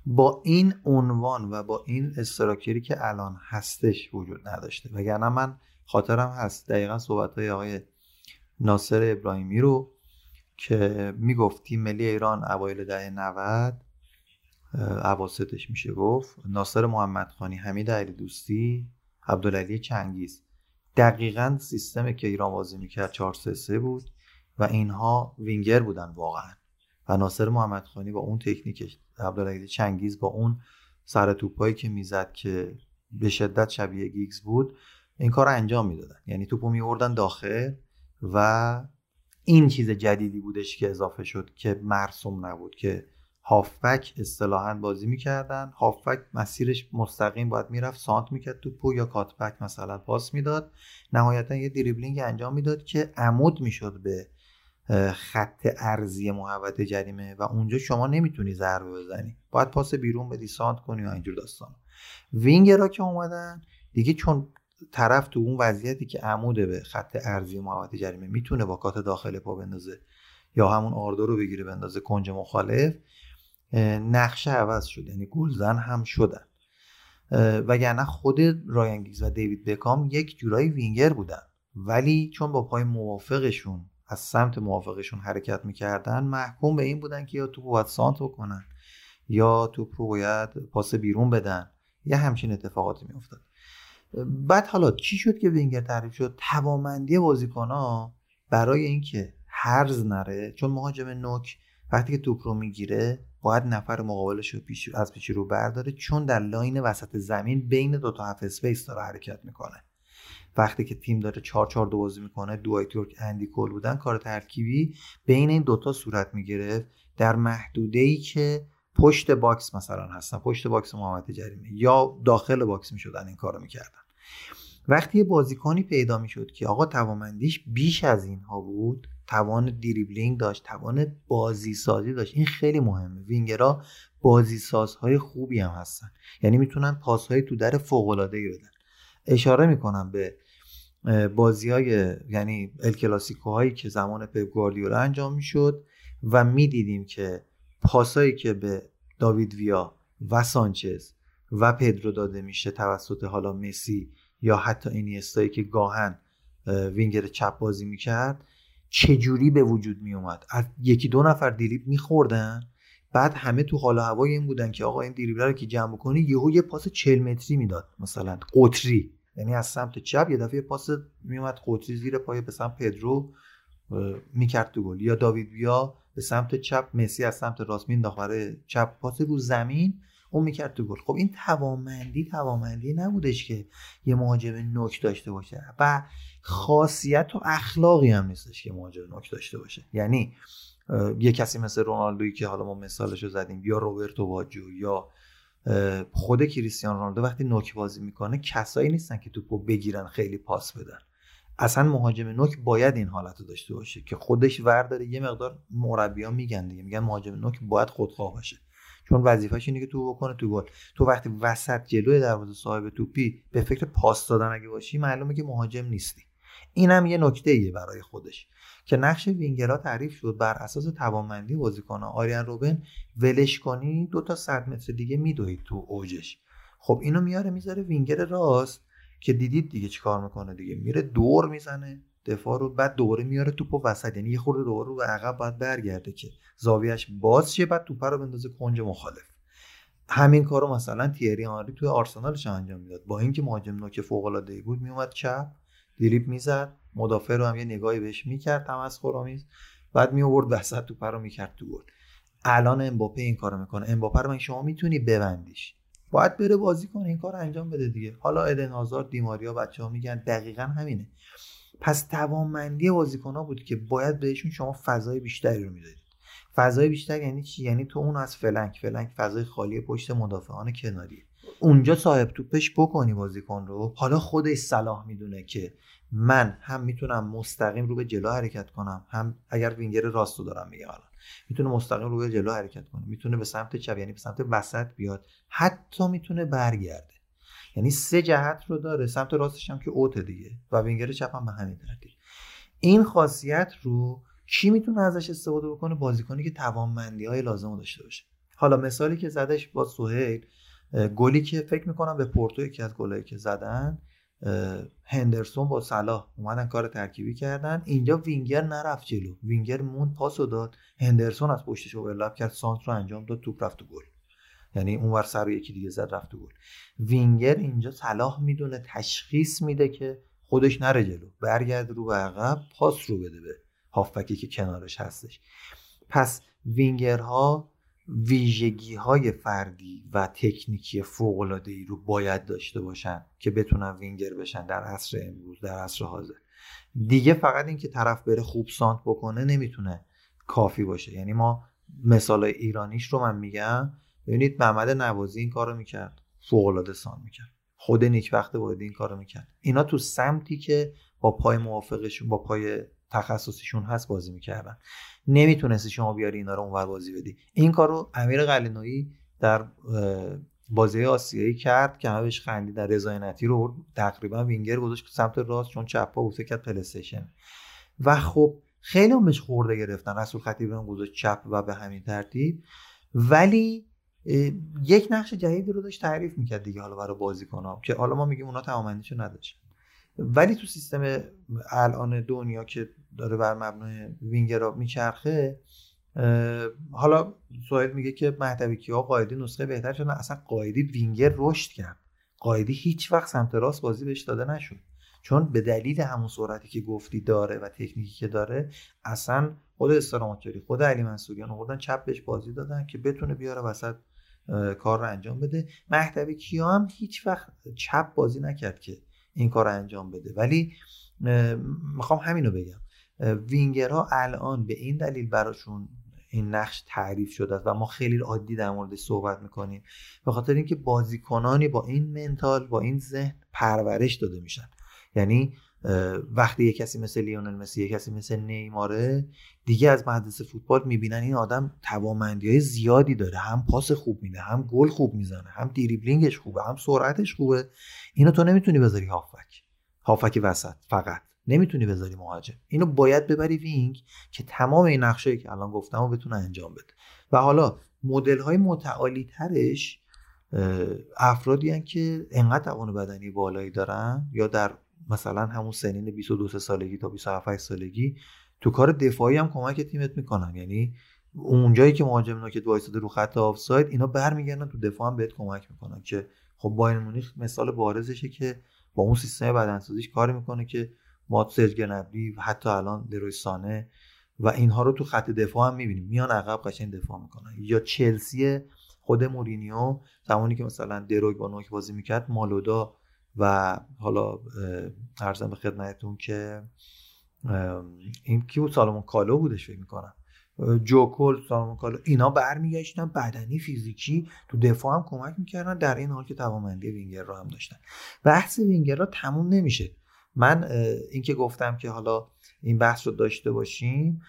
با این عنوان و با این استراکچری که الان هستش وجود نداشته. وگرنه من خاطرم هست. دقیقا صحبت های آقای ناصر ابراهیمی رو که می‌گفت تیم ملی ایران اوایل دهه 90 عواستش میشه گفت. ناصر محمدخانی حمید علی دوستی عبدالعلی چنگیز. دقیقا سیستم که ایران بازی می‌کرد 4 3 بود و اینها وینگر بودن واقعا. و ناصر محمدخانی با اون تکنیکش عبدالعلی چنگیز با اون سر توپایی که می‌زد که به شدت شبیه گیگز بود این کار رو انجام می‌دادن. یعنی توپو میوردن داخل و این چیز جدیدی بودش که اضافه شد که مرسوم نبود که هافبک اصطلاحا بازی می‌کردن. هافبک مسیرش مستقیم باید می‌رفت سانت می‌کرد توپو یا کاتبک مثلا پاس می‌داد. نهایتا یه دریبلینگ انجام می‌داد که عمود می‌شد به خط ارزی محوطه جریمه و اونجا شما نمی‌تونی ضربه بزنی. باید پاس بیرون بدی سانت کنی و اینجور داستان وینگرها که اومدن دیگه چون طرف تو اون وضعیتی که عموده به خط ارزی محوطه جریمه می‌تونه با کات داخل پا بندازه یا همون آردو رو بگیره بندازه کنج مخالف نقشه عوض شد یعنی گلزن هم شدن. وگرنه خود رایانگیز و دیوید بکام یک جورایی وینگر بودن. ولی چون با پای موافقشون از سمت موافقشون حرکت می‌کردن محکوم به این بودن که یا توپ باید سانتر بکنن یا توپ رو باید پاس بیرون بدن. یا همچین اتفاقاتی میافتاد. بعد حالا چی شد که وینگر تعریف شد؟ توانمندی بازیکن ها برای اینکه هرز نره چون مهاجم نوک وقتی که توپ رو می‌گیره باید نفر مقابلش رو پیش از پیشی رو برداره چون در line وسط زمین بین دو تا half space داره حرکت می‌کنه. وقتی که تیم داره 4 4 2 بازی می‌کنه دوایت یورک اندی کول بودن کار ترکیبی بین این دوتا صورت می‌گرفت. در محدوده ای که پشت box مثلا هستن پشت box محوطه جریمه یا داخل box می‌شدن این کارو می‌کردن. وقتی یه بازیکنی پیدا می‌شد که آقا توانمندیش بیش از اینها بود توان دریبلینگ داشت توان بازی سازی داشت. این خیلی مهمه. وینگرها بازی سازهای خوبی هم هستن. یعنی می‌تونن پاسهای تو در فوق العاده بدن. اشاره می‌کنم به بازی های یعنی الکلاسیکو هایی که زمان پپ گواردیولا انجام می‌شد و می‌دیدیم که پاسایی که به داوید ویا و سانچز و پدرو داده میشه توسط حالا مسی یا حتی اینیستایی که گاهن وینگر چپ بازی می‌کرد چجوری به وجود می اومد از یکی دو نفر دریبل میخوردن؟ بعد همه تو حال هوای این بودن که آقا این دریبل رو که جمع کنی یهو یه پاس 40 متری می‌داد مثلا قطری. یعنی از سمت چپ یه دفعه پاس میومد قطری زیر پای به سمت پدرو می‌کرد تو گل. یا داوید بیا به سمت چپ مسی از سمت راست مینداخت برای چپ پاس رو زمین اون می‌کرد تو گل. خب این توامندی توامندی نبودش که یه مهاجم نوک داشته باشه. و خاصیت و اخلاقی هم نیستش که مهاجم نوک داشته باشه. یعنی یه کسی مثل رونالدویی که حالا ما مثالش رو زدیم یا روبرتو باجو یا خود کریستیان رونالدو وقتی نوک بازی می‌کنه کسایی نیستن که توپو بگیرن خیلی پاس بدن. اصلا مهاجم نوک باید این حالت رو داشته باشه که خودش ور داره یه مقدار مربی ها میگن دیگه میگن مهاجم نوک باید خودخواه باشه. چون وظیفش اینه که تو بکنه تو گل. تو وقتی وسط جلوی دروازه صاحب توپی به فکر پاس دادن اگه باشی معلومه که مهاجم نیستی. اینم یه نکته ایه برای خودش که نقش وینگرها تعریف شد بر اساس توانمندی بازیکن‌ها آریان روبن ولش کنی دو تا صد متر دیگه میدوید تو اوجش. خب اینو میاره می‌ذاره وینگر راست که دیدید دیگه چیکار می‌کنه دیگه. میره دور می‌زنه دفاع رو بعد دوره میاره توپو وسط. یعنی یه خورده دوره رو به عقب باید برگرده که زاویهش باز شه بعد توپ رو بندازه کنج مخالف. همین کارو مثلا تیری آنری توی آرسنالش انجام می‌داد. با اینکه مهاجم نوک فوق العاده بود میومد چپ. دریبل می‌زد مدافع رو هم یه نگاهی بهش می‌کرد تمسخرآمیز بعد می آورد وسط توپ رو می‌کرد تو گل. الان امباپه این کارو می‌کنه. امباپه رو من شما می‌تونی ببندیش. باید بره بازی کنه این کار انجام بده دیگه. حالا ادن هازارد دی ماریا بچه ها میگن دقیقا همینه. پس توانمندی بازیکن ها بود که باید بهشون شما فضای بیشتری رو می‌دادید. فضای بیشتر یعنی چی؟ یعنی تو اون از flank flank فضای خالی پشت مدافعان کناری اونجا صاحب توپش بکنی بازیکن رو. حالا خودش صلاح می‌دونه که من هم می‌تونم مستقیم رو به جلو حرکت کنم هم اگر وینگر راست رو دارم میگم الان. می‌تونه مستقیم رو به جلو حرکت کنه. می‌تونه به سمت چپ یعنی به سمت وسط بیاد. حتی می‌تونه برگرده. یعنی سه جهت رو داره. سمت راستش هم که اوت دیگه. و وینگر چپ هم به همین ترتیب. این خاصیت رو کی می‌تونه ازش استفاده بکنه؟ بازیکنی که توانمندی های لازم رو داشته باشه. حالا مثالی که زدش با سهیل گلی که فکر می‌کنم به پورتو یکی از گلایی که زدن هندرسون با صلاح اومدن کار ترکیبی کردن. اینجا وینگر نرفت جلو. وینگر مون پاسو داد. هندرسون از پشتش overlap کرد. سانتر رو انجام داد. توپ رفت گل. یعنی اونور سر رو یکی دیگه زد رفت گل. وینگر اینجا صلاح می‌دونه تشخیص میده که خودش نره جلو. برگرد رو به عقب پاس رو بده به هافبکی که کنارش هستش. پس وینگرها ویژگی های فردی و تکنیکی فوق العاده ای رو باید داشته باشن که بتونن وینگر بشن در عصر امروز در عصر حاضر. دیگه فقط اینکه طرف بره خوب سانت بکنه نمی‌تونه کافی باشه. یعنی ما مثال ایرانیش رو من میگم ببینید محمد نوازی این کارو می‌کرد. فوق العاده سانت می‌کرد. خود نیک وقت باید این کارو می‌کرد. اینا تو سمتی که با پای موافقشون با پای تخصصیشون هست بازی می‌کردن. نمی‌تونستی شما بیاری اینا رو اونور بازی بدی. این کارو امیر قلنویی در بازی آسیایی کرد که همه بهش خندید در رضایتی رو تقریبا وینگر گذاشت سمت راست چون چپ پا بود کرد پلیستیشن و خب خیلی هم خورده گرفتن. رسول خطیب هم گذاشت چپ و به همین ترتیب. ولی یک نقش جدیدی رو داشت تعریف می‌کرد دیگه حالا برای بازیکن‌ها که حالا ما میگیم اونا تمامندیشو نداشت ولی تو سیستم الان دنیا که داره بر مبنای وینگرا میچرخه حالا سوال میگه که مهدوی کیا قایدی نسخه بهتر شدن. اصلا قایدی وینگر رشد کرد. قایدی هیچ وقت سمت راست بازی بهش داده نشد. چون به دلیل همون سرعتی که گفتی داره و تکنیکی که داره اصلا خود استراماتوری خود علی منصوریان آوردن چپ بهش بازی دادن که بتونه بیاره وسط کار رو انجام بده. مهدوی کیا هم هیچ وقت چپ بازی نکرد که این کار رو انجام بده. ولی می‌خوام همینو بگم. وینگرها الان به این دلیل براشون این نقش تعریف شده است و ما خیلی عادی در موردش صحبت می‌کنیم. به خاطر اینکه بازیکنانی با این منتال با این ذهن پرورش داده میشن. یعنی وقتی یه کسی مثل لیونل مسی یه کسی مثل نیماره دیگه از مدرسه فوتبال می‌بینن این آدم توامندی های زیادی داره. هم پاس خوب میده هم گل خوب می‌زنه هم دریبلینگش خوبه هم سرعتش خوبه. اینو تو نمی‌تونی بذاری هافبک. هافبک وسط فقط. نمی‌تونی بذاری مهاجم. اینو باید ببری wing که تمام این نقشا که الان گفتم رو بتونه انجام بده. و حالا مدل های متعالی ترش افرادی هن که انقدر توان بدنی بالایی دارن یا در مثلا همون سنین 22 سالگی تا 27 سالگی تو کار دفاعی هم کمک تیمت می‌کنن. یعنی اونجایی که مهاجم نوکت وایساده رو خط آفساید اینا برمیگردن تو دفاع هم بهت کمک می‌کنن که خب بایر مونیخ مثال بارزشه که با اون سیستم بدنسازیش کار می‌کنه که مات سرج و حتی الان لروی سانه و اینها رو تو خط دفاع هم می‌بینیم. میان عقب قشنگ دفاع می‌کنن. یا چلسی خود مورینیو زمانی که مثلا دروگبا نوک بازی می‌کرد مالودا و حالا عرضم به خدمتتون که این کیو؟ سالمون کالو بودش فکر می‌کنم. جو کول سالمون کالو اینا برمیگشتن بدنی فیزیکی تو دفاع هم کمک می‌کردن در این حال که توانمندی وینگر رو هم داشتن. بحث وینگر را تموم نمیشه. من اینکه گفتم که حالا این بحث رو داشته باشیم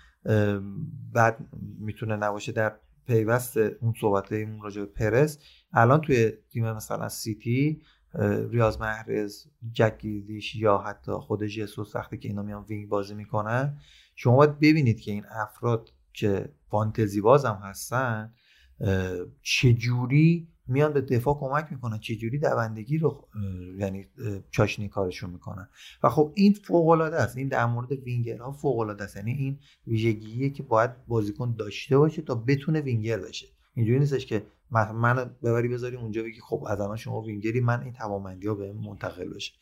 بعد می‌تونه نباشه در پیوست اون صحبت اون راجع به پرس. الان توی تیم مثلا سیتی ریاض محرز جک گریلیش یا حتی خود جسوس وقتی که اینا میان wing بازی می‌کنن شما باید ببینید که این افراد که فانتزی باز هم هستن چجوری میان به دفاع کمک می‌کنن چجوری دوندگی رو یعنی چاشنی کارشون می‌کنن. و خب این فوق العاده است این در مورد وینگرها فوق العاده است. یعنی این ویژگیه که باید بازیکن داشته باشه تا بتونه وینگر بشه. اینجوری نیستش که من ببری بذاری اونجا بگی خب از الان شما وینگری من این توانمندی ها به منتقل بشه.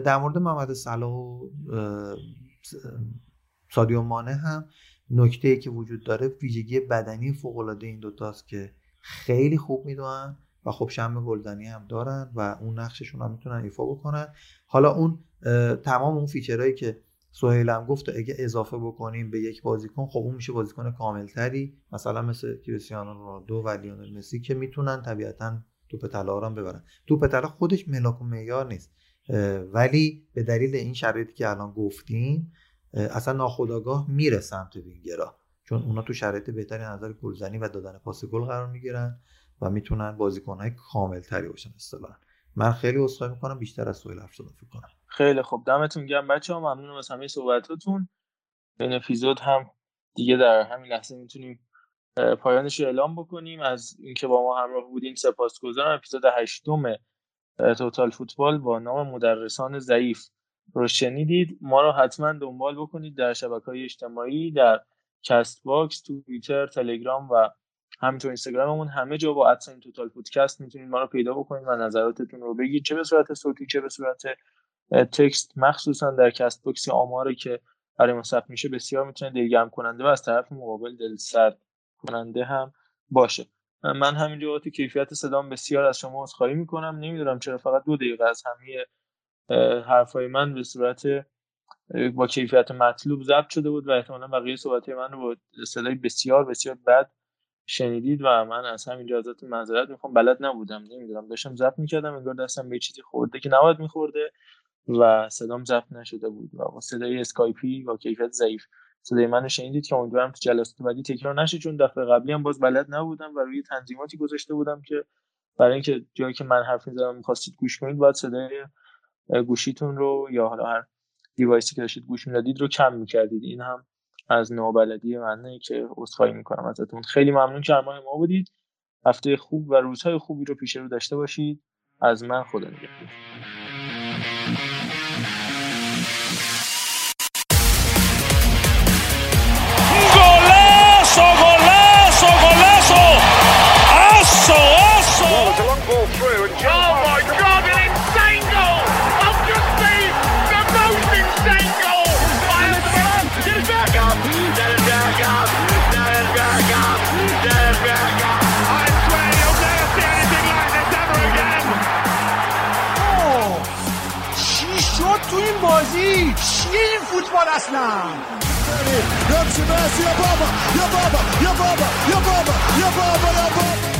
در مورد محمد صلاح و سادیو مانه هم نکته ای که وجود داره ویژگی بدنی فوق العاده این دوتاست که خیلی خوب می‌دوئن و خب شم گلزنی هم دارن و اون نقششون هم می‌تونن ایفا بکنن. حالا اون تمام اون feature هایی که سهیل هم گفت اگه اضافه بکنیم به یک بازیکن خب اون میشه بازیکن کاملتری. مثلا مثل کریستیانو رونالدو و لیونل مسی که می‌تونن طبیعتا توپ طلا رو هم ببرن. توپ طلا خودش ملاک و معیار نیست. ولی به دلیل این شرایطی که الان گفتیم اصلا ناخداگاه میره سمت وینگرا. چون اونا تو شرایط بهتری نظر گلزنی و دادن پاس گل قرار می‌گیرن و می‌تونن بازیکنهای کامل تری باشن اصطلاحا. من خیلی عذرخواهی می‌کنم بیشتر از سوال حرف فکر کنم. خیلی خوب. دمتون گرم. بچه ها ممنونم از همه صحبتاتون. این اپیزود هم دیگه در همین لحظه می‌تونیم پایانش رو اعلام بکنیم. از اینکه با ما همراه بودین سپاسگزارم. اپیزود هشتم توتال فوتبال با نام مدرسان ضعیف رو شنیدید. ما رو حتما دنبال بکنید در شبکه های اجتماعی در Castbox توییتر تلگرام و همینطور اینستاگراممون. همه جا با at sign توتال پودکست می‌تونید ما رو پیدا بکنید و نظراتتون رو بگید. چه به صورت صوتی چه به صورت text مخصوصا در Castbox آماری که برای ما ثبت میشه بسیار می‌تونه دلگرم کننده و از طرف مقابل دل سرد کننده هم باشه. من همینجا تو کیفیت صدام بسیار از شما عذرخواهی می‌کنم. نمی‌دونم چرا فقط دو دقیقه از همه حرفای من به صورت با کیفیت مطلوب ضبط شده بود و احتمالا بقیه صحبت من رو با صدای بسیار بسیار بد شنیدید و من از همینجا ازتون معذرت می‌خوام. بلد نبودم. نمی‌دونم داشتم ضبط می‌کردم انگار دستم به چیزی خورده که نباید میخورده. و صدام ضبط نشده بود و با صدای اسکایپی با کیفیت ضعیف. صدای منو شنیدید که امیدوارم تو جلسات بعدی تکرار نشه چون دفعه قبلی هم باز بلد نبودم و روی تنظیماتی گذاشته بودم که برای اینکه جایی که من حرف می‌زدم می‌خواستید گوش کنید باید صدای گوشیتون رو یا حالا هر دیوایسی که داشتید گوش می‌دادید رو کم می‌کردید. این هم از نوبلدی منه که عذرخواهی می‌کنم ازتون. خیلی ممنون که همراه ما بودید. هفته خوب و روزهای خوبی رو پیش رو داشته باشید. از من خدا نگهدار. بازی چیه این فوتبال اصلا نفس بس یا بابا یا بابا یا بابا یا بابا یا بابا یا بابا